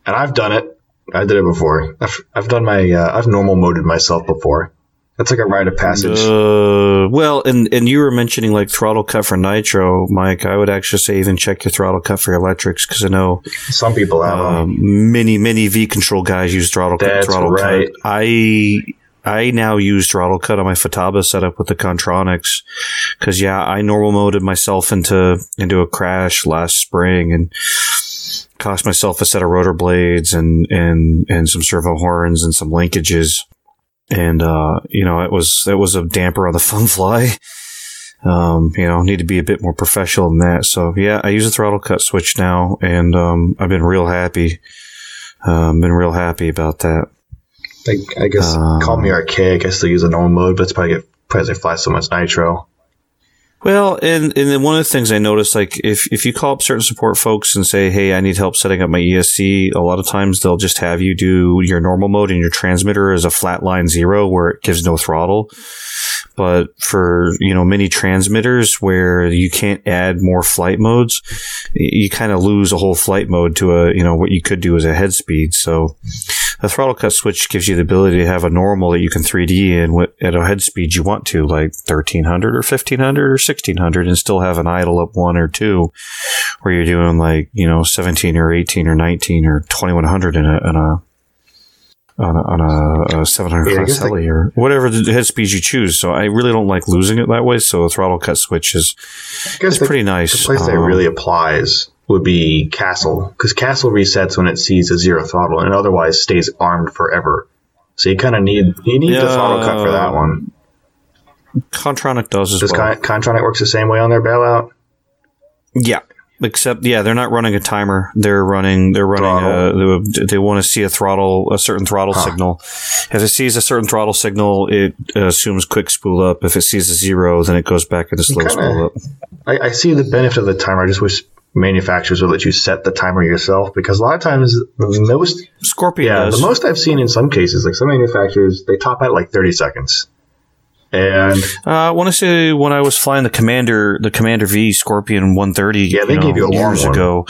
[SPEAKER 5] And I've done it. I did it before. I've, I've done my, uh, I've normal moded myself before. That's like a rite of passage.
[SPEAKER 4] Uh, well, and and you were mentioning like throttle cut for nitro, Mike. I would actually say even check your throttle cut for electrics because I know
[SPEAKER 5] Some people have
[SPEAKER 4] um, many many V control guys use throttle cut.
[SPEAKER 5] That's
[SPEAKER 4] Throttle
[SPEAKER 5] right.
[SPEAKER 4] cut. I I now use throttle cut on my Futaba setup with the Kontroniks because yeah, I normal moded myself into into a crash last spring and cost myself a set of rotor blades and and and some servo horns and some linkages and uh, you know it was it was a damper on the fun fly. Um, you know, need to be a bit more professional than that. So yeah, I use a throttle cut switch now, and um, I've been real happy. Um, been real happy about that.
[SPEAKER 5] I, I guess
[SPEAKER 4] Um,
[SPEAKER 5] call me archaic. I still use a normal mode, but it's probably because I fly so much nitro.
[SPEAKER 4] Well, and and then one of the things I noticed, like if if you call up certain support folks and say, "Hey, I need help setting up my ESC," a lot of times they'll just have you do your normal mode and your transmitter is a flat line zero where it gives no throttle. But for you know many transmitters where you can't add more flight modes, you kind of lose a whole flight mode to a you know what you could do as a head speed. So the throttle cut switch gives you the ability to have a normal that you can 3D in what, at a head speed you want to, like 1300 or 1500 or 1600, and still have an idle up one or two, where you're doing like you know 17 or 18 or 19 or 2100 in a, in a on a, on a, a 700
[SPEAKER 5] Yeah,
[SPEAKER 4] class heli or whatever the head speed you choose. So I really don't like losing it that way. So a throttle cut switch is
[SPEAKER 5] I guess
[SPEAKER 4] it's
[SPEAKER 5] the,
[SPEAKER 4] pretty nice.
[SPEAKER 5] the place that
[SPEAKER 4] Um,
[SPEAKER 5] really applies would be Castle, because Castle resets when it sees a zero throttle and otherwise stays armed forever. So you kind of need you need the throttle cut for that one.
[SPEAKER 4] Kontronik does as
[SPEAKER 5] Does
[SPEAKER 4] well.
[SPEAKER 5] Con- Kontronik works the same way on their bailout?
[SPEAKER 4] Yeah. Except, yeah, they're not running a timer. They're running, they're running, uh, they, they want to see a throttle, a certain throttle signal. If it sees a certain throttle signal, it uh, assumes quick spool up. If it sees a zero, then it goes back into slow
[SPEAKER 5] Kinda-
[SPEAKER 4] spool up.
[SPEAKER 5] I, I see the benefit of the timer. I just wish manufacturers would let you set the timer yourself because a lot of times the most
[SPEAKER 4] Scorpion
[SPEAKER 5] yeah
[SPEAKER 4] does.
[SPEAKER 5] the most I've seen in some cases like some manufacturers they top out like 30 seconds. And
[SPEAKER 4] Uh, I want to say when I was flying the Commander, the Commander V Scorpion 130,
[SPEAKER 5] Yeah, they
[SPEAKER 4] you know,
[SPEAKER 5] gave you a long
[SPEAKER 4] years
[SPEAKER 5] one.
[SPEAKER 4] ago,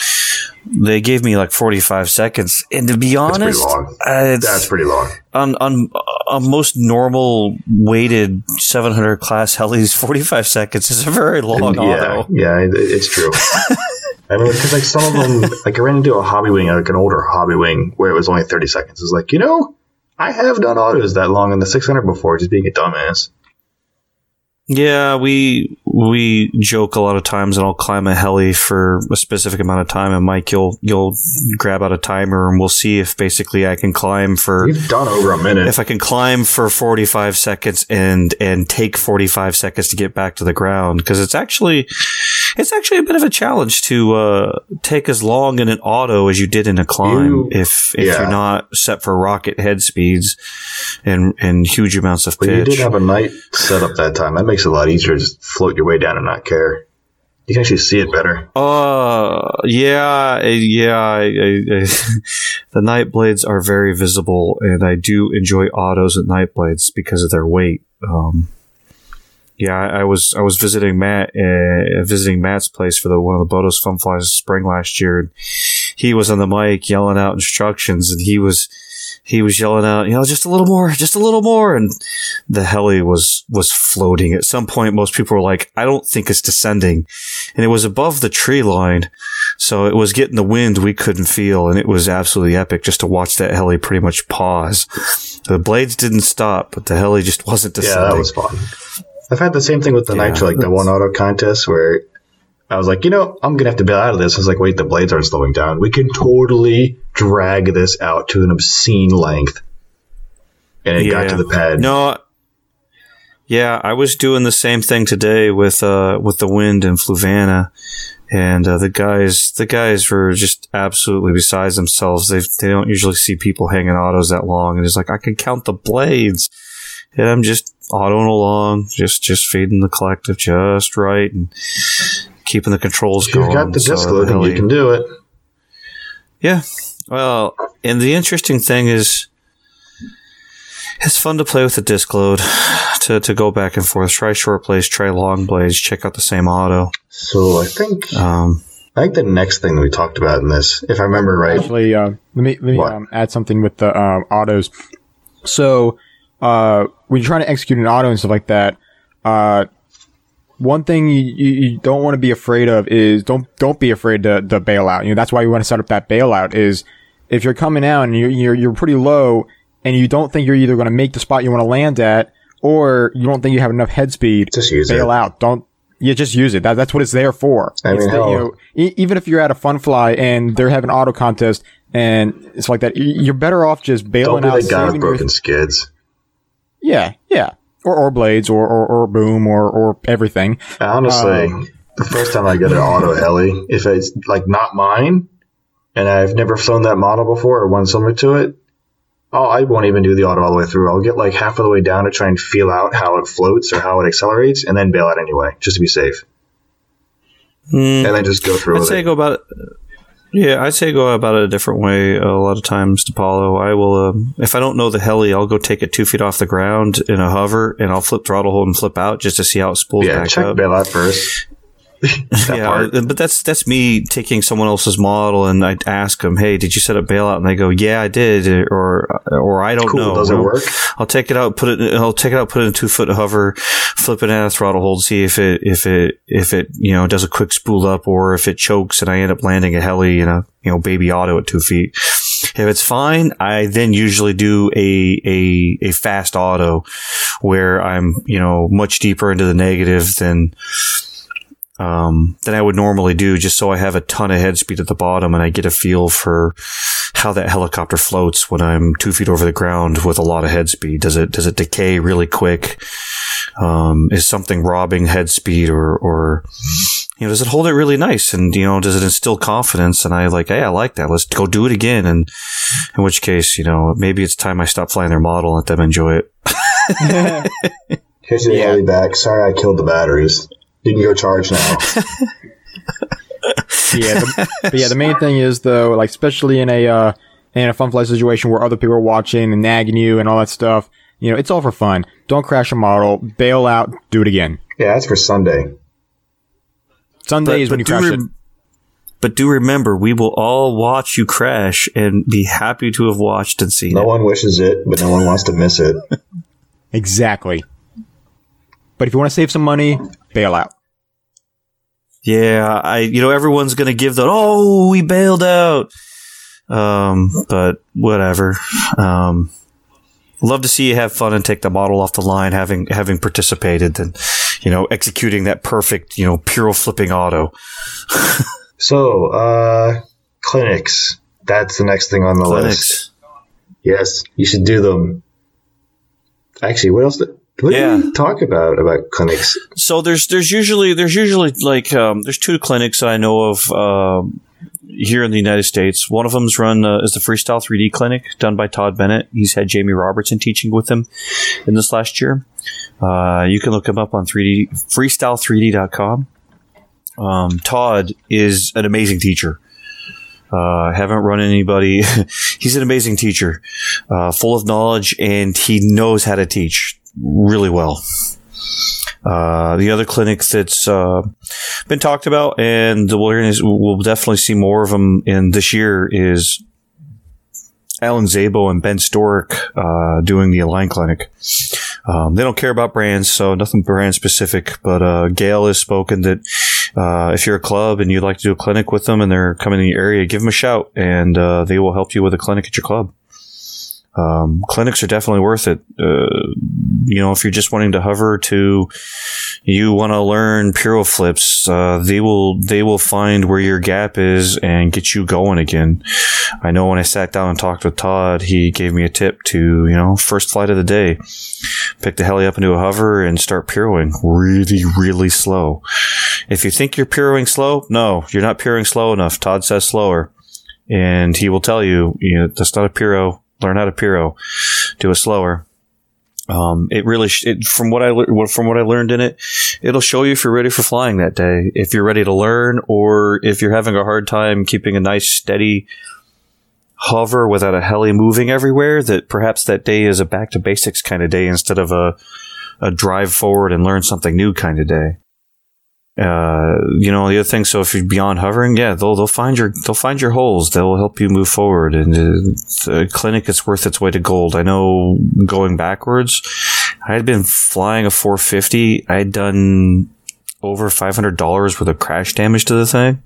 [SPEAKER 4] they gave me like 45 seconds. And to be
[SPEAKER 5] pretty
[SPEAKER 4] honest,
[SPEAKER 5] long.
[SPEAKER 4] uh,
[SPEAKER 5] that's pretty long.
[SPEAKER 4] on on on most normal weighted 700 class helis, 45 seconds is a very long
[SPEAKER 5] yeah,
[SPEAKER 4] auto.
[SPEAKER 5] yeah, it's true. I mean, because like some of them, like I ran into a Hobbywing, like an older Hobbywing, where it was only 30 seconds. It's like, you know, I have done autos that long in the 600 before, just being a dumbass.
[SPEAKER 4] Yeah, we we joke a lot of times, and I'll climb a heli for a specific amount of time, and Mike, you'll you'll grab out a timer, and we'll see if basically I can climb for
[SPEAKER 5] We've done over a minute.
[SPEAKER 4] if I can climb for 45 seconds and and take 45 seconds to get back to the ground because it's actually it's actually a bit of a challenge to uh, take as long in an auto as you did in a climb
[SPEAKER 5] You-
[SPEAKER 4] if if
[SPEAKER 5] yeah.
[SPEAKER 4] you're not set for rocket head speeds and and huge amounts of pitch.
[SPEAKER 5] But you did have a night set up that time. That makes it a lot easier to just float your way down and not care. You can actually see it better.
[SPEAKER 4] Uh, yeah, yeah. I, I, I, the night blades are very visible, and I do enjoy autos at night blades because of their weight. Um, yeah, I, I was I was visiting Matt, uh, visiting Matt's place for the one of the Bodos Fun Flies spring last year. And he was on the mic yelling out instructions, and he was he was yelling out, you know, just a little more, just a little more, and the heli was was floating. At some point, most people were like, "I don't think it's descending," and it was above the tree line, so it was getting the wind we couldn't feel, and it was absolutely epic just to watch that heli pretty much pause. The blades didn't stop, but the heli just wasn't descending.
[SPEAKER 5] Yeah, that was fun. I've had the same thing with the
[SPEAKER 4] Yeah,
[SPEAKER 5] Nitro, like the one auto contest where I was like, you know, I'm gonna have to bail out of this. I was like, wait, the blades aren't slowing down. We can totally drag this out to an obscene length. And it got to the pad.
[SPEAKER 4] No. Yeah, I was doing the same thing today with uh with the wind in Fluvanna, and uh, the guys the guys were just absolutely besides themselves. They they don't usually see people hanging autos that long, and it's like I can count the blades, and I'm just autoing along, just just feeding the collective just right and keeping the controls
[SPEAKER 6] If
[SPEAKER 4] going.
[SPEAKER 6] you've got the
[SPEAKER 4] So
[SPEAKER 6] disc loading,
[SPEAKER 4] heli-
[SPEAKER 6] you can do it.
[SPEAKER 4] yeah. Well, and the interesting thing is, it's fun to play with the disc load, to, to go back and forth, try short blades, try long blades, check out the same auto.
[SPEAKER 6] So I think
[SPEAKER 4] Um,
[SPEAKER 6] I think the next thing we talked about in this, if I remember right,
[SPEAKER 3] Actually, uh, let me let me um, add something with the um, autos. So, uh, when you're trying to execute an auto and stuff like that, uh, one thing you, you, don't want to be afraid of is don't don't be afraid to, to bail out. You know that's why you want to set up that bailout. Is if you're coming out and you're you're, you're pretty low and you don't think you're either going to make the spot you want to land at or you don't think you have enough head speed,
[SPEAKER 6] Just use
[SPEAKER 3] bail
[SPEAKER 6] it.
[SPEAKER 3] out. Don't you just use it. That, that's what it's there for.
[SPEAKER 6] I mean,
[SPEAKER 3] you know, e- even if you're at a fun fly and they're having auto contest and it's like that, you're better off just
[SPEAKER 6] don't
[SPEAKER 3] bailing
[SPEAKER 6] be
[SPEAKER 3] out.
[SPEAKER 6] the guy with
[SPEAKER 3] saving your-
[SPEAKER 6] broken skids.
[SPEAKER 3] Yeah, yeah, or or blades, or or, or boom, or or everything.
[SPEAKER 6] Honestly,
[SPEAKER 3] Um,
[SPEAKER 6] the first time I get an auto heli, if it's like not mine, and I've never flown that model before or one similar to it, oh, I won't even do the auto all the way through. I'll get like half of the way down to try and feel out how it floats or how it accelerates, and then bail out anyway, just to be safe,
[SPEAKER 4] mm,
[SPEAKER 6] and then just go through
[SPEAKER 4] I'd
[SPEAKER 6] with
[SPEAKER 4] say
[SPEAKER 6] it.
[SPEAKER 4] go about it. Yeah, I'd say go about it a different way. A lot of times, DiPaolo, I will. Um, if I don't know the heli, I'll go take it two feet off the ground in a hover, and I'll flip throttle hold and flip out just to see how it spools
[SPEAKER 6] Yeah,
[SPEAKER 4] back
[SPEAKER 6] check
[SPEAKER 4] up.
[SPEAKER 6] bail out first.
[SPEAKER 4] yeah,
[SPEAKER 6] part.
[SPEAKER 4] but that's that's me taking someone else's model, and I ask them, "Hey, did you set up bailout?" And they go, "Yeah, I did," or or I don't
[SPEAKER 6] Cool.
[SPEAKER 4] know.
[SPEAKER 6] Does it work?
[SPEAKER 4] I'll take it out, put it. I'll take it out, put it in two foot hover, flip it at a throttle hold, see if it if it if it you know does a quick spool up, or if it chokes, and I end up landing a heli in a you know baby auto at two feet. If it's fine, I then usually do a a a fast auto, where I'm you know much deeper into the negative than um, than I would normally do, just so I have a ton of head speed at the bottom and I get a feel for how that helicopter floats when I'm two feet over the ground with a lot of head speed. Does it does it decay really quick? Um, is something robbing head speed or or you know does it hold it really nice and you know does it instill confidence? And I like hey I like that. Let's go do it again. And in which case you know maybe it's time I stop flying their model and let them enjoy it.
[SPEAKER 6] Here's your
[SPEAKER 3] Yeah.
[SPEAKER 6] back. Sorry, I killed the batteries. You can go charge now.
[SPEAKER 3] Yeah, the, but yeah. The main thing is though, like especially in a uh, in a fun fly situation where other people are watching and nagging you and all that stuff. You know, it's all for fun. Don't crash a model. Bail out. Do it again.
[SPEAKER 6] yeah, that's for Sunday.
[SPEAKER 3] Sunday is when you
[SPEAKER 4] do
[SPEAKER 3] crash it.
[SPEAKER 4] but do remember, we will all watch you crash and be happy to have watched and seen
[SPEAKER 6] No
[SPEAKER 4] it.
[SPEAKER 6] one wishes it, but no one wants to miss it.
[SPEAKER 3] Exactly. But if you want to save some money, bail out.
[SPEAKER 4] Yeah, I you know everyone's gonna give the oh we bailed out, um, but whatever. Um, love to see you have fun and take the model off the line, having having participated and you know executing that perfect you know piro flipping auto.
[SPEAKER 6] So, uh, clinics. That's the next thing on the list. Yes, you should do them. Actually, what else? Did, what
[SPEAKER 4] Yeah.
[SPEAKER 6] did we talk about about clinics?
[SPEAKER 4] So there's there's usually there's usually like um, there's two clinics I know of um, here in the United States. One of them's run uh, is the Freestyle 3D clinic done by Todd Bennett. He's had Jamie Robertson teaching with him in this last year. Uh, you can look him up on 3D freestyle3d.com. Um, Todd is an amazing teacher. Uh, haven't run anybody. He's an amazing teacher, uh, full of knowledge, and he knows how to teach really well. Uh, the other clinic that's uh, been talked about, and we'll definitely see more of them in this year, is Alan Szabo and Ben Storick uh, doing the Align Clinic. Um, they don't care about brands, so nothing brand specific. But uh, Gail has spoken that uh, if you're a club and you'd like to do a clinic with them and they're coming in your area, give them a shout, and uh, they will help you with a clinic at your club. Um, clinics are definitely worth it. Uh, you know, if you're just wanting to hover to, you want to learn piro flips, uh, they will, they will find where your gap is and get you going again. I know when I sat down and talked with Todd, he gave me a tip to, you know, first flight of the day, pick the heli up into a hover and start piroing really, really slow. If you think you're piroing slow, no, you're not piroing slow enough. Todd says slower and he will tell you, you know, that's not a piro. Learn how to piro. Do it slower. Um, it really, sh- it, from what I le- from what I learned in it, it'll show you if you're ready for flying that day. If you're ready to learn, or if you're having a hard time keeping a nice steady hover without a heli moving everywhere, that perhaps that day is a back to basics kind of day instead of a a drive forward and learn something new kind of day. Uh, you know, the other thing. So if you're beyond hovering, yeah, they'll they'll find your they'll find your holes. They'll help you move forward. And uh, the clinic is worth its weight of gold. I know going backwards, I had been flying a 450. I had done over five hundred dollars worth of crash damage to the thing.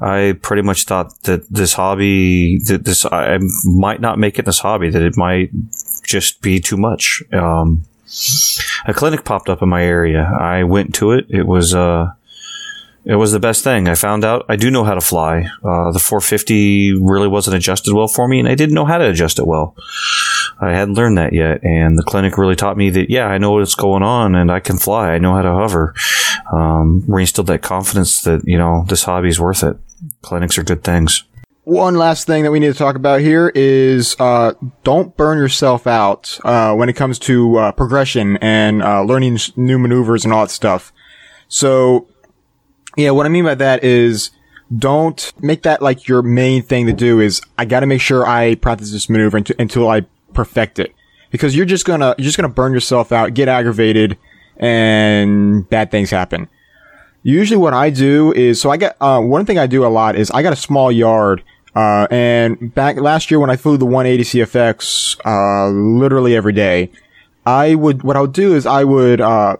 [SPEAKER 4] I pretty much thought that this hobby, that this I might not make it this hobby. That it might just be too much. Um, a clinic popped up in my area. I went to it. It was uh, it was the best thing. I found out I do know how to fly. Uh, the 450 really wasn't adjusted well for me, and I didn't know how to adjust it well. I hadn't learned that yet, and the clinic really taught me that yeah, I know what's going on, and I can fly. I know how to hover. Um, reinstilled that confidence that you know this hobby is worth it. Clinics are good things.
[SPEAKER 3] One last thing that we need to talk about here is uh, don't burn yourself out uh, when it comes to uh, progression and uh, learning s- new maneuvers and all that stuff. So, yeah, what I mean by that is don't make that like your main thing to do. Is I got to make sure I practice this maneuver until, until I perfect it, because you're just gonna you're just gonna burn yourself out, get aggravated, and bad things happen. Usually what I do is, so I get, uh, one thing I do a lot is I got a small yard, uh, and back last year when I flew the 180 CFX, uh, literally every day, I would, what I would do is I would, uh,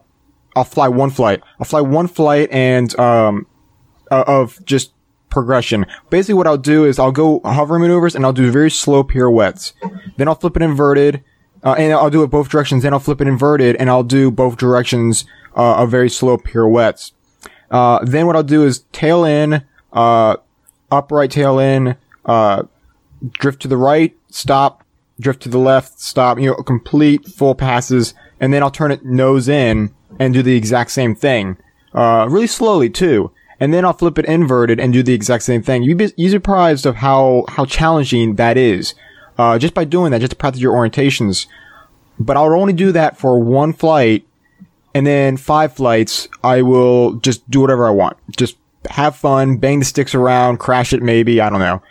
[SPEAKER 3] I'll fly one flight. I'll fly one flight and, um, of just progression. Basically what I'll do is I'll go hover maneuvers and I'll do very slow pirouettes. Then I'll flip it inverted, uh, and I'll do it both directions. Then I'll flip it inverted and I'll do both directions, uh, of very slow pirouettes. Uh, then what I'll do is tail in, uh, upright tail in, uh, drift to the right, stop, drift to the left, stop, you know, complete full passes, and then I'll turn it nose in and do the exact same thing. Uh, really slowly too. And then I'll flip it inverted and do the exact same thing. You'd be, you'd surprised of how, how challenging that is. Uh, just by doing that, just to practice your orientations. But I'll only do that for one flight and then five flights, I will just do whatever I want. Just have fun, bang the sticks around, crash it maybe, I don't know.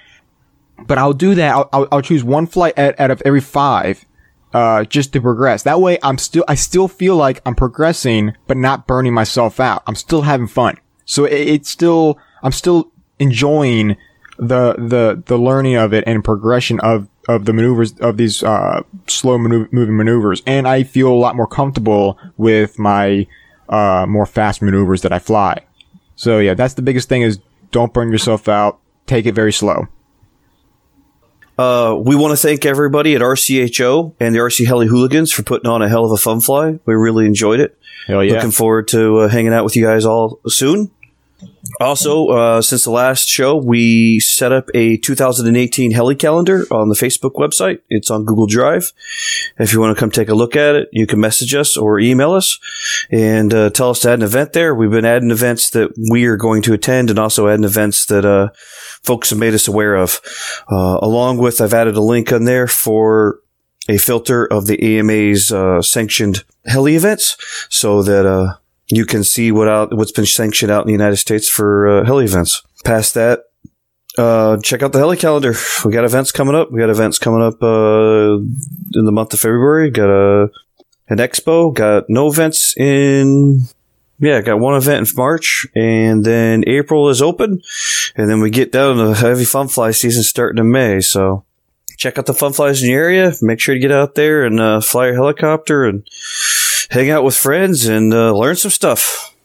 [SPEAKER 3] But I'll do that. I'll, I'll, I'll choose one flight out, out of every five, uh, just to progress. That way I'm still, I still feel like I'm progressing, but not burning myself out. I'm still having fun. So it, it's still, I'm still enjoying the, the, the learning of it and progression of, of the maneuvers of these uh, slow maneuver- moving maneuvers, and I feel a lot more comfortable with my uh, more fast maneuvers that I fly. So yeah, that's the biggest thing: is don't burn yourself out. Take it very slow.
[SPEAKER 4] Uh, we want to thank everybody at RCHO and the RC Heli Hooligans for putting on a hell of a fun fly. We really enjoyed it.
[SPEAKER 3] Hell yeah!
[SPEAKER 4] Looking forward to uh, hanging out with you guys all soon. Also, uh, since the last show, we set up a 2018 heli calendar on the Facebook website. It's on Google Drive. If you want to come take a look at it, you can message us or email us and uh, tell us to add an event there. We've been adding events that we are going to attend and also adding events that uh, folks have made us aware of. Uh, along with, I've added a link on there for a filter of the AMA's uh, sanctioned heli events so that uh, you can see what out what's been sanctioned out in the United States for uh, heli events. Past that, uh, check out the heli calendar. We got events coming up. We got events coming up uh, in the month of February. Got a an expo. Got no events in. Yeah, got one event in March, and then April is open, and then we get down to the heavy fun fly season starting in May. So check out the fun flies in your area. Make sure to get out there and uh, fly your helicopter and hang out with friends and uh, learn some stuff.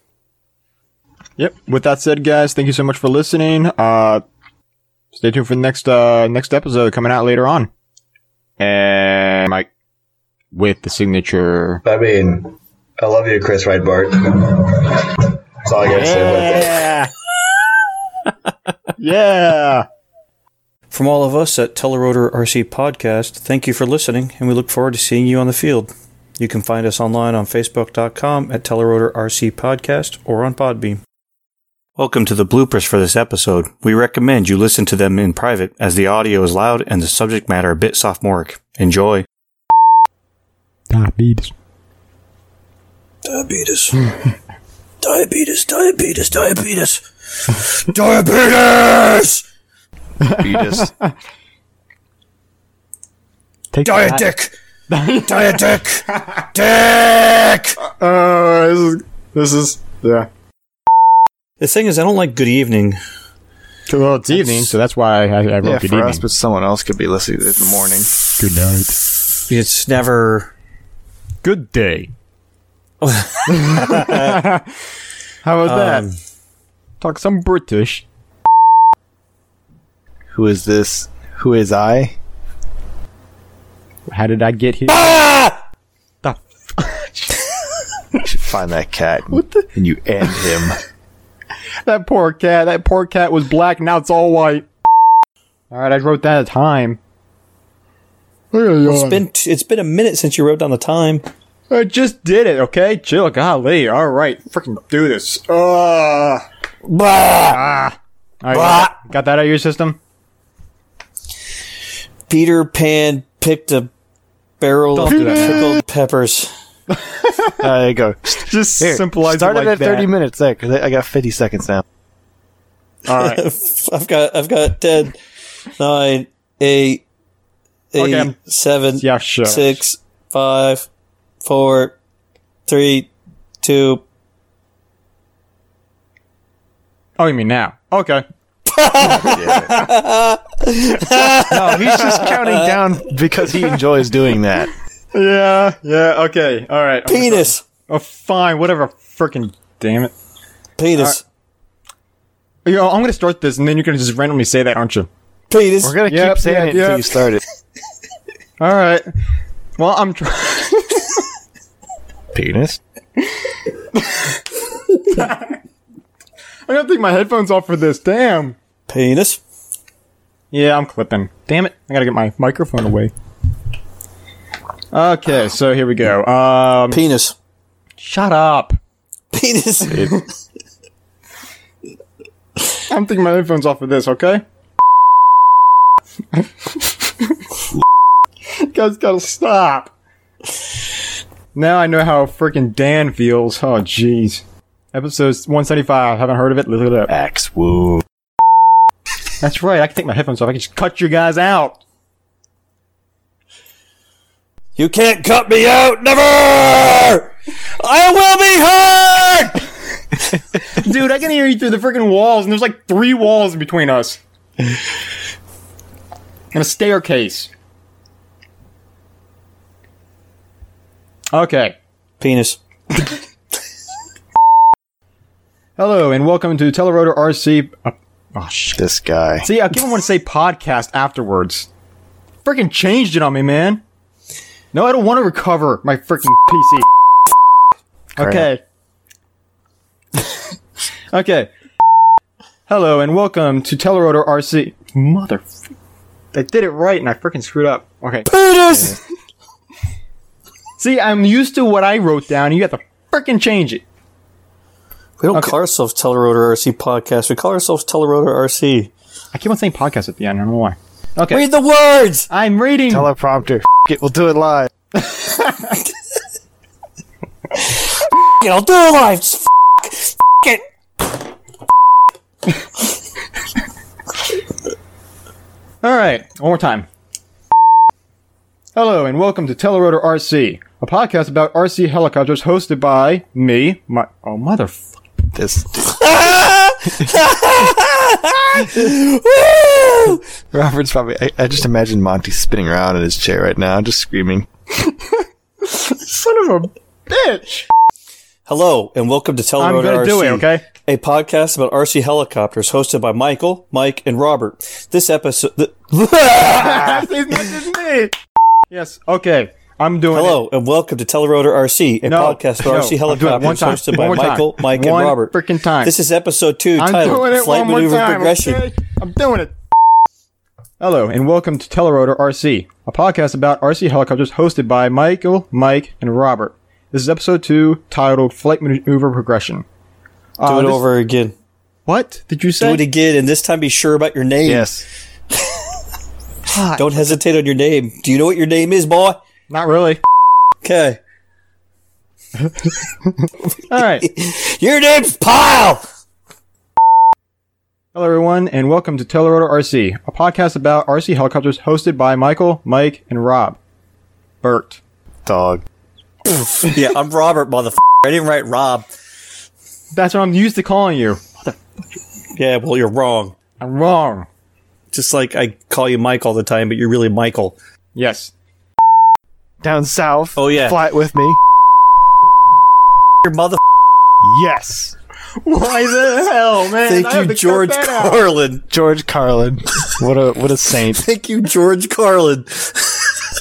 [SPEAKER 3] Yep. With that said, guys, thank you so much for listening. Uh, stay tuned for the next uh, next episode coming out later on. and Mike with the signature.
[SPEAKER 6] I mean, I love you, Chris Breitbart. That's all I gotta say about that.
[SPEAKER 3] Yeah. yeah.
[SPEAKER 4] From all of us at Telerotor RC Podcast, thank you for listening, and we look forward to seeing you on the field. You can find us online on Facebook.com at Telerotor RC Podcast or on Podbean. Welcome to the bloopers for this episode. We recommend you listen to them in private as the audio is loud and the subject matter a bit sophomoric. Enjoy.
[SPEAKER 3] Diabetes.
[SPEAKER 4] Diabetes. diabetes, diabetes, diabetes. diabetes!
[SPEAKER 5] Beatus.
[SPEAKER 3] Take
[SPEAKER 4] Diet dick! Diet dick! Dick!
[SPEAKER 3] Uh, this is this is yeah.
[SPEAKER 4] The thing is, I don't like good evening.
[SPEAKER 3] Well, it's evening, so that's why I, I wrote
[SPEAKER 5] yeah,
[SPEAKER 3] good
[SPEAKER 5] for
[SPEAKER 3] evening.
[SPEAKER 5] us, but someone else could be listening in the morning.
[SPEAKER 3] good night.
[SPEAKER 4] It's never.
[SPEAKER 3] Good day. How about
[SPEAKER 4] Um,
[SPEAKER 3] that? Talk some British.
[SPEAKER 5] Who is this? Who is I?
[SPEAKER 3] How did I get here?
[SPEAKER 4] Ah!
[SPEAKER 3] The
[SPEAKER 5] You should find that cat and the- and you end him.
[SPEAKER 3] That poor cat. That poor cat was black. Now it's all white. All right, I wrote that at time.
[SPEAKER 4] It's been it's been a minute since you wrote down the time.
[SPEAKER 3] I just did it. Okay, chill. Golly. All right, freaking do this. Uh, ah. All right, got, got that out of your system?
[SPEAKER 4] Peter Pan picked a barrel
[SPEAKER 3] Don't
[SPEAKER 4] of pickled peppers.
[SPEAKER 5] Uh, there you go.
[SPEAKER 3] Just
[SPEAKER 5] Here,
[SPEAKER 3] simplify
[SPEAKER 5] started
[SPEAKER 3] it like
[SPEAKER 5] at 30 minutes there because I I got 50 seconds now.
[SPEAKER 3] All right.
[SPEAKER 4] I've got I've got ten, nine, eight, eight,
[SPEAKER 3] Okay, I'm-
[SPEAKER 4] seven,
[SPEAKER 3] Yeah, sure.
[SPEAKER 4] six, five, four, three, two.
[SPEAKER 3] Oh, you mean now? Okay.
[SPEAKER 5] No, he's just counting down because he enjoys doing that.
[SPEAKER 3] Yeah. Yeah. Okay. All right.
[SPEAKER 4] Penis,
[SPEAKER 3] Oh, fine. Whatever. Freaking damn it.
[SPEAKER 4] penis,
[SPEAKER 3] You know, I'm gonna start this, and then you're gonna just randomly say that, aren't you?
[SPEAKER 4] penis.
[SPEAKER 5] We're gonna
[SPEAKER 3] Yep,
[SPEAKER 5] keep saying
[SPEAKER 3] yep,
[SPEAKER 5] it until
[SPEAKER 3] yep.
[SPEAKER 5] you start it.
[SPEAKER 3] All right. Well, I'm trying.
[SPEAKER 5] Penis.
[SPEAKER 3] I'm gonna take my headphones off for this. Damn.
[SPEAKER 4] Penis.
[SPEAKER 3] Yeah, I'm clipping. Damn it! I gotta get my microphone away. Okay, so here we go. Um,
[SPEAKER 4] Penis.
[SPEAKER 3] shut up.
[SPEAKER 4] Penis.
[SPEAKER 3] I'm taking my headphones off for this. Okay. you guys gotta stop. Now I know how freaking Dan feels. Oh, jeez. Episode 175. Haven't heard of it? Look it up.
[SPEAKER 5] Axe woo.
[SPEAKER 3] That's right. I can take my headphones off. I can just cut you guys out.
[SPEAKER 4] You can't cut me out. Never. I will be heard.
[SPEAKER 3] Dude, I can hear you through the freaking walls, and there's like three walls in between us. And a staircase. Okay.
[SPEAKER 4] Penis.
[SPEAKER 3] Hello, and welcome to Telerotor RC. Oh, shit.
[SPEAKER 5] This guy.
[SPEAKER 3] See, I didn't want to say podcast afterwards. Freaking changed it on me, man. No, I don't want to recover my freaking PC. Okay. okay. Hello, and welcome to Telerotor RC. Mother. I did it right, and I freaking screwed up. Okay.
[SPEAKER 4] Penis.
[SPEAKER 3] See, I'm used to what I wrote down, and you have to freaking change it.
[SPEAKER 4] We don't call ourselves Telerotor RC Podcast. We call ourselves Telerotor RC.
[SPEAKER 3] I keep on saying podcast at the end. I don't know why. Okay.
[SPEAKER 4] Read the words.
[SPEAKER 3] I'm reading.
[SPEAKER 5] Teleprompter. F- it, we'll do it live.
[SPEAKER 4] You know, do it live. Just f- f- it.
[SPEAKER 3] All right, one more time. Hello, and welcome to Telerotor RC, a podcast about RC helicopters hosted by me, my oh mother.
[SPEAKER 5] This Robert's probably. I, I just imagine Monty spinning around in his chair right now, just screaming.
[SPEAKER 3] Son of a bitch!
[SPEAKER 4] Hello, and welcome to
[SPEAKER 3] I'm
[SPEAKER 4] Telerotor
[SPEAKER 3] gonna
[SPEAKER 4] RC.
[SPEAKER 3] do it, okay?
[SPEAKER 4] A podcast about RC helicopters hosted by Michael, Mike, and Robert. This episode. th-
[SPEAKER 3] It's not just me. Yes. Okay. I'm doing
[SPEAKER 4] Hello and welcome to Telerotor RC, a
[SPEAKER 3] No,
[SPEAKER 4] podcast for
[SPEAKER 3] no,
[SPEAKER 4] RC
[SPEAKER 3] it
[SPEAKER 4] helicopters hosted by
[SPEAKER 3] more time.
[SPEAKER 4] Michael, Mike,
[SPEAKER 3] One
[SPEAKER 4] and Robert.
[SPEAKER 3] frickin' time.
[SPEAKER 4] This is episode two,
[SPEAKER 3] it. I'm
[SPEAKER 4] titled
[SPEAKER 3] doing it
[SPEAKER 4] "Flight Maneuver
[SPEAKER 3] time.
[SPEAKER 4] Progression."
[SPEAKER 3] okay? I'm doing it. Hello and welcome to Telerotor RC, a podcast about RC helicopters hosted by Michael, Mike, and Robert. This is episode two, titled "Flight Maneuver Progression."
[SPEAKER 4] Do
[SPEAKER 3] Uh,
[SPEAKER 4] it
[SPEAKER 3] this-
[SPEAKER 4] over again.
[SPEAKER 3] What did you say?
[SPEAKER 4] Do it again, and this time be sure about your name.
[SPEAKER 5] Yes.
[SPEAKER 4] Don't hesitate on your name. Do you know what your name is, boy?
[SPEAKER 3] Not really.
[SPEAKER 4] Okay.
[SPEAKER 3] All right.
[SPEAKER 4] Your name's Pile.
[SPEAKER 3] Hello, everyone, and welcome to Telerotor RC, a podcast about RC helicopters hosted by Michael, Mike, and Rob. Bert.
[SPEAKER 5] Dog.
[SPEAKER 4] yeah, I'm Robert, motherfucker. I didn't write Rob.
[SPEAKER 3] That's what I'm used to calling you.
[SPEAKER 4] Yeah, well, you're wrong.
[SPEAKER 3] I'm wrong.
[SPEAKER 4] Just like I call you Mike all the time, but you're really Michael.
[SPEAKER 3] Yes.
[SPEAKER 5] Down south.
[SPEAKER 4] Oh, yeah.
[SPEAKER 5] Fly it with me.
[SPEAKER 4] Your mother.
[SPEAKER 5] Yes.
[SPEAKER 3] Why the hell, man?
[SPEAKER 4] Thank
[SPEAKER 3] I
[SPEAKER 4] you, George
[SPEAKER 3] cut out.
[SPEAKER 4] Carlin.
[SPEAKER 5] George Carlin. What a what a saint.
[SPEAKER 4] Thank you, George Carlin.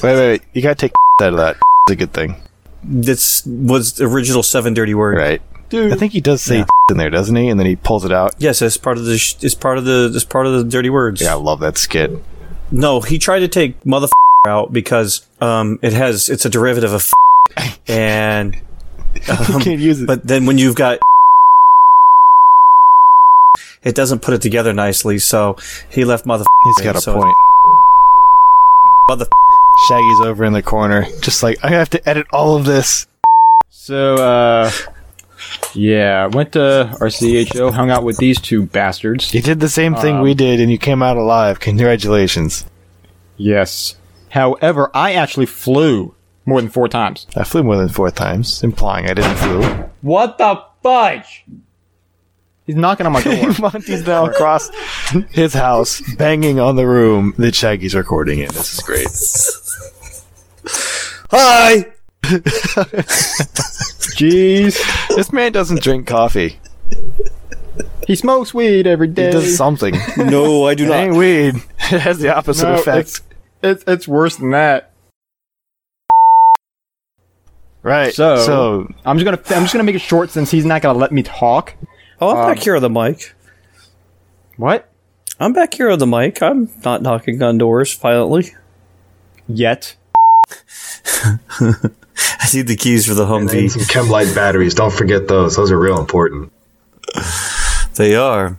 [SPEAKER 5] Wait, wait, wait. You gotta take out of that. It's a good thing.
[SPEAKER 4] This was the original seven dirty word.
[SPEAKER 5] Right.
[SPEAKER 3] Dude.
[SPEAKER 5] I think he does say in there, doesn't he? And then he pulls it out.
[SPEAKER 4] Yes, it's part of the. sh- It's part of the. It's part of the dirty words.
[SPEAKER 5] Yeah, I love that skit.
[SPEAKER 4] No, he tried to take motherfucker out because um it has it's a derivative of and um,
[SPEAKER 5] Can't use it.
[SPEAKER 4] but then when you've got it doesn't put it together nicely, so he left mother.
[SPEAKER 5] He's got a
[SPEAKER 4] so
[SPEAKER 5] point.
[SPEAKER 4] Mother
[SPEAKER 5] Shaggy's over in the corner, just like I have to edit all of this.
[SPEAKER 3] So, uh, yeah, went to IRCHA, hung out with these two bastards.
[SPEAKER 5] You did the same thing we did, and you came out alive. Congratulations.
[SPEAKER 3] Yes. However, I actually flew more than four times.
[SPEAKER 5] I flew more than four times, implying I didn't flew.
[SPEAKER 3] What the fudge? He's knocking on my door.
[SPEAKER 5] Monty's now across his house, banging on the room that Shaggy's recording in. This is great.
[SPEAKER 4] Hi.
[SPEAKER 3] Jeez.
[SPEAKER 5] This man doesn't drink coffee.
[SPEAKER 3] He smokes weed every day.
[SPEAKER 5] He does something.
[SPEAKER 4] No, I do
[SPEAKER 5] It ain't
[SPEAKER 4] not.
[SPEAKER 5] weed. It has the opposite
[SPEAKER 3] No,
[SPEAKER 5] effect.
[SPEAKER 3] It's, it's, it's worse than that.
[SPEAKER 5] Right.
[SPEAKER 3] So-
[SPEAKER 5] so
[SPEAKER 3] I'm just gonna I'm just gonna make it short since he's not gonna let me talk.
[SPEAKER 4] Oh, I'm
[SPEAKER 3] Um,
[SPEAKER 4] back here on the mic.
[SPEAKER 3] What?
[SPEAKER 4] I'm back here on the mic. I'm not knocking on doors violently.
[SPEAKER 3] Yet.
[SPEAKER 4] I need the keys for the
[SPEAKER 6] And
[SPEAKER 4] Humvee.
[SPEAKER 6] some Chemlite batteries. Don't forget those. Those are real important.
[SPEAKER 4] They are.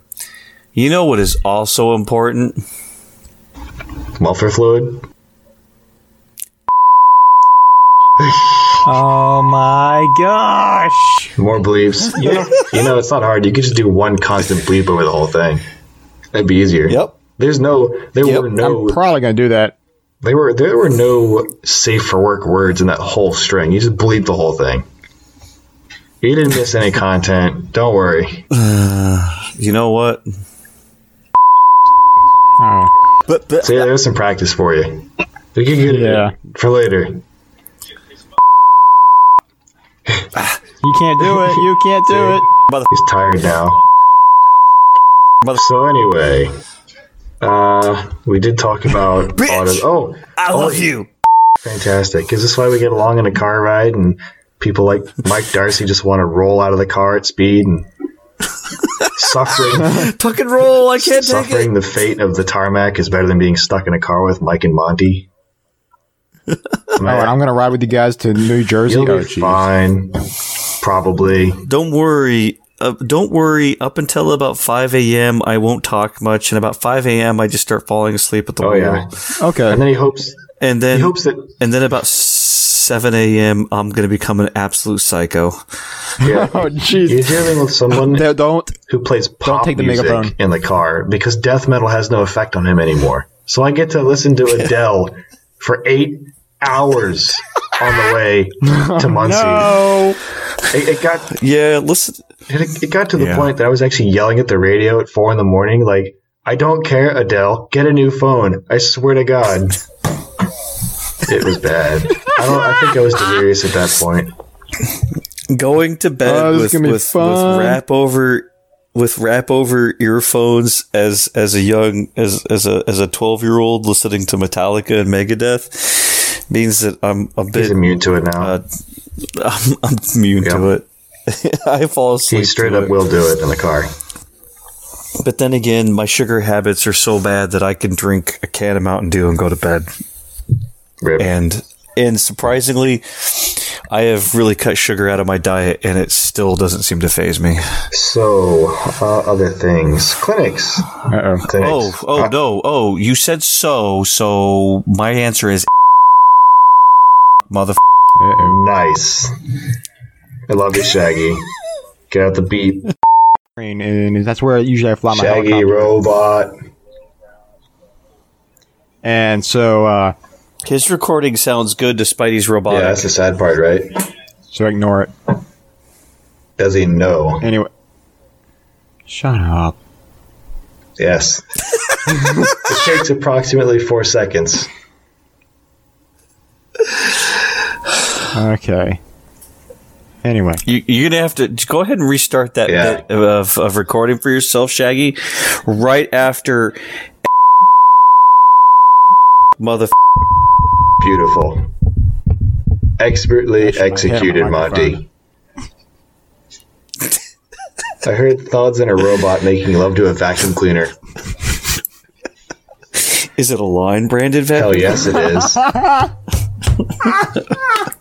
[SPEAKER 4] You know what is also important?
[SPEAKER 6] Muffler fluid.
[SPEAKER 3] Oh my gosh.
[SPEAKER 6] More bleeps. You know, you know, it's not hard. You could just do one constant bleep over the whole thing. That'd be easier.
[SPEAKER 4] Yep.
[SPEAKER 6] There's no. There
[SPEAKER 4] Yep.
[SPEAKER 6] were no.
[SPEAKER 3] I'm probably gonna do that.
[SPEAKER 6] There were there were no safe for work words in that whole string. You just bleep the whole thing. You didn't miss any content. Don't worry.
[SPEAKER 4] Uh, you know what?
[SPEAKER 3] Oh.
[SPEAKER 4] But, but
[SPEAKER 6] So yeah, there's some practice for you. We can get
[SPEAKER 3] Yeah.
[SPEAKER 6] it for later.
[SPEAKER 3] You can't do it. You can't do it.
[SPEAKER 6] He's tired now.
[SPEAKER 4] Mother-
[SPEAKER 6] So anyway, uh, we did talk about
[SPEAKER 4] Bitch!
[SPEAKER 6] auto. Oh,
[SPEAKER 4] I love you.
[SPEAKER 6] fantastic! Is this why we get along in a car ride and people like Mike Darcy just want to roll out of the car at speed and suffering
[SPEAKER 4] Tuck and roll. I can't take
[SPEAKER 6] suffering the fate of the tarmac is better than being stuck in a car with Mike and Monty.
[SPEAKER 3] Oh, and I'm gonna ride with you guys to New Jersey.
[SPEAKER 6] You'll
[SPEAKER 3] Oh,
[SPEAKER 6] be
[SPEAKER 3] jeez.
[SPEAKER 6] fine, probably.
[SPEAKER 4] Don't worry. Uh, don't worry. Up until about 5 a.m., I won't talk much, and about 5 a.m., I just start falling asleep at the
[SPEAKER 6] Oh
[SPEAKER 4] wheel.
[SPEAKER 6] yeah,
[SPEAKER 3] Okay.
[SPEAKER 6] and then he hopes
[SPEAKER 4] And then,
[SPEAKER 6] he hopes that
[SPEAKER 4] and then about 7 a.m., I'm gonna become an absolute psycho.
[SPEAKER 6] yeah.
[SPEAKER 3] Oh jeez.
[SPEAKER 6] You're dealing with someone
[SPEAKER 3] No, Don't.
[SPEAKER 6] who plays pop
[SPEAKER 3] take the
[SPEAKER 6] music
[SPEAKER 3] megaphone.
[SPEAKER 6] in the car because death metal has no effect on him anymore. So I get to listen to Adele for eight hours on the way to Muncie.
[SPEAKER 3] No.
[SPEAKER 6] It, it got
[SPEAKER 4] Yeah, listen.
[SPEAKER 6] it, it got to the
[SPEAKER 4] Yeah.
[SPEAKER 6] point that I was actually yelling at the radio at four in the morning, like, "I don't care, Adele, get a new phone. I swear to God." It was bad. I don't. I think I was delirious at that point.
[SPEAKER 4] going to bed
[SPEAKER 3] Oh,
[SPEAKER 4] with, with, with
[SPEAKER 3] fun.
[SPEAKER 4] rap over with rap over earphones as as a young as as a as a 12 year old listening to Metallica and Megadeth means that I'm a
[SPEAKER 5] He's
[SPEAKER 4] bit
[SPEAKER 5] immune to it now.
[SPEAKER 4] uh, I'm, I'm immune to it. I fall asleep.
[SPEAKER 5] he straight
[SPEAKER 4] to
[SPEAKER 5] up
[SPEAKER 4] it.
[SPEAKER 5] will do it in the car.
[SPEAKER 4] But then again, my sugar habits are so bad that I can drink a can of Mountain Dew and go to bed.
[SPEAKER 5] Rip.
[SPEAKER 4] And and surprisingly, I have really cut sugar out of my diet, and it still doesn't seem to phase me.
[SPEAKER 5] So, uh, other things. Clinics.
[SPEAKER 3] Uh-oh.
[SPEAKER 5] Clinics.
[SPEAKER 4] Oh, oh
[SPEAKER 5] Uh,
[SPEAKER 4] no, oh, you said so, so my answer is mother.
[SPEAKER 3] Uh-oh.
[SPEAKER 5] Nice. I love you, Shaggy. Get out the beat.
[SPEAKER 3] And that's where usually I fly my
[SPEAKER 5] Shaggy
[SPEAKER 3] helicopter.
[SPEAKER 5] robot.
[SPEAKER 3] And so, uh,
[SPEAKER 4] His recording sounds good despite he's
[SPEAKER 5] Yeah, that's the sad part, right?
[SPEAKER 3] so ignore it.
[SPEAKER 5] Does he know?
[SPEAKER 3] Anyway. Shut up.
[SPEAKER 5] Yes. it takes approximately four seconds.
[SPEAKER 3] Okay. Anyway.
[SPEAKER 4] You, you're gonna have to go ahead and restart that
[SPEAKER 5] Yeah.
[SPEAKER 4] bit of, of recording for yourself, Shaggy, right after mother.
[SPEAKER 5] Beautiful. Expertly executed, Monty. I heard thoughts in a robot making love to a vacuum cleaner.
[SPEAKER 4] Is it a line branded vacuum?
[SPEAKER 5] Hell yes, it is.